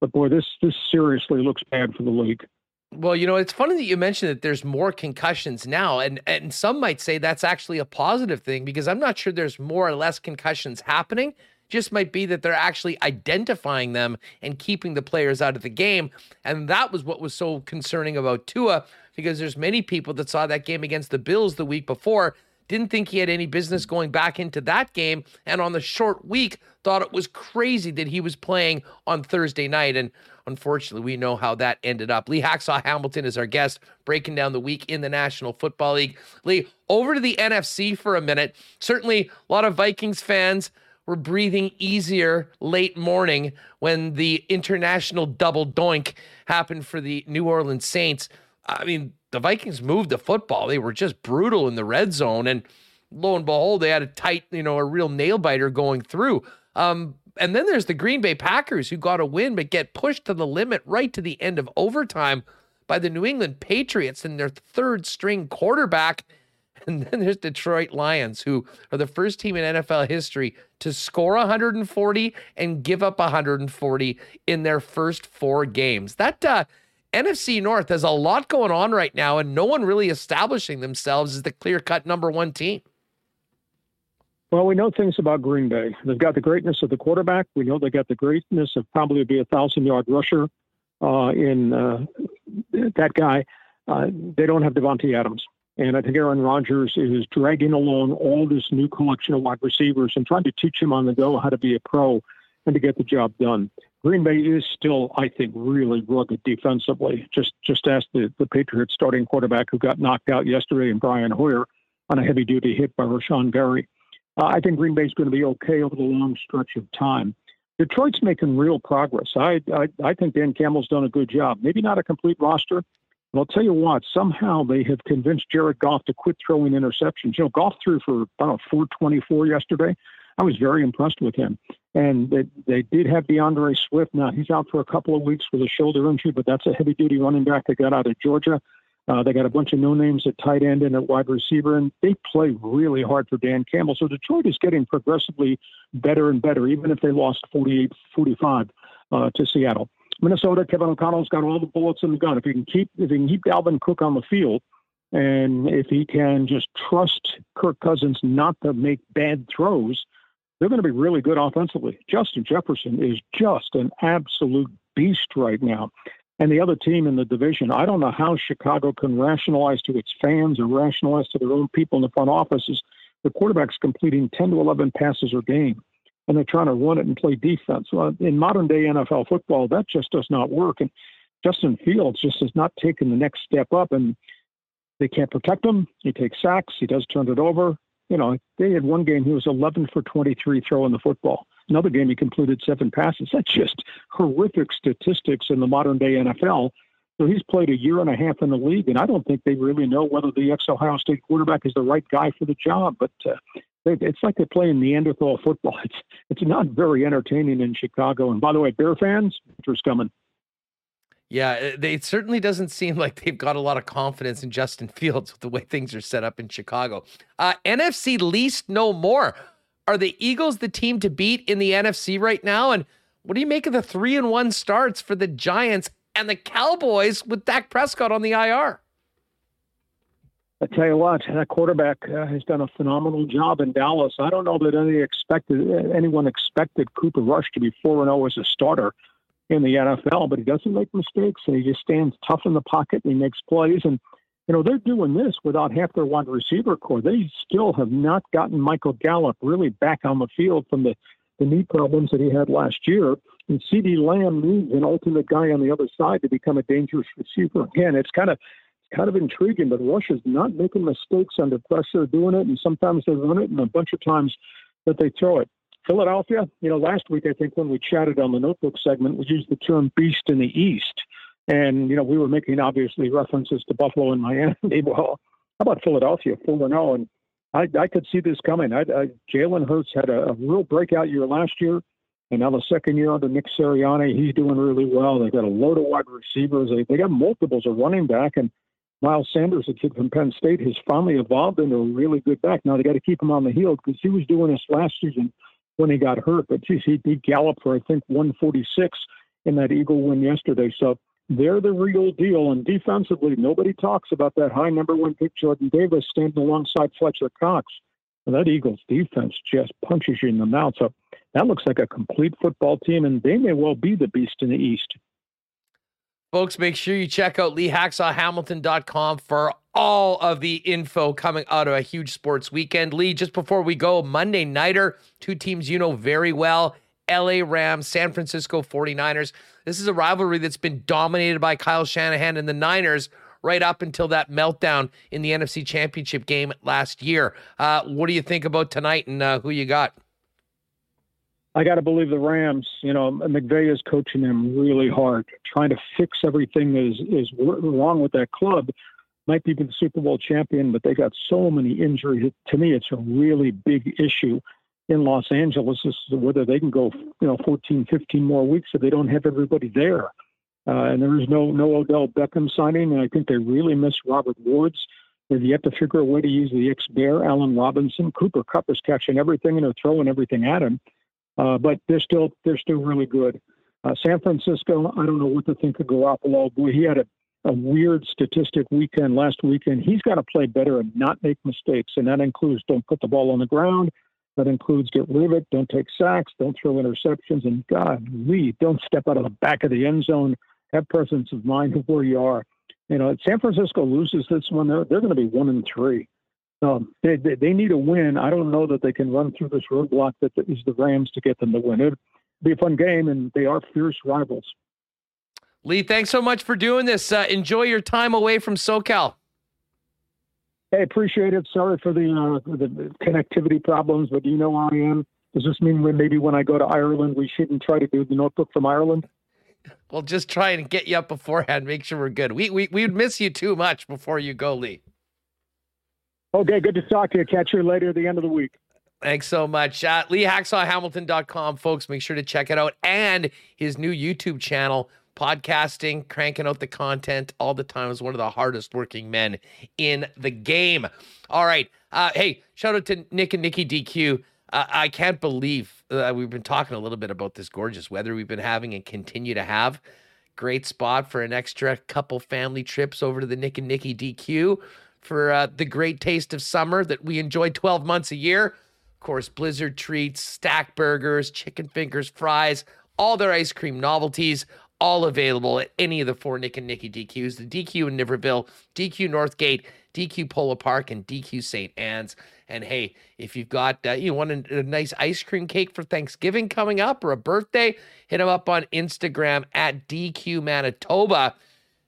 But boy, this this seriously looks bad for the league. Well, you know, it's funny that you mentioned that there's more concussions now, and and some might say that's actually a positive thing because I'm not sure there's more or less concussions happening just might be that they're actually identifying them and keeping the players out of the game. And that was what was so concerning about Tua, because there's many people that saw that game against the Bills the week before, didn't think he had any business going back into that game, and on the short week thought it was crazy that he was playing on Thursday night. And unfortunately, we know how that ended up. Lee Hacksaw Hamilton is our guest, breaking down the week in the National Football League. Lee, over to the NFC for a minute. Certainly, a lot of Vikings fans were breathing easier late morning when the international double doink happened for the New Orleans Saints. I mean, the Vikings moved the football. They were just brutal in the red zone. And lo and behold, they had a tight, you know, a real nail biter going through. Um, and then there's the Green Bay Packers who got a win but get pushed to the limit right to the end of overtime by the New England Patriots and their third string quarterback. And then there's Detroit Lions, who are the first team in NFL history to score 140 and give up 140 in their first four games. That uh, NFC North has a lot going on right now, and no one really establishing themselves as the clear cut number one team. Well, we know things about Green Bay. They've got the greatness of the quarterback. We know they got the greatness of probably be a thousand yard rusher uh, in uh, that guy. Uh, they don't have Davante Adams. And I think Aaron Rodgers is dragging along all this new collection of wide receivers and trying to teach him on the go how to be a pro and to get the job done. Green Bay is still, I think, really rugged defensively. Just just ask the, the Patriots starting quarterback who got knocked out yesterday and Brian Hoyer on a heavy duty hit by Rashan Gary. Uh, I think Green Bay is going to be okay over the long stretch of time. Detroit's making real progress. I, I, I think Dan Campbell's done a good job. Maybe not a complete roster, but I'll tell you what. Somehow they have convinced Jared Goff to quit throwing interceptions. You know, Goff threw for about 424 yesterday. I was very impressed with him. And they, they did have D'Andre Swift. Now he's out for a couple of weeks with a shoulder injury, but that's a heavy duty running back that got out of Georgia. Uh, they got a bunch of no names at tight end and at wide receiver, and they play really hard for Dan Campbell. So Detroit is getting progressively better and better, even if they lost 48 45 uh, to Seattle. Minnesota, Kevin O'Connell's got all the bullets in the gun. If he can keep if he can keep Dalvin Cook on the field, and if he can just trust Kirk Cousins not to make bad throws, they're going to be really good offensively. Justin Jefferson is just an absolute beast right now. And the other team in the division, I don't know how Chicago can rationalize to its fans or rationalize to their own people in the front offices the quarterback's completing 10 to 11 passes a game and they're trying to run it and play defense. Well, in modern day NFL football, that just does not work. And Justin Fields just has not taken the next step up, and they can't protect him. He takes sacks. He does turn it over. You know, they had one game he was 11 for 23 throwing the football. Another game he completed seven passes. That's just horrific statistics in the modern day NFL. So he's played a year and a half in the league, and I don't think they really know whether the ex Ohio State quarterback is the right guy for the job. But uh, it's like they're playing Neanderthal football. It's it's not very entertaining in Chicago. And by the way, Bear fans, winter's coming. Yeah, it certainly doesn't seem like they've got a lot of confidence in Justin Fields with the way things are set up in Chicago. Uh, NFC least no more. Are the Eagles the team to beat in the NFC right now? And what do you make of the three and one starts for the Giants and the Cowboys with Dak Prescott on the IR? I tell you what, that quarterback uh, has done a phenomenal job in Dallas. I don't know that any expected anyone expected Cooper Rush to be four and zero oh as a starter in the NFL, but he doesn't make mistakes and he just stands tough in the pocket and he makes plays. And you know they're doing this without half their wide receiver core. They still have not gotten Michael Gallup really back on the field from the the knee problems that he had last year. And CeeDee Lamb needs an ultimate guy on the other side to become a dangerous receiver. Again, it's kind of kind of intriguing, but Russia's not making mistakes under pressure, doing it, and sometimes they run it, and a bunch of times that they throw it. Philadelphia, you know, last week I think when we chatted on the notebook segment, we used the term beast in the East. And, you know, we were making obviously references to Buffalo and Miami. Well, how about Philadelphia, 4 0? And I, I could see this coming. I, I, Jalen Hurts had a, a real breakout year last year. And now the second year under Nick Sirianni, he's doing really well. They've got a load of wide receivers. They, they got multiples of running back. And Miles Sanders, a kid from Penn State, has finally evolved into a really good back. Now they got to keep him on the heel because he was doing this last season when he got hurt. But geez, he, he galloped for I think 146 in that Eagle win yesterday. So they're the real deal. And defensively, nobody talks about that high number one pick Jordan Davis standing alongside Fletcher Cox. And that Eagles defense just punches you in the mouth. So that looks like a complete football team, and they may well be the beast in the East. Folks, make sure you check out leehacksawhamilton.com for all of the info coming out of a huge sports weekend. Lee, just before we go, Monday Nighter, two teams you know very well LA Rams, San Francisco 49ers. This is a rivalry that's been dominated by Kyle Shanahan and the Niners right up until that meltdown in the NFC Championship game last year. Uh, what do you think about tonight and uh, who you got? I got to believe the Rams. You know, McVay is coaching them really hard, trying to fix everything that is is wrong with that club. Might be the Super Bowl champion, but they got so many injuries. To me, it's a really big issue in Los Angeles is whether they can go, you know, 14, 15 more weeks if they don't have everybody there. Uh, and there is no no Odell Beckham signing, and I think they really miss Robert Woods. They've yet to figure a way to use the ex-Bear, Allen Robinson. Cooper Kupp is catching everything and they're throwing everything at him. Uh, but they're still they're still really good. Uh, San Francisco, I don't know what to think of Garoppolo. Boy, he had a, a weird statistic weekend last weekend. He's got to play better and not make mistakes, and that includes don't put the ball on the ground. That includes get rid of it, don't take sacks, don't throw interceptions, and God, we don't step out of the back of the end zone. Have presence of mind of where you are. You know, if San Francisco loses this one, they're they're going to be one and three. Um, they, they, they need a win. I don't know that they can run through this roadblock that is the Rams to get them to win. It'd be a fun game, and they are fierce rivals. Lee, thanks so much for doing this. Uh, enjoy your time away from SoCal. Hey, appreciate it. Sorry for the uh, the connectivity problems, but you know where I am. Does this mean we maybe when I go to Ireland, we shouldn't try to do the notebook from Ireland? We'll just try and get you up beforehand, make sure we're good. We we we would miss you too much before you go, Lee. Okay, good to talk to you. Catch you later at the end of the week. Thanks so much. Uh, LeeHacksawHamilton.com, folks. Make sure to check it out. And his new YouTube channel, podcasting, cranking out the content all the time, is one of the hardest working men in the game. All right. Uh, hey, shout out to Nick and Nikki DQ. Uh, I can't believe uh, we've been talking a little bit about this gorgeous weather we've been having and continue to have. Great spot for an extra couple family trips over to the Nick and Nikki DQ for uh, the great taste of summer that we enjoy 12 months a year. Of course, Blizzard treats, stack burgers, chicken fingers, fries, all their ice cream novelties, all available at any of the four Nick and Nikki DQs the DQ in Niverville, DQ Northgate, DQ Polo Park, and DQ St. Anne's. And hey, if you've got uh, you want a, a, nice ice cream cake for Thanksgiving coming up or a birthday, hit them up on Instagram at DQ Manitoba,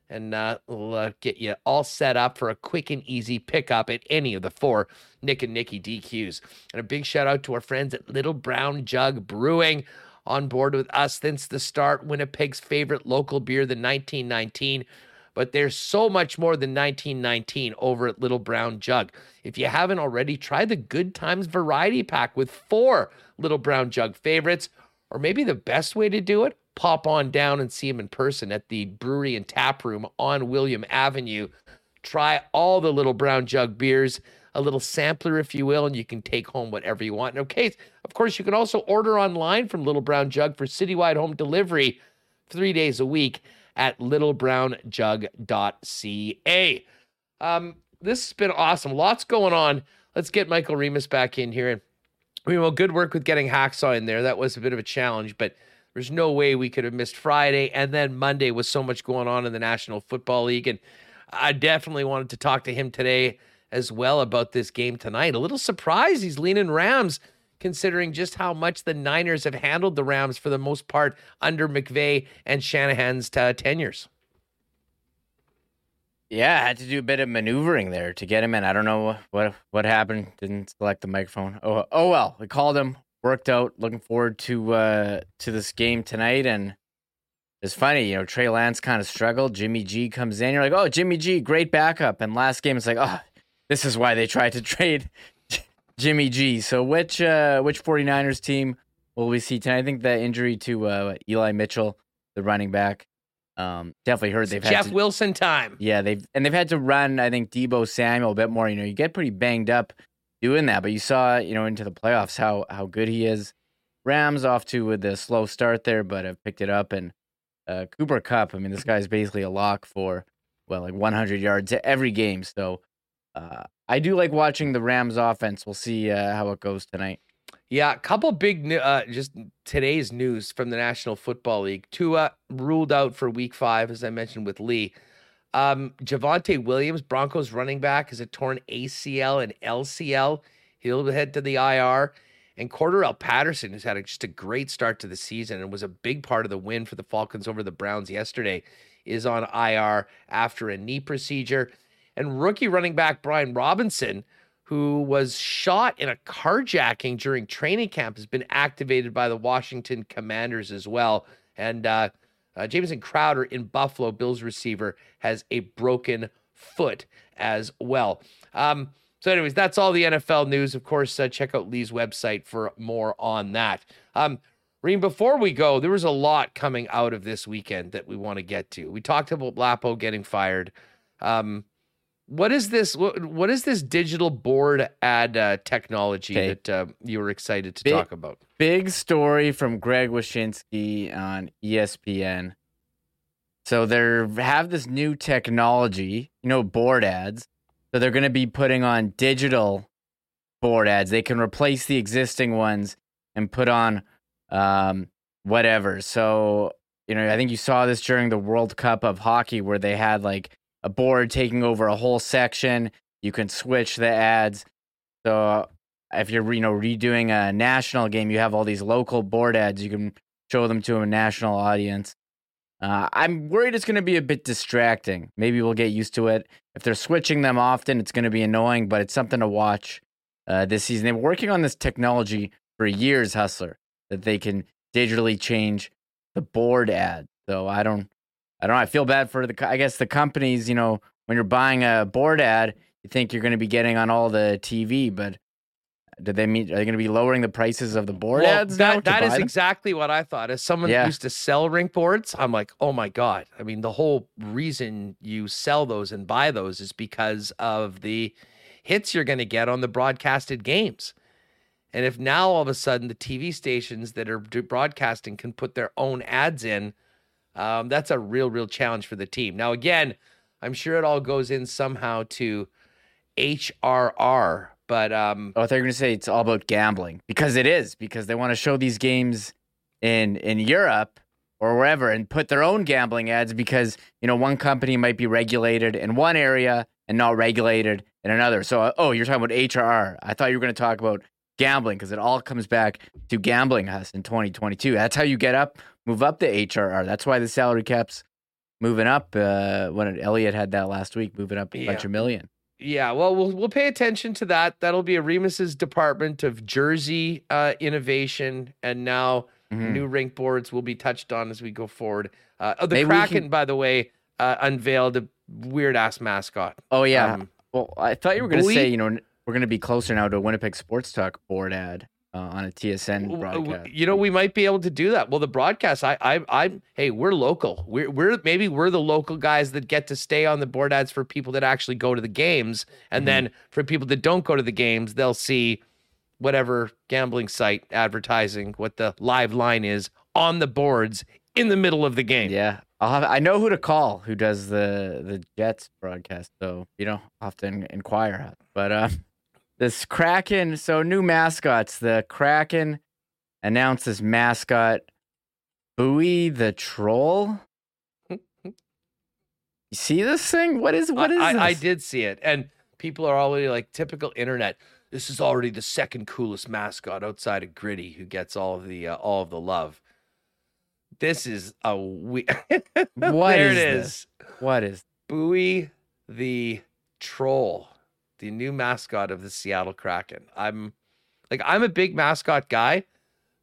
and uh, we'll uh, get you all set up for a quick and easy pickup at any of the four Nick and Nikki DQs. And a big shout out to our friends at Little Brown Jug Brewing on board with us since the start. Winnipeg's favorite local beer, the 1919. But there's so much more than 1919 over at Little Brown Jug. If you haven't already, try the Good Times Variety Pack with four Little Brown Jug favorites. Or maybe the best way to do it, pop on down and see them in person at the brewery and tap room on William Avenue. Try all the Little Brown Jug beers a little sampler, if you will, and you can take home whatever you want. And okay, of course, you can also order online from Little Brown Jug for citywide home delivery three days a week at littlebrownjug.ca. Um, this has been awesome. Lots going on. Let's get Michael Remis back in here. And well, good work with getting Hacksaw in there. That was a bit of a challenge, but there's no way we could have missed Friday and then Monday with so much going on in the National Football League. And I definitely wanted to talk to him today as well about this game tonight. A little surprised he's leaning Rams, considering just how much the Niners have handled the Rams for the most part under McVay and Shanahan's uh, tenures. Yeah, I had to do a bit of maneuvering there to get him in. I don't know what what happened. Didn't select the microphone. Oh, oh well. We called him. Worked out. Looking forward to uh to this game tonight. And it's funny, you know, Trey Lance kind of struggled. Jimmy G comes in. You're like, oh, Jimmy G, great backup. And last game, it's like, oh, this is why they tried to trade Jimmy G. So which uh, which 49ers team will we see tonight? I think the injury to uh, Eli Mitchell, the running back, um, definitely heard they've had Jeff to, Wilson time. Yeah, they've and they've had to run. I think Deebo Samuel a bit more. You know, you get pretty banged up doing that, but you saw you know into the playoffs how how good he is. Rams off to with a slow start there, but have picked it up. And uh, Cooper Kupp, I mean, this guy's basically a lock for well, like 100 yards every game. So uh, I do like watching the Rams offense. We'll see uh, how it goes tonight. Yeah, a couple big uh, just today's news from the National Football League. Tua ruled out for Week Five, as I mentioned with Lee. Um, Javonte Williams, Broncos running back, is a torn ACL and LCL. He'll head to the IR. And Cordarrelle Patterson, who's had a, just a great start to the season and was a big part of the win for the Falcons over the Browns yesterday, is on IR after a knee procedure and rookie running back Brian Robinson, who was shot in a carjacking during training camp, has been activated by the Washington Commanders as well. And uh, uh, Jamison Crowder in Buffalo, Bills receiver, has a broken foot as well. Um, so, anyways, that's all the NFL news. Of course, uh, check out Lee's website for more on that. Um, Reem, before we go, there was a lot coming out of this weekend that we want to get to. We talked about Lapo getting fired. Um, what is this? What, what is this digital board ad uh, technology okay. that uh, you were excited to big, talk about? Big story from Greg Wyshynski on ESPN. So they have this new technology, you know, board ads. So they're going to be putting on digital board ads. They can replace the existing ones and put on um, whatever. So you know, I think you saw this during the World Cup of hockey where they had like a board taking over a whole section. You can switch the ads. So if you're you know redoing a national game, you have all these local board ads. You can show them to a national audience. Uh, I'm worried it's going to be a bit distracting. Maybe we'll get used to it. If they're switching them often, it's going to be annoying, but it's something to watch uh, this season. They've been working on this technology for years, Hustler, that they can digitally change the board ad. So I don't, I don't know. I feel bad for the, I guess the companies, you know, when you're buying a board ad, you think you're going to be getting on all the TV, but did they mean are they going to be lowering the prices of the board well, ads? That that is them? exactly what I thought. As someone yeah. used to sell rink boards, I'm like, oh my god. I mean, the whole reason you sell those and buy those is because of the hits you're going to get on the broadcasted games. And if now all of a sudden the TV stations that are broadcasting can put their own ads in, um, that's a real, real challenge for the team. Now, again, I'm sure it all goes in somehow to HRR, but um, oh, they're going to say it's all about gambling because it is because they want to show these games in in Europe or wherever and put their own gambling ads because you know one company might be regulated in one area and not regulated in another. So, uh, oh, you're talking about HRR. I thought you were going to talk about gambling because it all comes back to gambling us in 2022. That's how you get up, move up the HRR. That's why the salary caps moving up. Uh, when Elliot had that last week, moving up a yeah. bunch of million. Yeah, well, we'll we'll pay attention to that. That'll be a Remis's department of jersey uh, innovation, and now mm-hmm. new rink boards will be touched on as we go forward. Uh, oh, the Maybe Kraken, can... by the way, uh, unveiled a weird ass mascot. Oh yeah. Um, well, I thought you were going to say, you know, we're going to be closer now to a Winnipeg Sports Talk board ad uh, on a TSN broadcast. You know, we might be able to do that. Well, the broadcast, I, I, I, hey, we're local. We're, we're maybe we're the local guys that get to stay on the board ads for people that actually go to the games, and mm-hmm. then for people that don't go to the games, they'll see whatever gambling site advertising what the live line is on the boards in the middle of the game. Yeah, I'll have. I know who to call who does the the Jets broadcast, so you know, often inquire. But uh, this Kraken, so new mascots. The Kraken announces mascot Buoy the Troll. you see this thing? What is what is I, this? I, I did see it, and people are already like typical internet. This is already the second coolest mascot outside of Gritty, who gets all of the uh, all of the love. This is a we. what there is it is. This? What is Buoy the Troll? The new mascot of the Seattle Kraken. I'm like I'm a big mascot guy.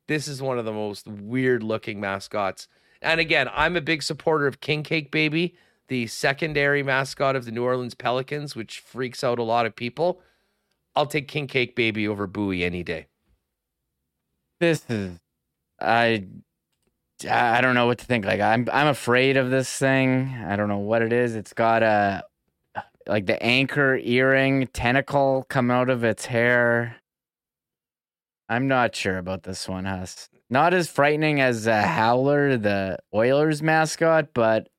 This is one of the most weird looking mascots. And again, I'm a big supporter of King Cake Baby, the secondary mascot of the New Orleans Pelicans, which freaks out a lot of people. I'll take King Cake Baby over Buoy any day. This is I I don't know what to think. Like I'm I'm afraid of this thing. I don't know what it is. It's got a like the anchor earring tentacle come out of its hair. I'm not sure about this one, Huss. Not as frightening as uh, Howler, the Oilers mascot, but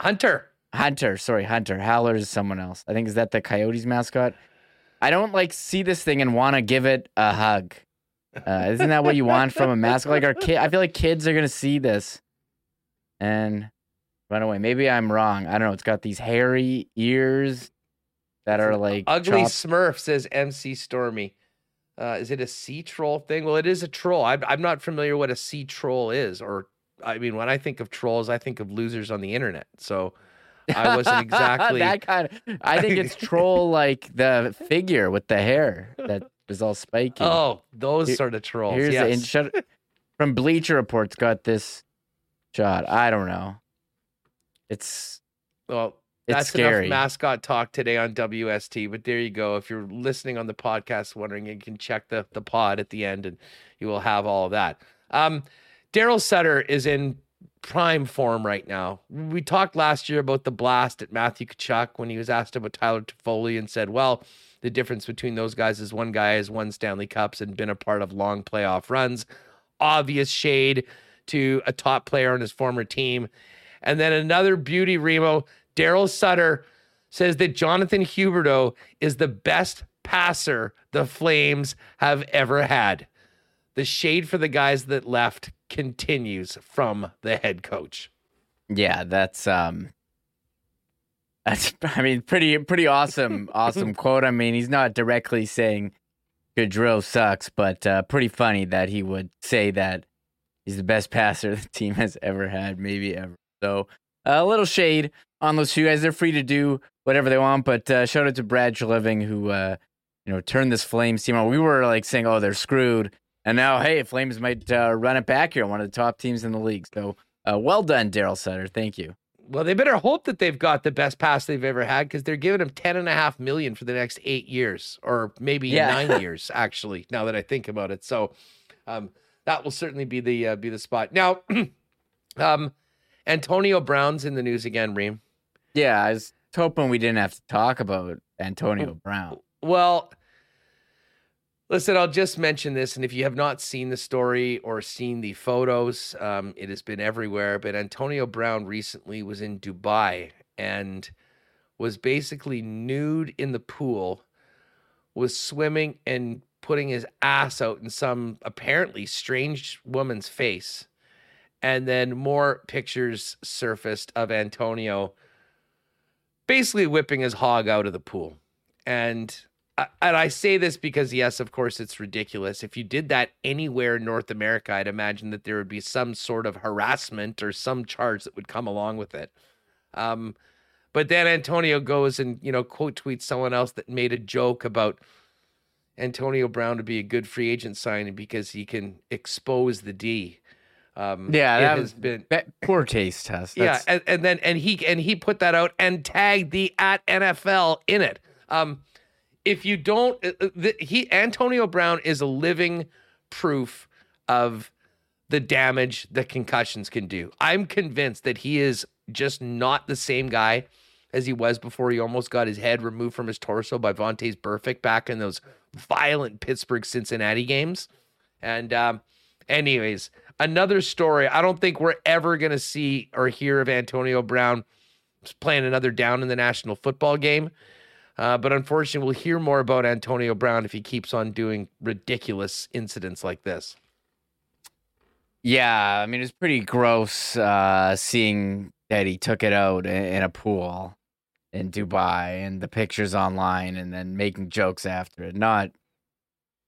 Hunter. Hunter, sorry, Hunter. Howler is someone else. I think is that the Coyotes mascot. I don't like see this thing and want to give it a hug. Uh, isn't that what you want from a mascot? Like our kid, I feel like kids are gonna see this and run away. Maybe I'm wrong. I don't know. It's got these hairy ears that are like ugly chopped. Smurf says MC Stormy. Uh, is it a sea troll thing? Well, it is a troll. I'm, I'm not familiar what a sea troll is, or I mean, when I think of trolls, I think of losers on the internet. So I wasn't exactly that kind of. I think it's troll like the figure with the hair that is all spiky. Oh, those Here, sort of trolls. Here's yes. the, from Bleacher Report's got this shot. I don't know. It's well, it's that's scary. enough mascot talk today on WST. But there you go. If you're listening on the podcast, wondering, you can check the the pod at the end, and you will have all of that. Um, Daryl Sutter is in prime form right now. We talked last year about the blast at Matthew Tkachuk when he was asked about Tyler Toffoli and said, "Well, the difference between those guys is one guy has won Stanley Cups and been a part of long playoff runs." Obvious shade to a top player on his former team. And then another beauty, Remo. Daryl Sutter says that Jonathan Huberdeau is the best passer the Flames have ever had. The shade for the guys that left continues from the head coach. Yeah, that's um that's I mean pretty pretty awesome awesome quote. I mean, he's not directly saying Gaudreau sucks, but uh, pretty funny that he would say that he's the best passer the team has ever had, maybe ever. So a little shade on those two guys. They're free to do whatever they want, but uh, shout out to Brad Treliving who uh, you know turned this Flames team on. We were like saying, "Oh, they're screwed," and now hey, Flames might uh, run it back here, one of the top teams in the league. So uh, well done, Daryl Sutter. Thank you. Well, they better hope that they've got the best pass they've ever had because they're giving him ten and a half million for the next eight years, or maybe yeah. nine years, actually. Now that I think about it, so um, that will certainly be the uh, be the spot. Now, um, Antonio Brown's in the news again, Reem. Yeah, I was hoping we didn't have to talk about Antonio Brown. Well, listen, I'll just mention this, and if you have not seen the story or seen the photos, um, it has been everywhere. But Antonio Brown recently was in Dubai and was basically nude in the pool, was swimming and putting his ass out in some apparently strange woman's face. And then more pictures surfaced of Antonio basically whipping his hog out of the pool. And and I say this because yes, of course it's ridiculous. If you did that anywhere in North America, I'd imagine that there would be some sort of harassment or some charge that would come along with it. Um, but then Antonio goes and you know quote tweets someone else that made a joke about Antonio Brown to be a good free agent signing because he can expose the D. Um, yeah, that has been poor taste test. That's... Yeah, and, and, then and he and he put that out and tagged the at NFL in it. Um, if you don't, uh, uh, the, he Antonio Brown is a living proof of the damage that concussions can do. I'm convinced that he is just not the same guy as he was before he almost got his head removed from his torso by Vontaze Burfict back in those violent Pittsburgh Cincinnati games. And um, anyways, another story. I don't think we're ever going to see or hear of Antonio Brown playing another down in the National Football game. Uh, but unfortunately, we'll hear more about Antonio Brown if he keeps on doing ridiculous incidents like this. Yeah, I mean, it's pretty gross uh, seeing that he took it out in a pool in Dubai and the pictures online and then making jokes after it. Not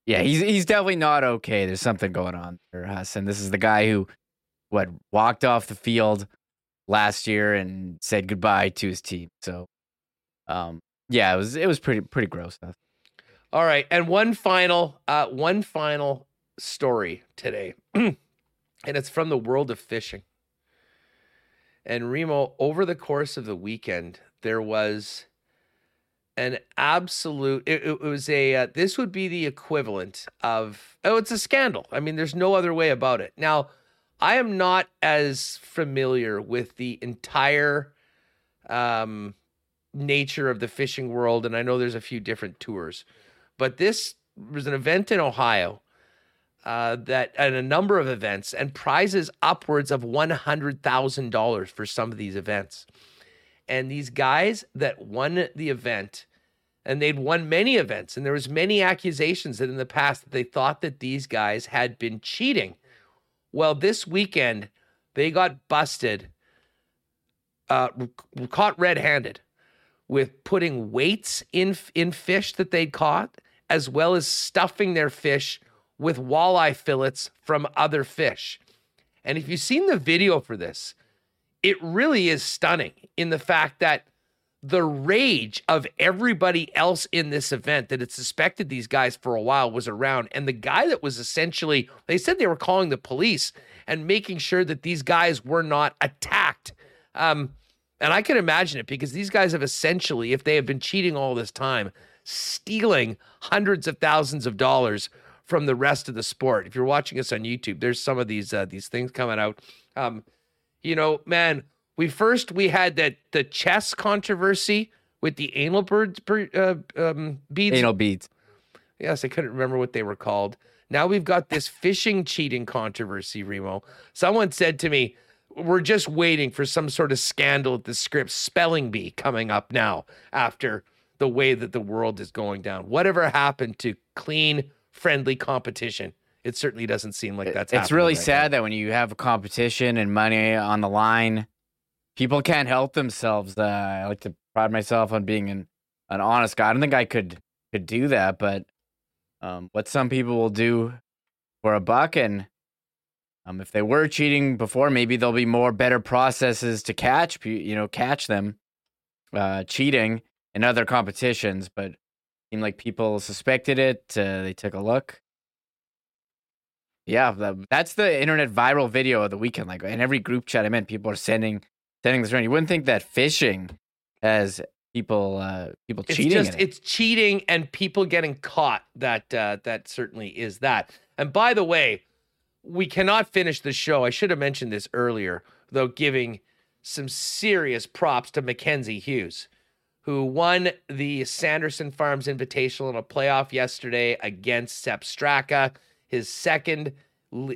yeah, he's he's definitely not okay. There's something going on there, Hassan. This is the guy who what walked off the field last year and said goodbye to his team. So um yeah, it was it was pretty pretty gross. All right, and one final uh one final story today. and it's from the world of fishing. And Remo, over the course of the weekend, there was an absolute it, it was a uh, this would be the equivalent of oh it's a scandal. I mean there's no other way about it. Now i am not as familiar with the entire um, nature of the fishing world and i know there's a few different tours but this was an event in ohio uh, that and a number of events and prizes upwards of $100000 for some of these events. And these guys that won the event and they'd won many events and there was many accusations that in the past that they thought that these guys had been cheating. Well this weekend they got busted uh, caught red-handed with putting weights in in fish that they'd caught as well as stuffing their fish with walleye fillets from other fish. And if you've seen the video for this it really is stunning in the fact that the rage of everybody else in this event that had suspected these guys for a while was around. And the guy that was essentially, they said they were calling the police and making sure that these guys were not attacked. Um, and I can imagine it because these guys have essentially, if they have been cheating all this time, stealing hundreds of thousands of dollars from the rest of the sport. If you're watching us on YouTube, there's some of these uh, these things coming out. Um, you know, man, we first we had that the chess controversy with the anal birds uh, um, beads. Anal beads. Yes, I couldn't remember what they were called. Now we've got this fishing cheating controversy, Remo. Someone said to me, we're just waiting for some sort of scandal at the Scripps spelling bee coming up now after the way that the world is going down. Whatever happened to clean, friendly competition? It certainly doesn't seem like that's. It's really right sad now. that when you have a competition and money on the line, people can't help themselves. Uh, I like to pride myself on being an an honest guy. I don't think I could could do that, but um, what some people will do for a buck, and Um, if they were cheating before, maybe there'll be more better processes to catch, you know, catch them uh, cheating in other competitions. But seemed like people suspected it. Uh, they took a look. Yeah, that's the internet viral video of the weekend. Like in every group chat I'm in, people are sending sending this around. You wouldn't think that fishing has people uh people cheating. it's cheating. Just, it. It's cheating and people getting caught. That uh, that certainly is that. And by the way, we cannot finish the show. I should have mentioned this earlier, though, giving some serious props to Mackenzie Hughes, who won the Sanderson Farms Invitational in a playoff yesterday against Sepp Straka, his second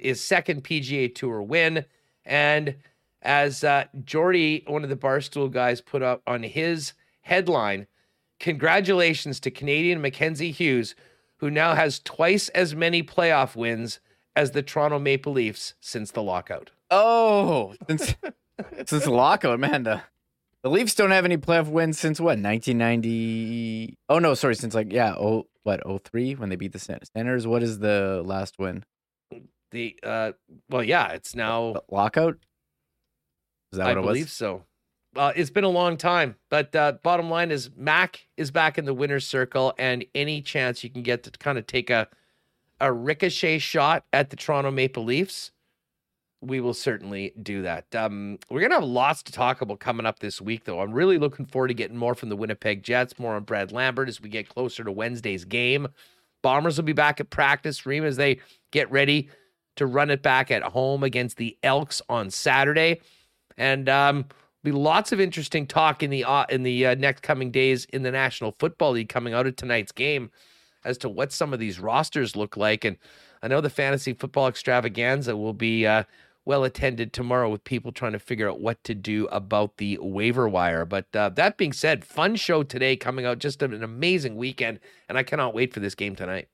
his second PGA Tour win, and as uh, Jordy, one of the Barstool guys, put up on his headline, congratulations to Canadian Mackenzie Hughes, who now has twice as many playoff wins as the Toronto Maple Leafs since the lockout. Oh, since since the lockout, man. The, the Leafs don't have any playoff wins since what? 1990. Oh no, sorry, since like yeah, oh what? 03 when they beat the Senators. What is the last win? The uh, well, yeah, it's now the lockout. Is that I what it believe so. Uh, it's been a long time, but uh, bottom line is Mac is back in the winner's circle, and any chance you can get to kind of take a a ricochet shot at the Toronto Maple Leafs, we will certainly do that. Um, we're gonna have lots to talk about coming up this week, though. I'm really looking forward to getting more from the Winnipeg Jets, more on Brad Lambert as we get closer to Wednesday's game. Bombers will be back at practice, Reem, as they get ready to run it back at home against the Elks on Saturday, and um, be lots of interesting talk in the uh, in the uh, next coming days in the National Football League coming out of tonight's game as to what some of these rosters look like. And I know the fantasy football extravaganza will be uh, well attended tomorrow with people trying to figure out what to do about the waiver wire. But uh, that being said, fun show today coming out. Just an amazing weekend, and I cannot wait for this game tonight.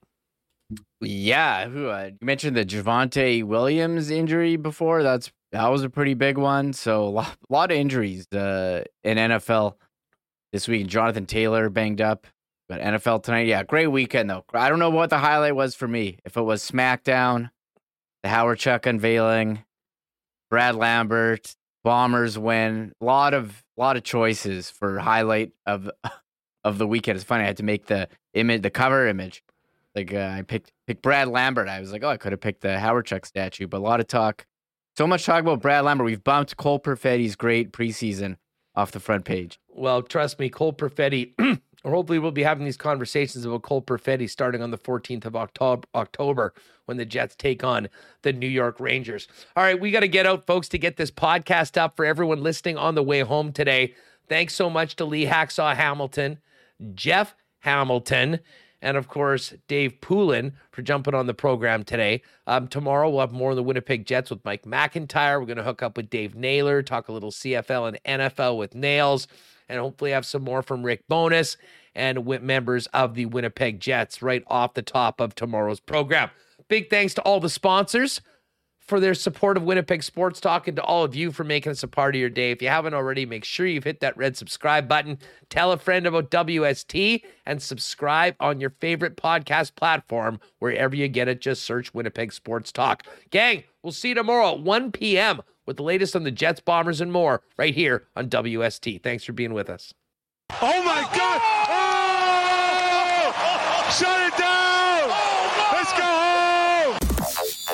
Yeah, uh, you mentioned the Javonte Williams injury before. That's that was a pretty big one. So a lot, a lot of injuries uh, in NFL this week. Jonathan Taylor banged up. But NFL tonight, yeah, great weekend though. I don't know what the highlight was for me. If it was SmackDown, the Hawerchuk unveiling, Brad Lambert, Bombers win. A lot of lot of choices for highlight of of the weekend. It's funny. I had to make the image, the cover image. Like uh, I picked picked Brad Lambert. I was like, oh, I could have picked the Hawerchuk statue. But a lot of talk, so much talk about Brad Lambert. We've bumped Cole Perfetti's great preseason off the front page. Well, trust me, Cole Perfetti or hopefully we'll be having these conversations about Cole Perfetti starting on the 14th of October, October when the Jets take on the New York Rangers. All right, we got to get out, folks, to get this podcast up for everyone listening on the way home today. Thanks so much to Lee Hacksaw Hamilton, Jeff Hamilton, and of course Dave Poulin for jumping on the program today. Um, tomorrow we'll have more of the Winnipeg Jets with Mike McIntyre. We're going to hook up with Dave Naylor, talk a little CFL and NFL with Nails and hopefully have some more from Rick Bowness and members of the Winnipeg Jets right off the top of tomorrow's program. Big thanks to all the sponsors for their support of Winnipeg Sports Talk and to all of you for making us a part of your day. If you haven't already, make sure you've hit that red subscribe button. Tell a friend about WST and subscribe on your favorite podcast platform wherever you get it. Just search Winnipeg Sports Talk. Gang, we'll see you tomorrow at 1 p.m with the latest on the Jets, Bombers, and more right here on WST. Thanks for being with us. Oh my God! Oh! Shut it down!